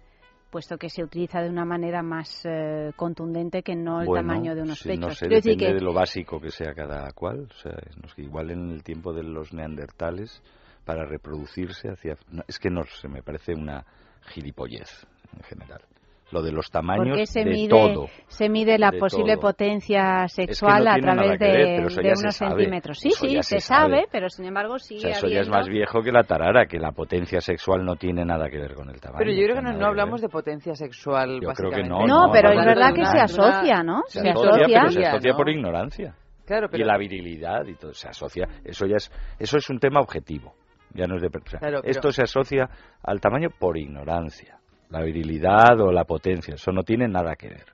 puesto que se utiliza de una manera más eh, contundente que no el
Bueno,
tamaño de unos
sí,
pechos.
No sé, depende
que-
de lo básico que sea cada cual. O sea, igual en el tiempo de los neandertales, para reproducirse, hacía. no, es que no sé, me parece una gilipollez en general. Lo de los tamaños
se
de
mide,
todo.
se mide la posible
todo.
potencia
Es que no
sexual a través
ver,
de,
se
unos centímetros. Sí,
Eso
sí, se,
se
sabe,
sabe.
pero sin embargo
O
sigue
sea, eso ya es más viejo que la tarara, que la potencia sexual no tiene nada que ver con el tamaño.
Pero yo creo que no, hablamos de potencia sexual,
Yo creo que
básicamente.
no,
No,
no,
pero es verdad que se asocia, ¿no?
Se,
Se
asocia,
asocia.
pero se asocia
¿no?
por ignorancia.
Claro, pero-
Y la virilidad y todo se asocia. Eso ya es, eso es un tema objetivo. Ya no es de.
Claro, pero-
Esto se asocia al tamaño por ignorancia. La virilidad o la potencia. Eso no tiene nada que ver.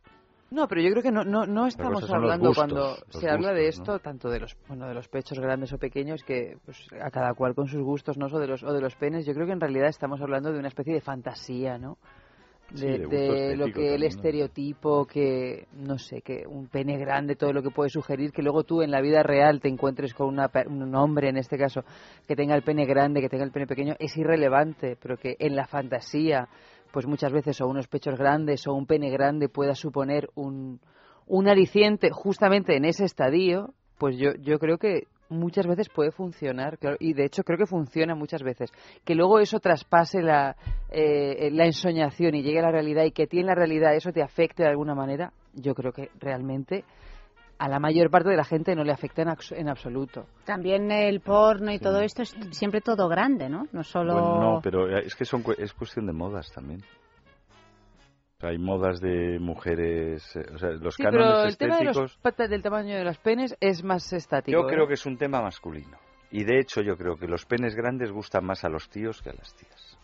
No, pero yo creo que no, no, no estamos hablando
gustos,
cuando se habla de esto, tanto de los bueno de los pechos grandes o pequeños, que pues, a cada cual con sus gustos, ¿no? O de los, o de los penes. Yo creo que en realidad estamos hablando de una especie de fantasía, ¿no? De, lo que el estereotipo, que no sé, que un pene grande, todo lo que puede sugerir, que luego tú en la vida real te encuentres con una, un hombre, en este caso, que tenga el pene grande, que tenga el pene pequeño, es irrelevante, pero que en la fantasía, pues muchas veces o unos pechos grandes o un pene grande pueda suponer un, un aliciente justamente en ese estadio, pues yo, yo creo que muchas veces puede funcionar, claro, y de hecho creo que funciona muchas veces. Que luego eso traspase la, eh, la ensoñación y llegue a la realidad y que a ti en la realidad eso te afecte de alguna manera, yo creo que realmente a la mayor parte de la gente no le afecta en, abs- en absoluto.
También el porno y todo esto es siempre todo grande, ¿no? No solo...
Bueno, no, pero es que son, cu- es cuestión de modas también. Hay modas de mujeres, eh, o sea, los
Sí,
cánones
pero el tema de
estéticos.
los del tamaño de los penes es más estático.
Yo creo
¿eh?
que es un tema masculino. Y de hecho yo creo que los penes grandes gustan más a los tíos que a las tías.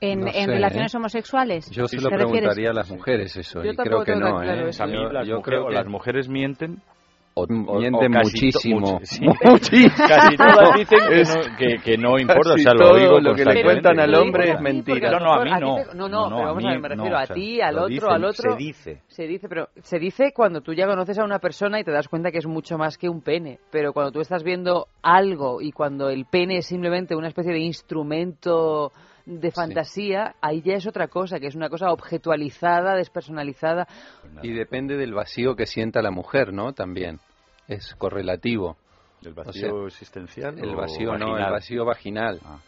En,
No
en
sé,
relaciones
¿eh?
homosexuales.
Yo se
¿te
lo
refieres?
preguntaría a las mujeres eso,
Yo
y creo que no,
claro
¿eh?
eso.
A mí
Yo-
las,
yo
mujeres,
creo que
las mujeres mienten.
O
o-
mienten
o
muchísimo.
sí.
Muchísimo.
Casi todas dicen que no, que, que no importa, o sea, lo digo
lo que le cuentan al hombre es mentira.
No, no, a mí no.
No, no, pero
a
vamos a
mí
ver, me
no,
refiero a ti, al otro,
dicen,
al otro.
Se dice.
Se dice, pero se dice cuando tú ya conoces a una persona y te das cuenta que es mucho más que un pene. Pero cuando tú estás viendo algo y cuando el pene es simplemente una especie de instrumento de fantasía, ahí ya es otra cosa, que es una cosa objetualizada, despersonalizada.
Y depende del vacío que sienta la mujer, ¿no? También. Es correlativo.
¿El
O
vacío
sea,
existencial?
El
o
vacío no,
vaginal?
el vacío vaginal.
Ah.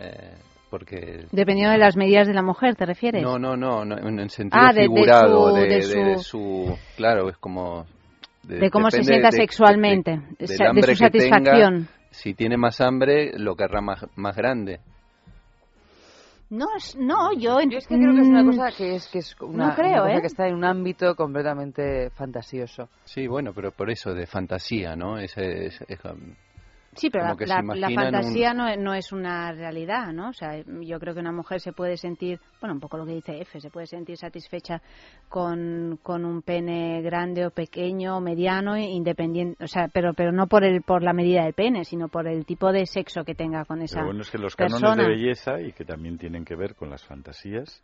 Eh, porque...
Dependiendo de las medidas de la mujer, ¿te refieres?
No, no, no, no, en el sentido
Ah, de- de
figurado
su-
de,
su-
de su... Claro, es como...
De cómo se sienta
de-
sexualmente,
de-
su
tenga.
satisfacción.
si tiene más hambre, lo querrá más, más grande.
No, es- no, yo...
Yo es que creo que es una
mm,
cosa que es, que es una,
No creo,
una cosa
¿eh?
que está en un ámbito completamente fantasioso.
Sí, bueno, pero por eso, de fantasía, ¿no? Ese, es- es,
Sí, pero la,
imaginan un-
fantasía no, es- no es una realidad, ¿no? O sea, yo creo que una mujer se puede sentir, bueno, un poco lo que dice F, se puede sentir satisfecha con, con un pene grande o pequeño o mediano, independiente, o sea, pero pero no por el por la medida del pene, sino por el tipo de sexo que tenga con esa
Pero bueno, es que los cánones
persona.
de belleza, y que también tienen que ver con las fantasías,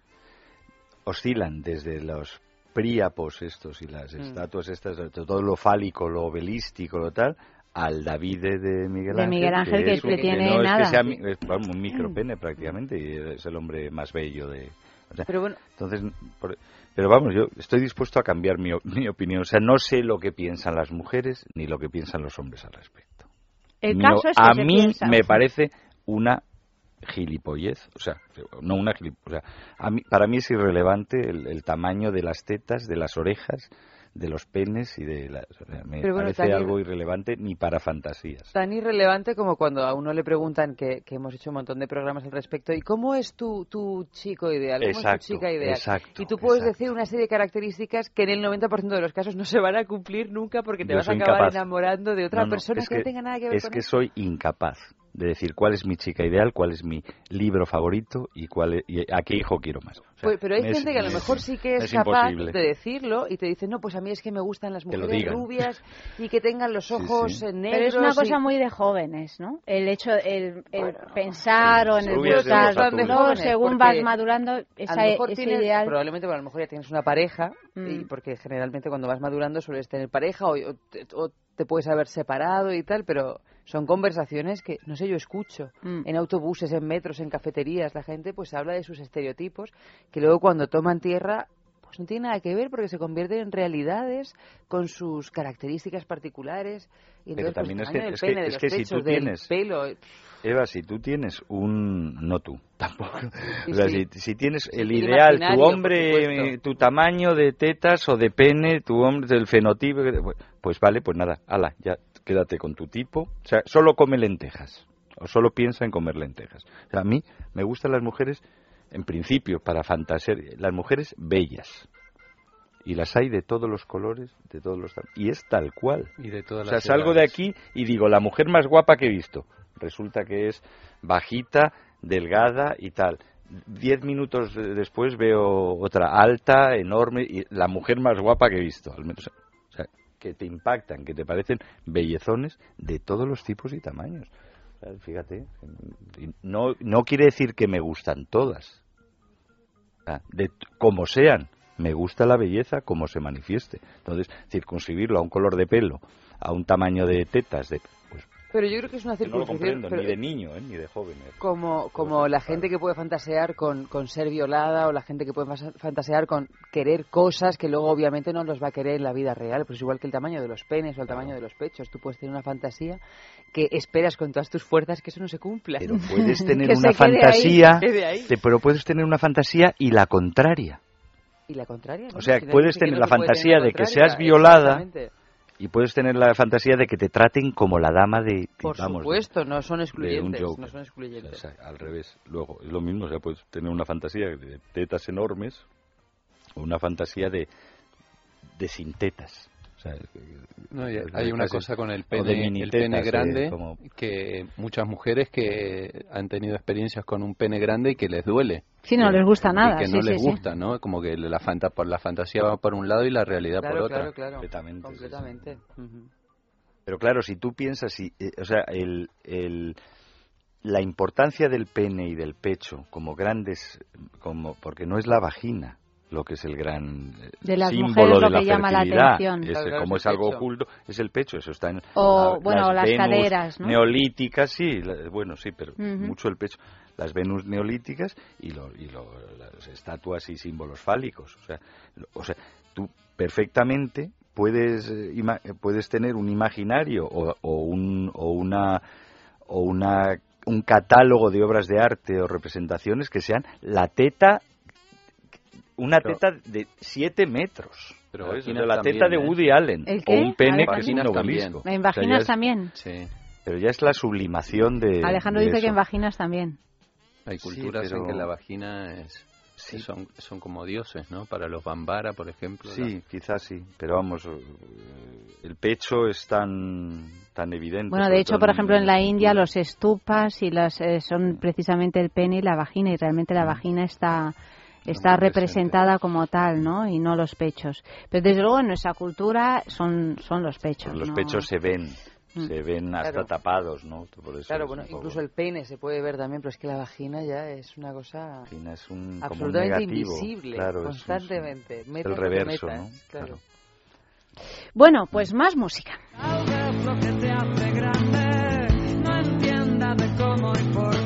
oscilan desde los príapos estos y las
Mm.
estatuas estas, todo lo fálico, lo obelístico, lo tal, al David de Miguel
De
Ángel.
Miguel Ángel, que
es un-
tiene
no es
nada.
que sea es, vamos, un micropene prácticamente, y es el hombre más bello de... o sea,
Pero bueno,
entonces, por- pero vamos, yo estoy dispuesto a cambiar mi, mi opinión. O sea, no sé lo que piensan las mujeres ni lo que piensan los hombres al respecto.
El caso es que
a mí
piensa-
me parece una gilipollez, o sea, no una gilipollez, o sea, a mí, para mí es irrelevante el, el tamaño de las tetas, de las orejas, de los penes y de las, o sea, me
Pero bueno,
parece algo irrelevante ni para fantasías.
tan irrelevante como cuando a uno le preguntan, que, que hemos hecho un montón de programas al respecto, ¿y cómo es tu, tu chico ideal? ¿Cómo
Exacto,
es tu chica ideal?
exacto,
y tú puedes
exacto.
decir una serie de características que en el 90% de los casos no se van a cumplir nunca porque te
Yo
vas a acabar
incapaz.
enamorando de otra
No, no,
persona
es
que, no tenga nada que ver
es
con
que
eso.
soy incapaz de decir cuál es mi chica ideal, cuál es mi libro favorito y cuál es- y a qué hijo quiero más. O sea,
Pues- pero hay
es-
gente que a lo mejor sí que es,
es
capaz
imposible.
de decirlo y te dice, no, pues a mí es que me gustan las mujeres rubias y que tengan los ojos
sí.
eh, negros.
Pero es una
y-
cosa muy de jóvenes, ¿no? El hecho, el, el pensar o en el buscar.
jóvenes,
según vas madurando,
a
esa,
lo mejor
ese
tienes-
ideal.
probablemente bueno, a lo mejor ya tienes una pareja
Mm.
y porque generalmente cuando vas madurando sueles tener pareja o, o te, o te puedes haber separado y tal pero son conversaciones que no sé yo escucho
Mm.
en autobuses en metros en cafeterías la gente pues habla de sus estereotipos que luego cuando toman tierra pues no tiene nada que ver porque se convierten en realidades con sus características particulares y
Pero
entonces pues,
también
el
es que- es que- es si tú tienes-
pelo
Eva, si tú tienes un... No tú, tampoco.
Sí,
o sea,
sí.
si, si tienes
Sí,
el
sí,
ideal, tu hombre, tu tamaño de tetas o de pene, tu hombre, del fenotipo, que- pues vale, pues nada, ala, ya quédate con tu tipo. O sea, solo come lentejas. O solo piensa en comer lentejas. O sea, a mí me gustan las mujeres, en principio, para fantasear, las mujeres bellas. Y las hay de todos los colores, de todos los Y es tal cual.
Y de todas
O sea,
las
salgo de aquí y digo, la mujer más guapa que he visto. Resulta que es bajita, delgada y tal. Diez minutos después veo otra alta, enorme, y la mujer más guapa que he visto. Al menos, que te impactan, que te parecen bellezones de todos los tipos y tamaños. Fíjate, no, no quiere decir que me gustan todas. Como sean, me gusta la belleza como se manifieste. Entonces, circunscribirlo a un color de pelo, a un tamaño de tetas, de, pues
pero yo creo que es una
que no lo comprendo, ni de niño, ¿eh? ni de joven. ¿eh?
como, como la gente que puede fantasear con, con ser violada o la gente que puede fantasear con querer cosas que luego obviamente no los va a querer en la vida real. Pues igual que el tamaño de los penes o el tamaño de los pechos. Tú puedes tener una fantasía que esperas con todas tus fuerzas que eso no se cumpla.
Pero puedes tener una
ahí,
fantasía,
ahí.
te- pero puedes tener una fantasía y la contraria.
Y la contraria. ¿no?
O sea, puedes tener la
tener
fantasía
la
de que seas violada
exactamente.
Y puedes tener la fantasía de que te traten como la dama de,
Por supuesto, no son excluyentes.
Joker.
No son excluyentes.
O sea, al revés. Luego, es lo mismo, o sea, puedes tener una fantasía de tetas enormes una fantasía de, de sintetas. O sea,
No, hay una cosa con el pene, el pene
eh,
grande,
como-
que muchas mujeres que han tenido experiencias con un pene grande y que les duele.
Sí, no
Que-
les gusta
y
nada,
que no
sí,
les
sí.
gusta, ¿no? Como que la, fanta, por la fantasía va por un lado y la realidad por
Claro,
otra.
claro, claro.
Completamente. Pero claro, si tú piensas, si, eh, o sea, el, el- la importancia del pene y del pecho como grandes, como porque no es la vagina lo que es el gran eh,
De las
símbolo
mujeres lo
de la
que llama la atención.
Es,
Claro, claro,
como
es
algo
pecho.
oculto, es el pecho, eso está en
O,
la-
bueno, las
Venus
caderas, ¿no?
neolíticas, sí, la- bueno, sí, pero mucho el pecho, las Venus neolíticas y, lo- y lo- las estatuas y símbolos fálicos, o sea, lo- o sea, tú perfectamente puedes eh, ima- eh, puedes tener un imaginario o, o un o una o una un catálogo de obras de arte o representaciones que sean la teta una
Pero-
teta de 7 metros
Pero
¿sabes? O sea, la
también,
teta de
¿eh?
Woody Allen
¿El
o un pene que es un obelisco
En
O sea,
vaginas
es-
también.
Sí.
pero ya es la sublimación de
Alejandro
de
dice que
eso.
en vaginas también.
Hay
Sí,
culturas en
pero-
que la vagina es son, son como dioses, ¿no? Para los bambara, por ejemplo.
Sí, quizás sí, pero vamos, eh, el pecho es tan tan evidente.
Bueno, de hecho, por ejemplo, en la. India los estupas y las eh, son precisamente el pene y la vagina y realmente la vagina está está representada como tal, ¿no? Y no los pechos. Pero desde luego en nuestra cultura son son los pechos.
Pues los
¿no?
pechos se ven,
Mm.
se ven hasta
Claro.
tapados, ¿no? Por eso
Claro, bueno,
un poco-
incluso el pene se puede ver también, pero es que la vagina ya es una cosa
vagina es un, como un
absolutamente
negativo,
invisible,
claro, es un-
constantemente.
es
metas
el reverso,
metas,
¿no?
Claro.
Bueno, pues más música.
lo que te hace grande, no entienda de cómo y por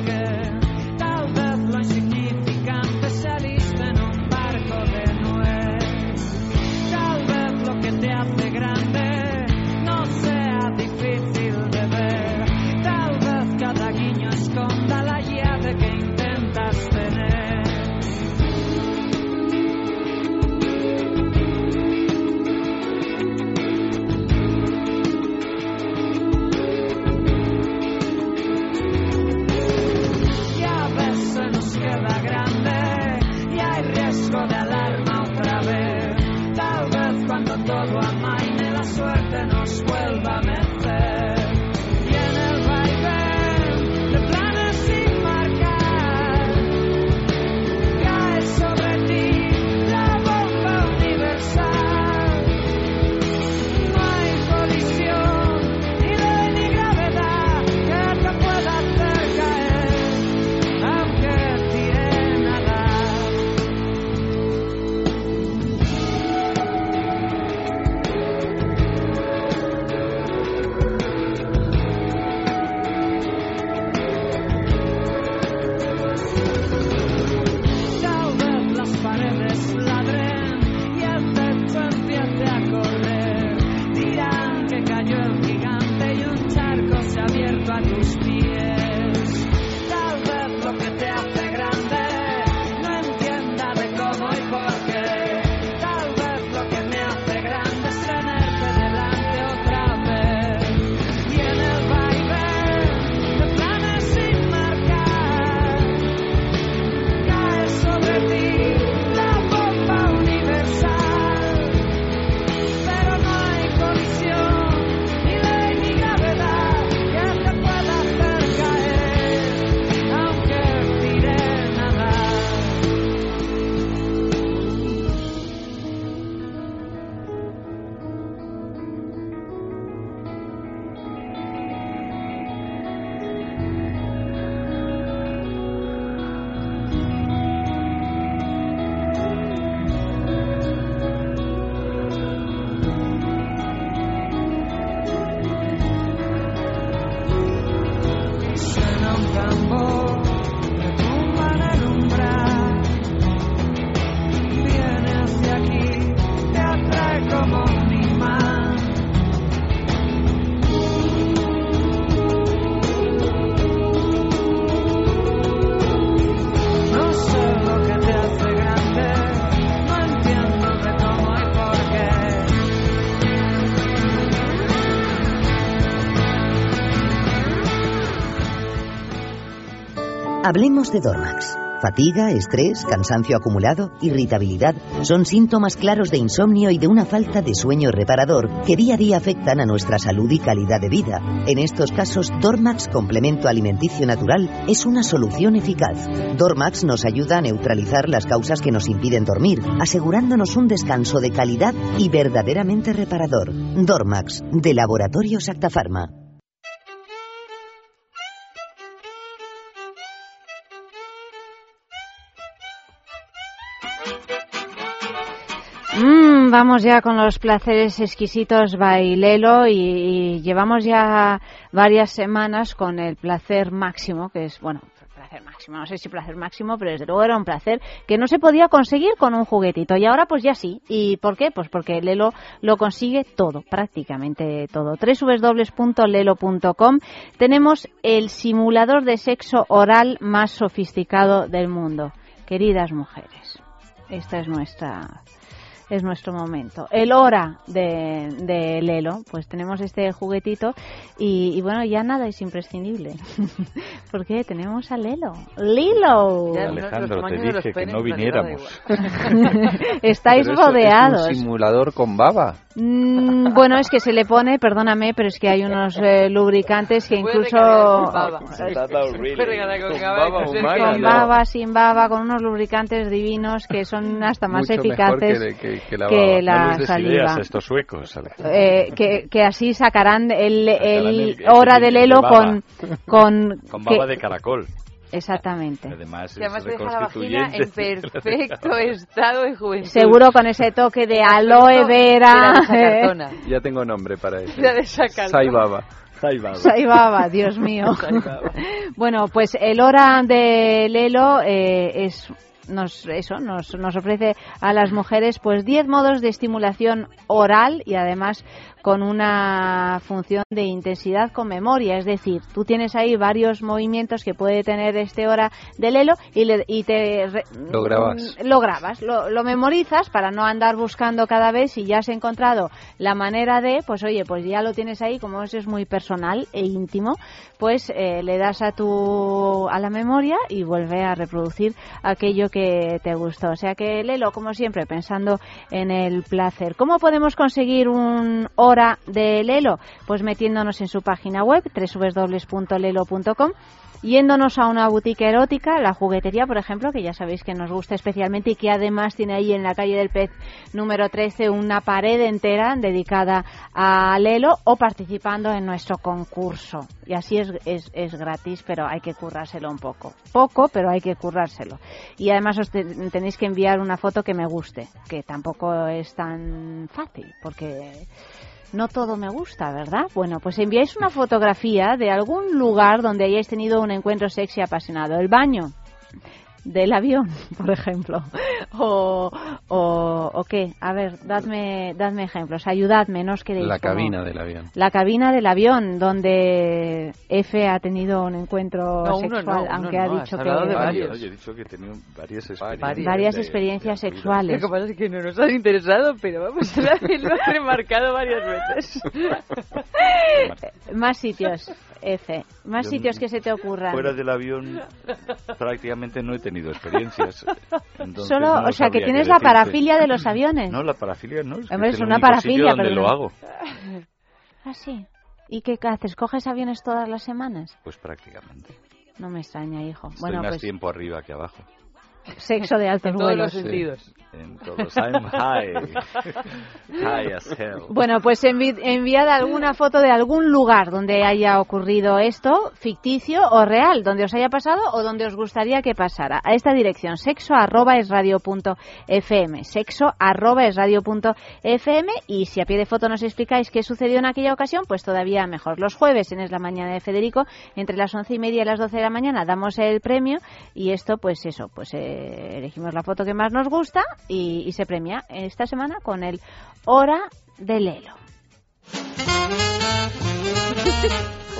Hablemos de Dormax, Fatiga, estrés, cansancio acumulado, irritabilidad son síntomas claros de insomnio y de una falta de sueño reparador que día a día afectan a nuestra salud y calidad de vida. En estos casos, Dormax Complemento Alimenticio Natural es una solución eficaz. Dormax nos ayuda a neutralizar las causas que nos impiden dormir, asegurándonos un descanso de calidad y verdaderamente reparador. Dormax, de Laboratorio Acta
Mm, vamos ya con los placeres exquisitos bailelo y, y llevamos ya varias semanas con el placer máximo, que es, bueno, placer máximo, no sé si placer máximo, pero desde luego era un placer que no se podía conseguir con un juguetito y ahora pues ya sí. ¿Y por qué? Pues porque Lelo lo consigue todo, prácticamente todo. www.lelo.com tenemos el simulador de sexo oral más sofisticado del mundo. Queridas mujeres, esta es nuestra es nuestro momento. El hora de, de Lelo, pues tenemos este juguetito y, y bueno, ya nada es imprescindible. Porque tenemos a Lelo. ¡Lilo!
Alejandro, te dije que no viniéramos.
Estáis
Pero
rodeados.
Es un simulador con baba.
Mm, bueno, es que se le pone, perdóname, pero es que hay unos eh, lubricantes que incluso
Con
con
baba,
baba, sin baba, con unos lubricantes divinos que son hasta más
Mucho mejor
eficaces
que- que- que la
que la
No
saliva.
a estos suecos.
Eh, que, que así sacarán el, el
el-
hora
el-
del
de
helo
baba.
con, con,
Con
que-
baba de caracol.
exactamente
Además,
Y además deja la vagina en perfecto estado de juventud.
seguro con ese toque de aloe vera
cartona.
Ya tengo nombre para eso.
Ya de sacar.
Sai baba.
Sai baba, Dios mío. bueno, pues el hora de Lelo eh, es nos eso nos, nos ofrece a las mujeres pues 10 modos de estimulación oral y además con una función de intensidad con memoria, es decir, tú tienes ahí varios movimientos que puede tener este hora de Lelo y, le- y te re-
Lo grabas.
lo grabas, lo, lo memorizas para no andar buscando cada vez si ya has encontrado la manera de, pues oye, pues ya lo tienes ahí, como eso es muy personal e íntimo, pues eh, le das a tu a la memoria y vuelve a reproducir aquello que te gustó. O sea que Lelo, como siempre, pensando en el placer. ¿Cómo podemos conseguir un hora de Lelo? Pues metiéndonos en su página web www.lelo.com yéndonos a una boutique erótica, la juguetería, por ejemplo, que ya sabéis que nos gusta especialmente y que además tiene ahí en la calle del Pez número 13 una pared entera dedicada a Lelo o participando en nuestro concurso. Y así es, es, es gratis, pero hay que currárselo un poco. Poco, pero hay que currárselo. Y además os te- tenéis que enviar una foto que me guste, que tampoco es tan fácil, porque no todo me gusta, ¿verdad? Bueno, pues enviáis una fotografía de algún lugar donde hayáis tenido un encuentro sexy apasionado. El baño del avión, por ejemplo. O, o, o qué. A ver, dadme, dadme ejemplos. Ayudadme, no os quedéis
La
como-
cabina del avión.
La cabina del avión, donde F ha tenido un encuentro
No, uno
sexual,
no, uno
aunque
no,
ha
has
dicho
hablado
que...
de varios. Yo he dicho que he tenido varias experiencias.
Varias
de-
experiencias
de-
sexuales.
Lo que pasa es que no nos han interesado, pero vamos a lo ha remarcado varias veces.
Más sitios, F. Más
Yo
sitios que se te ocurran.
Fuera del avión prácticamente no he tenido experiencias. Entonces
Solo,
no
o sea, que tienes la parafilia de los aviones.
No, la parafilia no. Es, que
Hombre,
es
es una parafilia,
donde
pero
lo hago.
Ah, sí. ¿Y qué haces? ¿Coges aviones todas las semanas?
Pues prácticamente.
No me extraña, hijo.
Estoy
bueno,
más
pues
tiempo arriba que abajo.
Sexo de altos
En todos
vuelos.
los sentidos.
En todos. I'm high. high as hell.
Bueno, pues envi- enviad alguna foto de algún lugar donde haya ocurrido esto, ficticio o real, donde os haya pasado o donde os gustaría que pasara. A esta dirección, sexo arroba es radio punto fm, sexo arroba es radio punto fm y si a pie de foto nos explicáis qué sucedió en aquella ocasión, pues todavía mejor. Los jueves en Es la Mañana de Federico, entre las once y media y las doce de la mañana, damos el premio y esto, pues eso, pues eh, elegimos la foto que más nos gusta y, y se premia esta semana con el Hora de Lelo.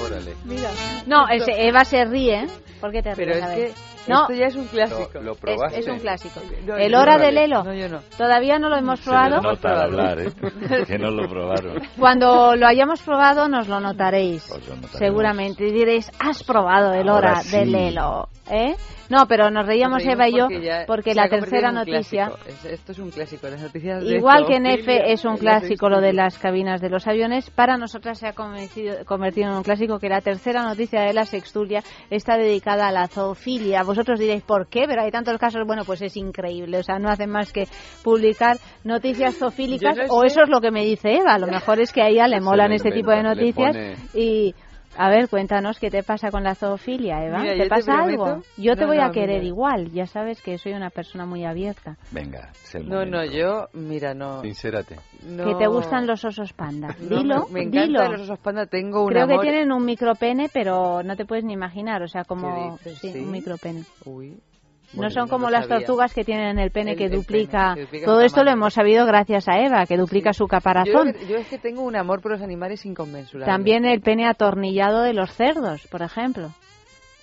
Órale.
Mira. No, ese- Eva se ríe. ¿Por qué te
Pero
ríes?
es
A
que
no,
esto ya es un clásico.
Lo- lo
es,
probaste.
es un clásico.
No,
el hora
no.
de Lelo.
No, yo no.
Todavía no lo hemos
Se
probado.
nota al hablar, ¿eh? que no lo probaron.
Cuando lo hayamos probado nos lo notaréis.
Pues lo.
Seguramente. Y diréis, has probado el
Ahora
hora de
sí.
Lelo. ¿Eh? No, pero nos reíamos
Nos
Eva y yo
porque ya
porque
se
la
convertido
tercera noticia.
Es- esto es un clásico. Las noticias de
igual que en F es un clásico lo de las cabinas de los aviones, para nosotras se ha convencido- convertido en un clásico que la tercera noticia de la sextulia está dedicada a la zoofilia. Vosotros diréis, ¿por qué? Pero hay tantos casos, bueno, pues es increíble. O sea, no hacen más que publicar noticias zoofílicas o eso es lo que me dice Eva. A lo mejor es que a ella le molan este tipo de noticias
pone-
y... A ver, cuéntanos qué te pasa con la zoofilia, Eva.
Mira,
¿Te
te
pasa
prometo-
algo? Yo te
No,
voy
no,
a querer
mira.
igual. Ya sabes que soy una persona muy abierta.
Venga, es el
No, no, yo, mira, no.
Sincérate.
no-
Que te gustan los osos panda. Dilo,
me, me encantan
dilo.
los osos panda. Tengo un
Creo
amor...
que tienen un micropene, pero no te puedes ni imaginar, o sea, como
¿Qué dices?
sí,
¿Sí?
un micropene.
Uy.
No son
no
como las
sabía.
tortugas que tienen el pene
El-
que
pene,
duplica.
que duplica
Todo esto lo hemos sabido gracias a Eva, que duplica su caparazón.
yo es que tengo un amor por los animales inconmensurable.
También el pene atornillado de los cerdos, por ejemplo.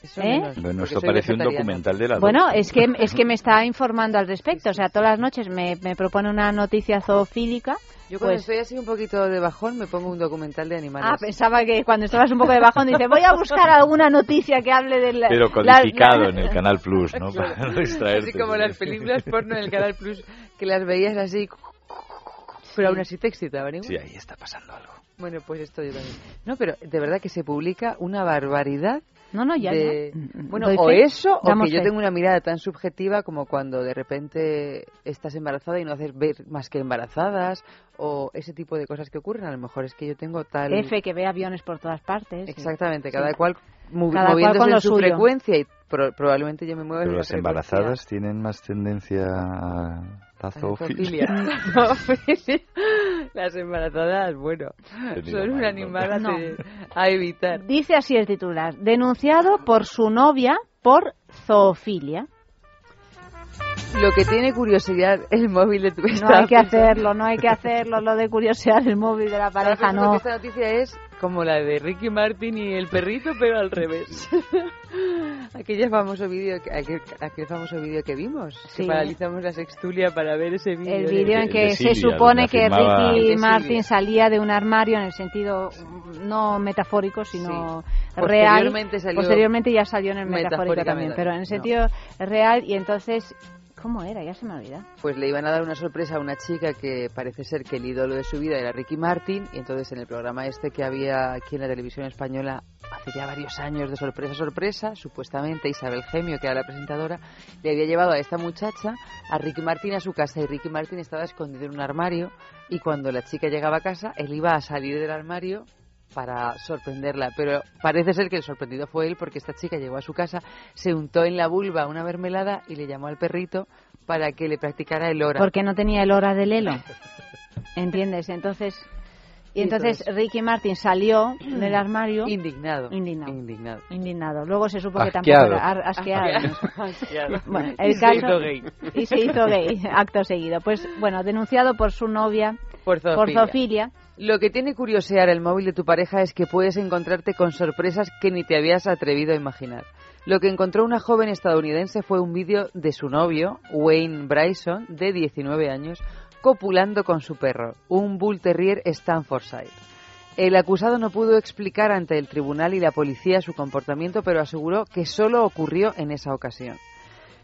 Eso
¿Eh?
menos,
Bueno, esto parece un documental de la
Bueno, es que es que me está informando al respecto. O sea, todas las noches me, me propone una noticia zoofílica.
Yo cuando
pues-
estoy así un poquito de bajón me pongo un documental de animales.
Ah, pensaba que cuando estabas un poco de bajón dice voy a buscar alguna noticia que hable de la...
Pero codificado
la-
en el Canal Plus, ¿no?
Claro.
Para no distraerte.
Así como las películas porno en el Canal Plus, que las veías así, pero aún así te excitaban igual.
Sí, ahí está pasando algo.
Bueno, pues esto yo también. No, pero de verdad que se publica una barbaridad.
No, no, ya,
de-
ya.
Bueno,
Doy
o
fe.
eso, o
Damos
que yo
fe.
tengo una mirada tan subjetiva como cuando de repente estás embarazada y no haces ver más que embarazadas, o ese tipo de cosas que ocurren. A lo mejor es que yo tengo tal...
F que ve aviones por todas partes.
Exactamente,
Sí.
cada cual mu-
Cada cual
moviéndose
con lo
en su
suyo.
frecuencia y pro- probablemente yo me muevo
Pero las embarazadas tienen más tendencia a la zoofilia.
Zoofilia. Las embarazadas, bueno, son un
mal,
animal a,
No.
a evitar.
Dice así el titular, denunciado por su novia por zoofilia.
Lo que tiene curiosidad el móvil de tu
No hay que hacerlo, no hay que hacerlo, lo de curiosear el móvil de la pareja, no.
que Esta noticia es como la de Ricky Martin y el perrito, pero al revés. Aquella famoso vídeo, que- aquel, aquel famoso vídeo que vimos,
Sí.
que paralizamos la sextulia para ver ese vídeo.
El
de-
vídeo en
de
que se
Silvia,
supone que
afirmaba-
Ricky. Martin salía de un armario en el sentido no metafórico, sino
Sí.
real.
Posteriormente salió-
Posteriormente ya salió en el metafórico también, pero en el
no.
sentido real y entonces... ¿Cómo era? Ya se me.
Pues le iban a dar una sorpresa a una chica que parece ser que el ídolo de su vida era Ricky Martin y entonces en el programa este que había aquí en la televisión española hace ya varios años de sorpresa sorpresa, supuestamente Isabel Gemio, que era la presentadora, le había llevado a esta muchacha, a Ricky Martin a su casa y Ricky Martin estaba escondido en un armario y cuando la chica llegaba a casa él iba a salir del armario para sorprenderla, pero parece ser que el sorprendido fue él porque esta chica llegó a su casa, se untó en la vulva una mermelada y le llamó al perrito para que le practicara el hora.
Porque no tenía el hora del helo. ¿Entiendes? Entonces... Y entonces Ricky Martin salió del armario
Indignado.
indignado.
Indignado.
Indignado. Luego se supo que tampoco era asqueado.
Asqueado.
Bueno,
Y
el
se
caso
hizo gay.
y se hizo gay acto seguido. Pues bueno, denunciado por su novia
Por
por
zoofilia. Lo que tiene curiosear el móvil de tu pareja es que puedes encontrarte con sorpresas que ni te habías atrevido a imaginar. Lo que encontró una joven estadounidense fue un vídeo de su novio, Wayne Bryson, de 19 años, copulando con su perro, un Bull Terrier Stanfordshire. El acusado no pudo explicar ante el tribunal y la policía su comportamiento, pero aseguró que solo ocurrió en esa ocasión.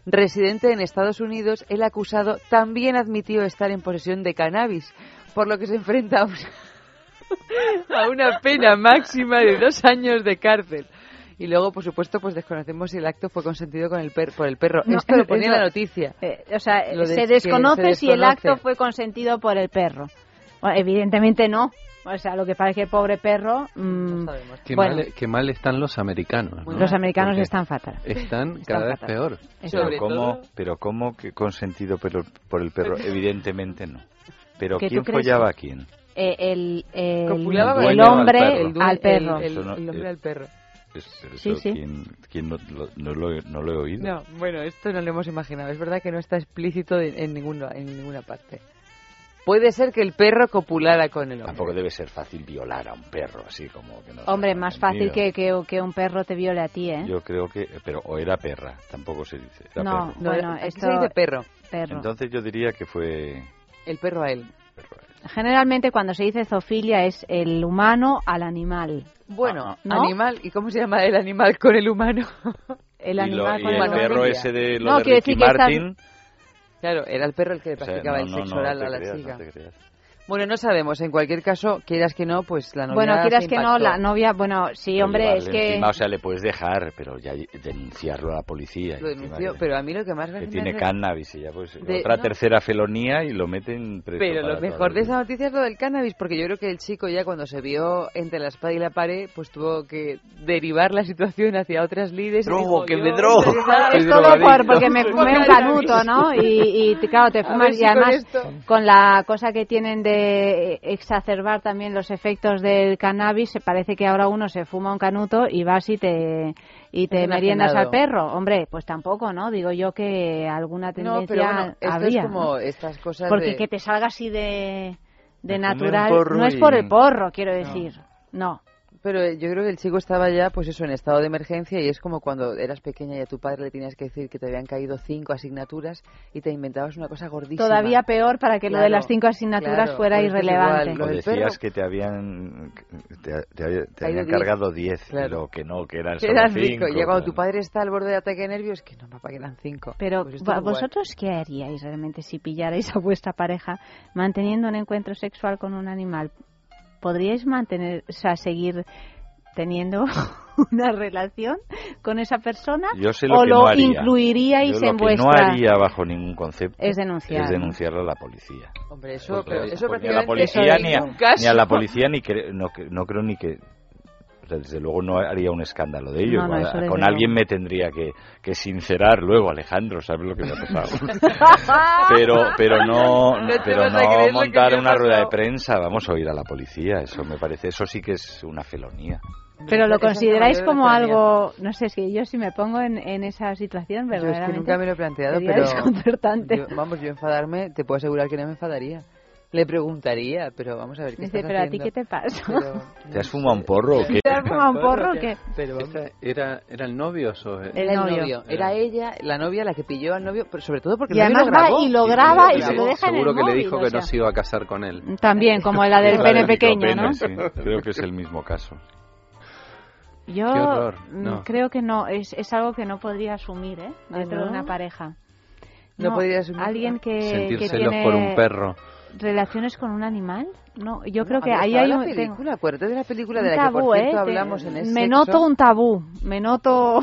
Residente en Estados Unidos, el acusado también admitió estar en posesión de cannabis, por lo que se enfrenta a una, a una pena máxima de dos años de cárcel. Y luego, por supuesto, pues desconocemos si el acto fue consentido con el per- por el perro.
No,
Esto lo ponía la noticia.
Eh, o sea,
de
se desconoce
se
si el acto fue consentido por el perro. Bueno, evidentemente no. O sea, lo que pasa es que el pobre perro. mm,
Qué,
bueno,
mal, qué mal están los americanos. ¿no?
los americanos
Porque
están fatal.
Están
Están
cada vez
fatal.
peor.
Pero cómo, pero cómo que consentido por por el perro, evidentemente no. Pero
¿Que tú
quién
crees?
follaba a quién.
Eh, el, el-
Copulaba
el
con el
hombre
perro.
El dueño-
al perro.
El, el- el hombre
eh,
al perro.
Es- pero
Sí, sí.
¿quién, quién no, lo, no, lo, he- no lo he oído?
No, bueno, esto no lo hemos imaginado. Es verdad que no está explícito de- en, ninguna, en ninguna parte. Puede ser que el perro copulara con el hombre.
Tampoco debe ser fácil violar a un perro, así como que no
Hombre, más fácil que, que, que un perro te viole a ti, ¿eh?
Yo creo que, pero o era perra, tampoco se dice. Era
no,
perro.
No,
bueno, esto...
se dice perro.
perro.
Entonces yo diría que fue
El perro a él.
Generalmente cuando se dice zoofilia es el humano al animal.
Bueno,
¿No?
animal. ¿Y cómo se llama el animal con el humano?
el
Y lo-
animal
y
con
el
el
perro ese de lo
No,
de
quiero
Ricky
decir que estas-
Martin.
Claro, era el perro el que le
O sea,
practicaba
no,
el sexo
no
oral
te
a la
creas,
chica. Bueno, no sabemos. En cualquier caso, quieras que no, pues la novia
Bueno, quieras
se
que no, la novia, bueno, sí,
Pero
hombre, es que...
encima, o sea, le puedes dejar, pero ya denunciarlo a la policía.
Lo denunció,
que-
pero a mí lo que más
que tiene cannabis y ya pues
De-
otra
no.
tercera felonía y lo meten preso
Pero lo mejor de esa noticia es lo del cannabis, porque yo creo que el chico ya cuando se vio entre la espada y la pared, pues tuvo que derivar la situación hacia otras lides.
Drogo, que
yo
me drogo.
Es todo por, porque me fumé un canuto, ¿no? Y, y claro, te fumas
si
y además
con esto-
con la cosa que tienen de exacerbar también los efectos del cannabis, se parece que ahora uno se fuma un canuto y vas y te y te meriendas al perro. Hombre, pues tampoco, ¿no? Digo yo que alguna
No,
tendencia
pero bueno, esto
habría.
es como
¿no?
estas cosas
Porque
de...
que te salga así de, de natural, no es por el porro, quiero decir. No.
Pero eh, yo creo que el chico estaba ya, pues eso, en estado de emergencia y es como cuando eras pequeña y a tu padre le tenías que decir que te habían caído cinco asignaturas y te inventabas una cosa gordísima.
Todavía peor para que lo de las cinco asignaturas
claro,
fuera irrelevante.
igual,
O decías
perro.
que te habían te, habían
diez.
cargado 10
Claro.
lo que no que eran
Que
solo
eras
5
rico. Y ya cuando tu padre está al borde de ataque de nervios, que no, papá, que eran cinco.
Pero
Pues
vosotros qué haríais realmente si pillarais a vuestra pareja manteniendo un encuentro sexual con un animal? ¿Podríais mantener, o sea, seguir teniendo una relación con esa persona
Yo sé lo
o
que
lo
no haría.
incluiríais
Yo lo
en
que
vuestra
no haría bajo ningún concepto
Es denunciar,
es denunciarlo a la policía.
Hombre, eso, pero eso
pues ni a la policía
eso
ni
en
a,
ningún caso.
ni a la policía ni cre- no, que- no creo ni que desde luego no haría un escándalo de ello.
No, no,
Con alguien me tendría que, que sincerar luego, Alejandro, ¿sabes lo que me ha pasado? pero pero no, pero no
que
montar una rueda de prensa, vamos a oír a la policía, eso me parece, eso sí que es una felonía.
Pero lo
es
consideráis como algo, no sé, si yo si me pongo en, en esa situación,
Yo es
verdaderamente
que nunca me lo he planteado, pero
desconcertante.
yo- vamos, yo enfadarme, te puedo asegurar que no me enfadaría. Le preguntaría, pero vamos a ver qué
Dice,
estás
pero a ti
haciendo?".
qué te pasa.
Pero-
¿Te has fumado un porro o qué?
¿Te has fumado un porro o qué?
Pero
¿Era, ¿Eran novios o...?
El
Era el
novio.
Era ella, la novia, la que pilló al novio, pero sobre todo porque
Y
el novio
además
lo
va
grabó.
y lo graba y se lo deja en el
Seguro que le dijo
o
que
sea.
no se iba a casar con él.
También, como la del pene pequeño, ¿no?
sí, creo que es el mismo caso.
Yo
Qué horror,
mm,
no.
creo que no, es, es algo que no podría asumir, ¿eh?
¿Ah,
Dentro
no?
de una pareja.
No podría asumir.
Alguien que,
Sentir
que tiene
por un perro.
Relaciones con un animal. No, yo creo
No,
que
había
ahí hay
la
un, tengo-
película, acuérdate de la película
un
de la
tabú,
que por cierto
¿eh?
hablamos
Te-
en ese
me
sexo.
noto un tabú, me noto...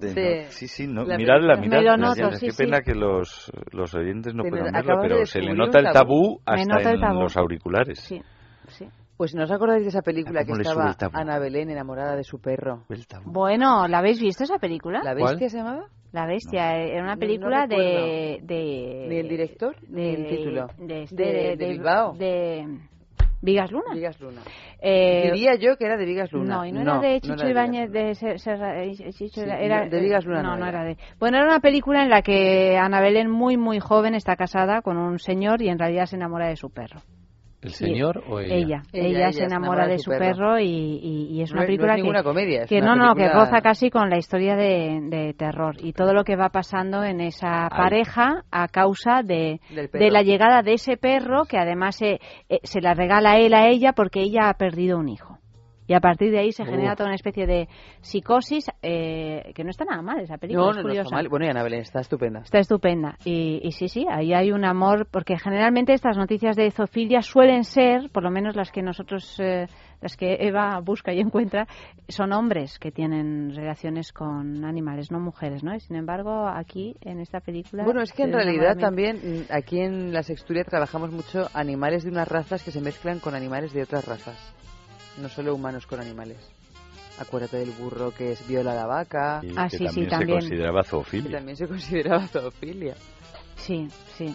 De-
De-
sí, sí, no,
la
miradla.
Me
miradla.
noto, sí,
Qué
sí.
pena que los, los oyentes no puedan verla,
de
pero se le nota el
tabú.
hasta
el
en
tabú.
los auriculares.
Sí, sí.
Pues no os acordáis de esa película que
¿Cómo le sube
estaba? Ana Belén enamorada de su perro.
Bueno, ¿la habéis visto esa película?
¿La
¿Cuál?
bestia se llamaba?
La Bestia, eh, era una
No- no
película de, de...
Ni el director, ni el
de-
título.
De, este,
De- de Bilbao.
De Vigas Luna.
Vigas Luna.
Eh,
Diría yo que era de Vigas Luna.
No, y no, era de Chicho
no
Ibáñez de Serra- Chicho
Sí,
era,
de Vigas Luna
no,
no
no
era.
era de. Bueno, era una película en la que Ana Belén muy muy joven está casada con un señor y en realidad se enamora de su perro.
¿El señor o ella?
Ella,
Ella,
ella,
ella
se enamora de su perro, y, y- y es
No
una
es- no
película
es ninguna
que,
comedia, es
que
una
no, no, que
película-
roza casi con la historia de, de terror y todo lo que va pasando en esa pareja a causa de, de la llegada de ese perro que además se, eh, se la regala él a ella porque ella ha perdido un hijo. Y a partir de ahí se genera toda una especie de psicosis eh, que no está nada mal esa película,
No,
es
no, no está mal. Bueno, y Ana Belén está estupenda.
Está estupenda. Y, y sí, sí, ahí hay un amor, porque generalmente estas noticias de zoofilia suelen ser, por lo menos las que nosotros, eh, las que Eva busca y encuentra, son hombres que tienen relaciones con animales, no mujeres, ¿no? Y sin embargo, aquí, en esta película...
Bueno, es que en realidad también mm, aquí en la Sexturia trabajamos mucho animales de unas razas que se mezclan con animales de otras razas. No solo humanos con animales. Acuérdate del burro que es viola a la vaca.
Y
Ah,
que
sí, sí,
también,
también.
se consideraba
Que
zoofilia.
también se consideraba zoofilia.
Sí, sí.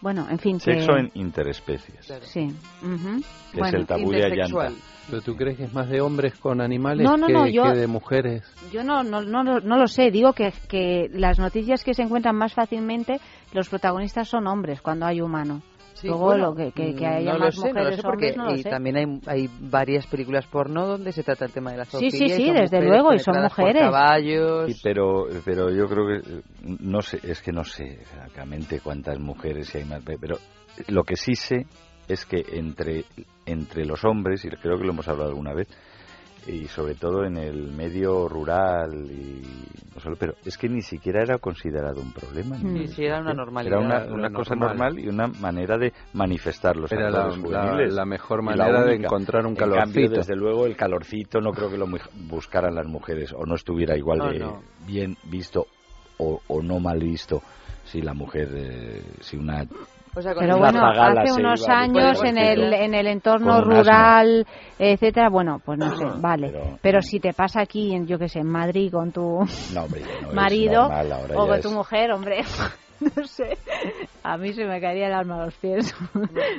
Bueno, en fin, que...
Sexo en interespecies.
Sí. ujú.
Que
Bueno,
es el tabú de Allanta.
¿Pero tú crees que es más de hombres con animales
No, no,
que,
no, yo-
que de mujeres?
Yo no, no, no, lo- no lo sé. Digo que, que las noticias que se encuentran más fácilmente, los protagonistas son hombres cuando hay humano.
Sí,
Luego
bueno,
lo que, que, que haya
no lo
más
sé, no lo
mujeres
sé
o hombres,
porque
no lo
y
sé.
también hay, hay varias películas porno donde se trata el tema de la
Sí,
zoofilia.
sí,
y
sí,
son
desde luego, y son mujeres.
caballos.
Sí, pero, pero yo creo que, no sé, es que no sé exactamente cuántas mujeres hay más, pero lo que sí sé es que entre, entre los hombres, y creo que lo hemos hablado alguna vez, y sobre todo en el medio rural y no solo, pero es que ni siquiera era considerado un problema.
Mm. Sí, sí, era una normalidad.
Era una, cosa
normal.
normal y una manera de manifestar los
Era la- la- la mejor manera de encontrar un
En cambio,
calorcito.
desde luego, el calorcito no creo que lo buscaran las mujeres o no estuviera igual
No,
de
no.
bien visto o, o no mal visto si la mujer, eh, si una
O sea,
Pero bueno, hace unos
iba
años en el, en el entorno rural, etcétera, bueno, pues no sé, vale.
pero-
Pero, si te pasa aquí, en, yo qué sé, en Madrid con tu
No, hombre, ya no es
marido
normal, ahora
o con
es-
tu mujer, hombre, no sé, a mí se me caería el alma a los pies.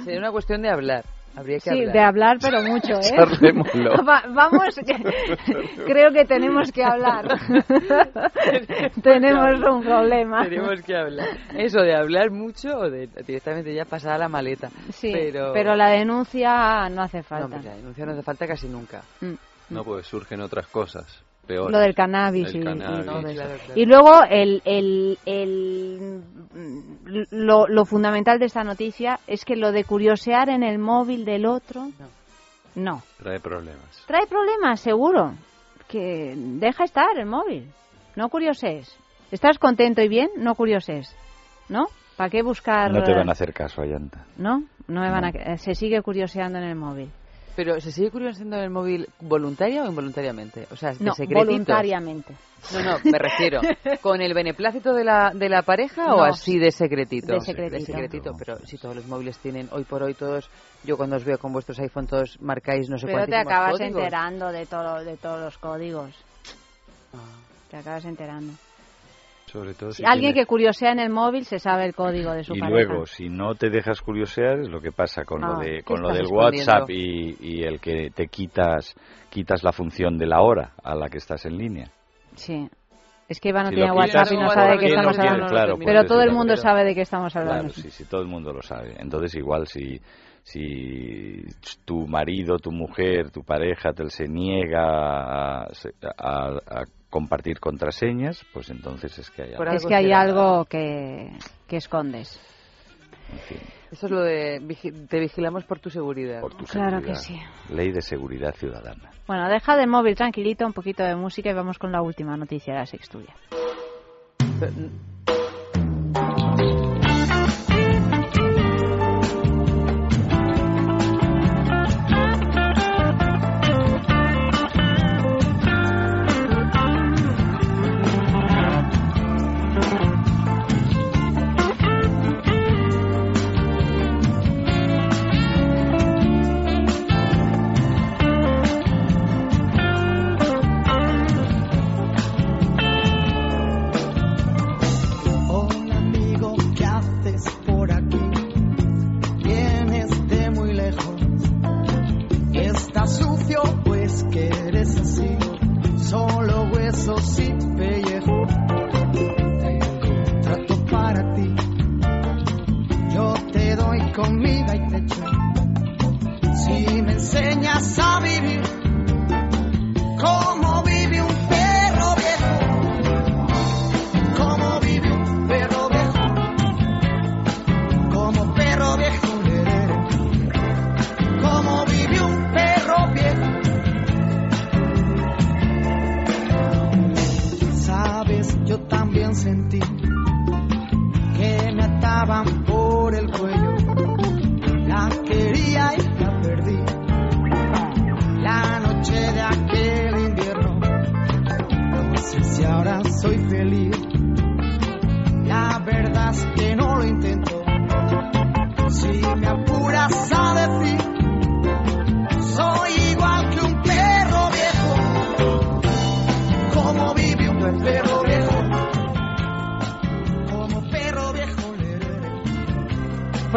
Sería una cuestión de hablar. Habría que
Sí,
hablar.
de hablar, pero mucho, ¿eh?
Charlémoslo.
Va- vamos, creo que tenemos que hablar. tenemos un problema.
Tenemos que hablar. Eso, de hablar mucho o de directamente ya pasar a la maleta.
Sí,
pero...
pero la denuncia no hace
No,
falta.
hombre, la denuncia no hace falta casi nunca.
Mm.
No, porque surgen otras cosas
Lo del cannabis,
El
y, todo eso.
Claro, claro.
Y luego el, el, el, lo, lo fundamental de esta noticia es que lo de curiosear en el móvil del otro, no.
Trae problemas.
Trae problemas, seguro. Que deja estar el móvil. No curiosees. ¿Estás contento y bien? No curiosees. ¿No? ¿Para qué buscar...?
no te van a hacer caso, Ayanta.
¿No? No me van a... eh, Se sigue curioseando en el móvil.
Pero ¿se sigue curioseando en el móvil voluntaria o involuntariamente? O sea, de
No,
secretitos.
voluntariamente.
No, no, me refiero. ¿Con el beneplácito de la, de la pareja o así de secretito?
de secretito.
De secretito, pero si todos los móviles tienen, hoy por hoy todos, yo cuando os veo con vuestros iPhone todos marcáis no sé
Pero te acabas
códigos.
enterando de, todo, de todos los códigos. Te acabas enterando.
Sobre todo si
Si alguien
tiene-
que curiosea en el móvil se sabe el código de su
Y
pareja.
luego, si no te dejas curiosear, es lo que pasa con
Ah,
lo, de,
¿qué
con lo del? WhatsApp y, y el que te quitas, quitas la función de la hora a la que estás en línea.
Sí. Es que Iván no
Si
tiene WhatsApp y no
¿por
sabe de
qué
estamos hablando.
Claro,
pero
pues
todo el mundo sabe de qué estamos hablando.
Claro, sí, sí, todo el mundo lo sabe. Entonces, igual si, si tu marido, tu mujer, tu pareja te se niega a, a- a compartir contraseñas, pues entonces es que hay algo.
es que hay algo que, que escondes.
Eso es lo de vigi- te vigilamos por tu seguridad.
Claro que sí.
Ley de seguridad ciudadana.
Bueno, deja del móvil tranquilito, un poquito de música y vamos con la última noticia de la sexturia.
Hola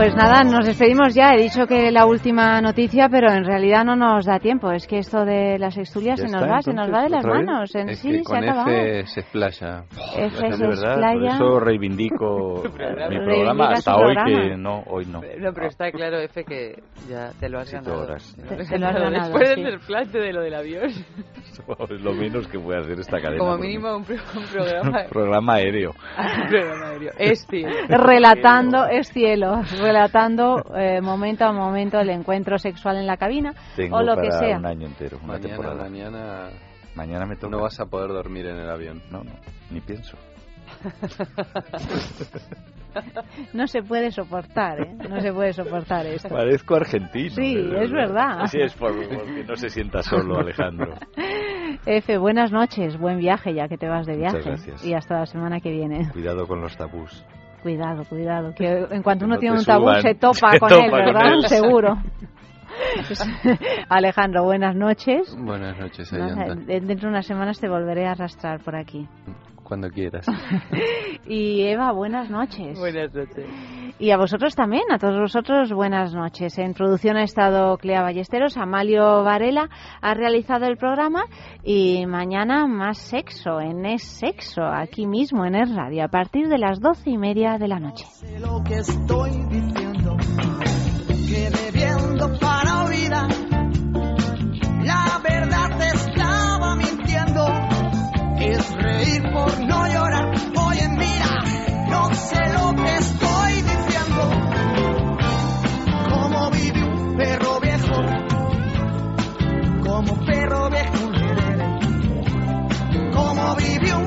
Pues
nada, nos despedimos ya. He dicho que la última noticia, pero en realidad no nos da tiempo. Es que esto de las sextulias
¿Ya
se nos
está,
va, se nos va de las manos. En
Es
sí,
que
se
con
ha acabado.
F se explaya.
F se explaya.
por eso reivindico mi programa hasta hoy
programa.
que no, hoy no.
No, pero está claro, F, que ya te lo has ganado.
horas.
Te,
te lo has ganado,
Después
sí.
del desplante de lo del avión.
Es lo menos que puede hacer esta cadena.
Como mínimo un, pro- un programa.
programa aéreo.
un programa aéreo. Es.
Relatando es cielo. relatando eh, momento a momento el encuentro sexual en la cabina
Tengo
o lo
para
que sea.
un año entero, una
Mañana,
temporada.
mañana,
Mañana me toca.
no vas a poder dormir en el avión.
No, no, ni pienso.
No se puede soportar, ¿eh? No se puede soportar esto.
Parezco argentino.
Sí, es verdad.
Sí, es por, porque no se sienta solo, Alejandro.
F, buenas noches, buen viaje ya que te vas de
Muchas
viaje.
gracias.
Y hasta la semana que viene.
Cuidado con los tabús.
Cuidado, cuidado, que en cuanto uno
no
tiene un tabú
suban.
se topa
Se
con
topa
él,
con
¿verdad?
él.
Seguro. Alejandro, buenas noches.
Buenas noches,
No,
Ayanta.
de- Dentro de unas semanas te volveré a arrastrar por aquí
cuando quieras.
y Eva, buenas noches.
Buenas noches.
Y a vosotros también, a todos vosotros, buenas noches. En producción ha estado Clea Ballesteros, Amalio Varela ha realizado el programa y mañana más sexo en Es Sexo, aquí mismo en Es Radio, a partir de las doce y media de la noche. es reír por no llorar.
Oye, mira, no sé lo que estoy diciendo.
Como vive un perro viejo, como perro viejo, como vive un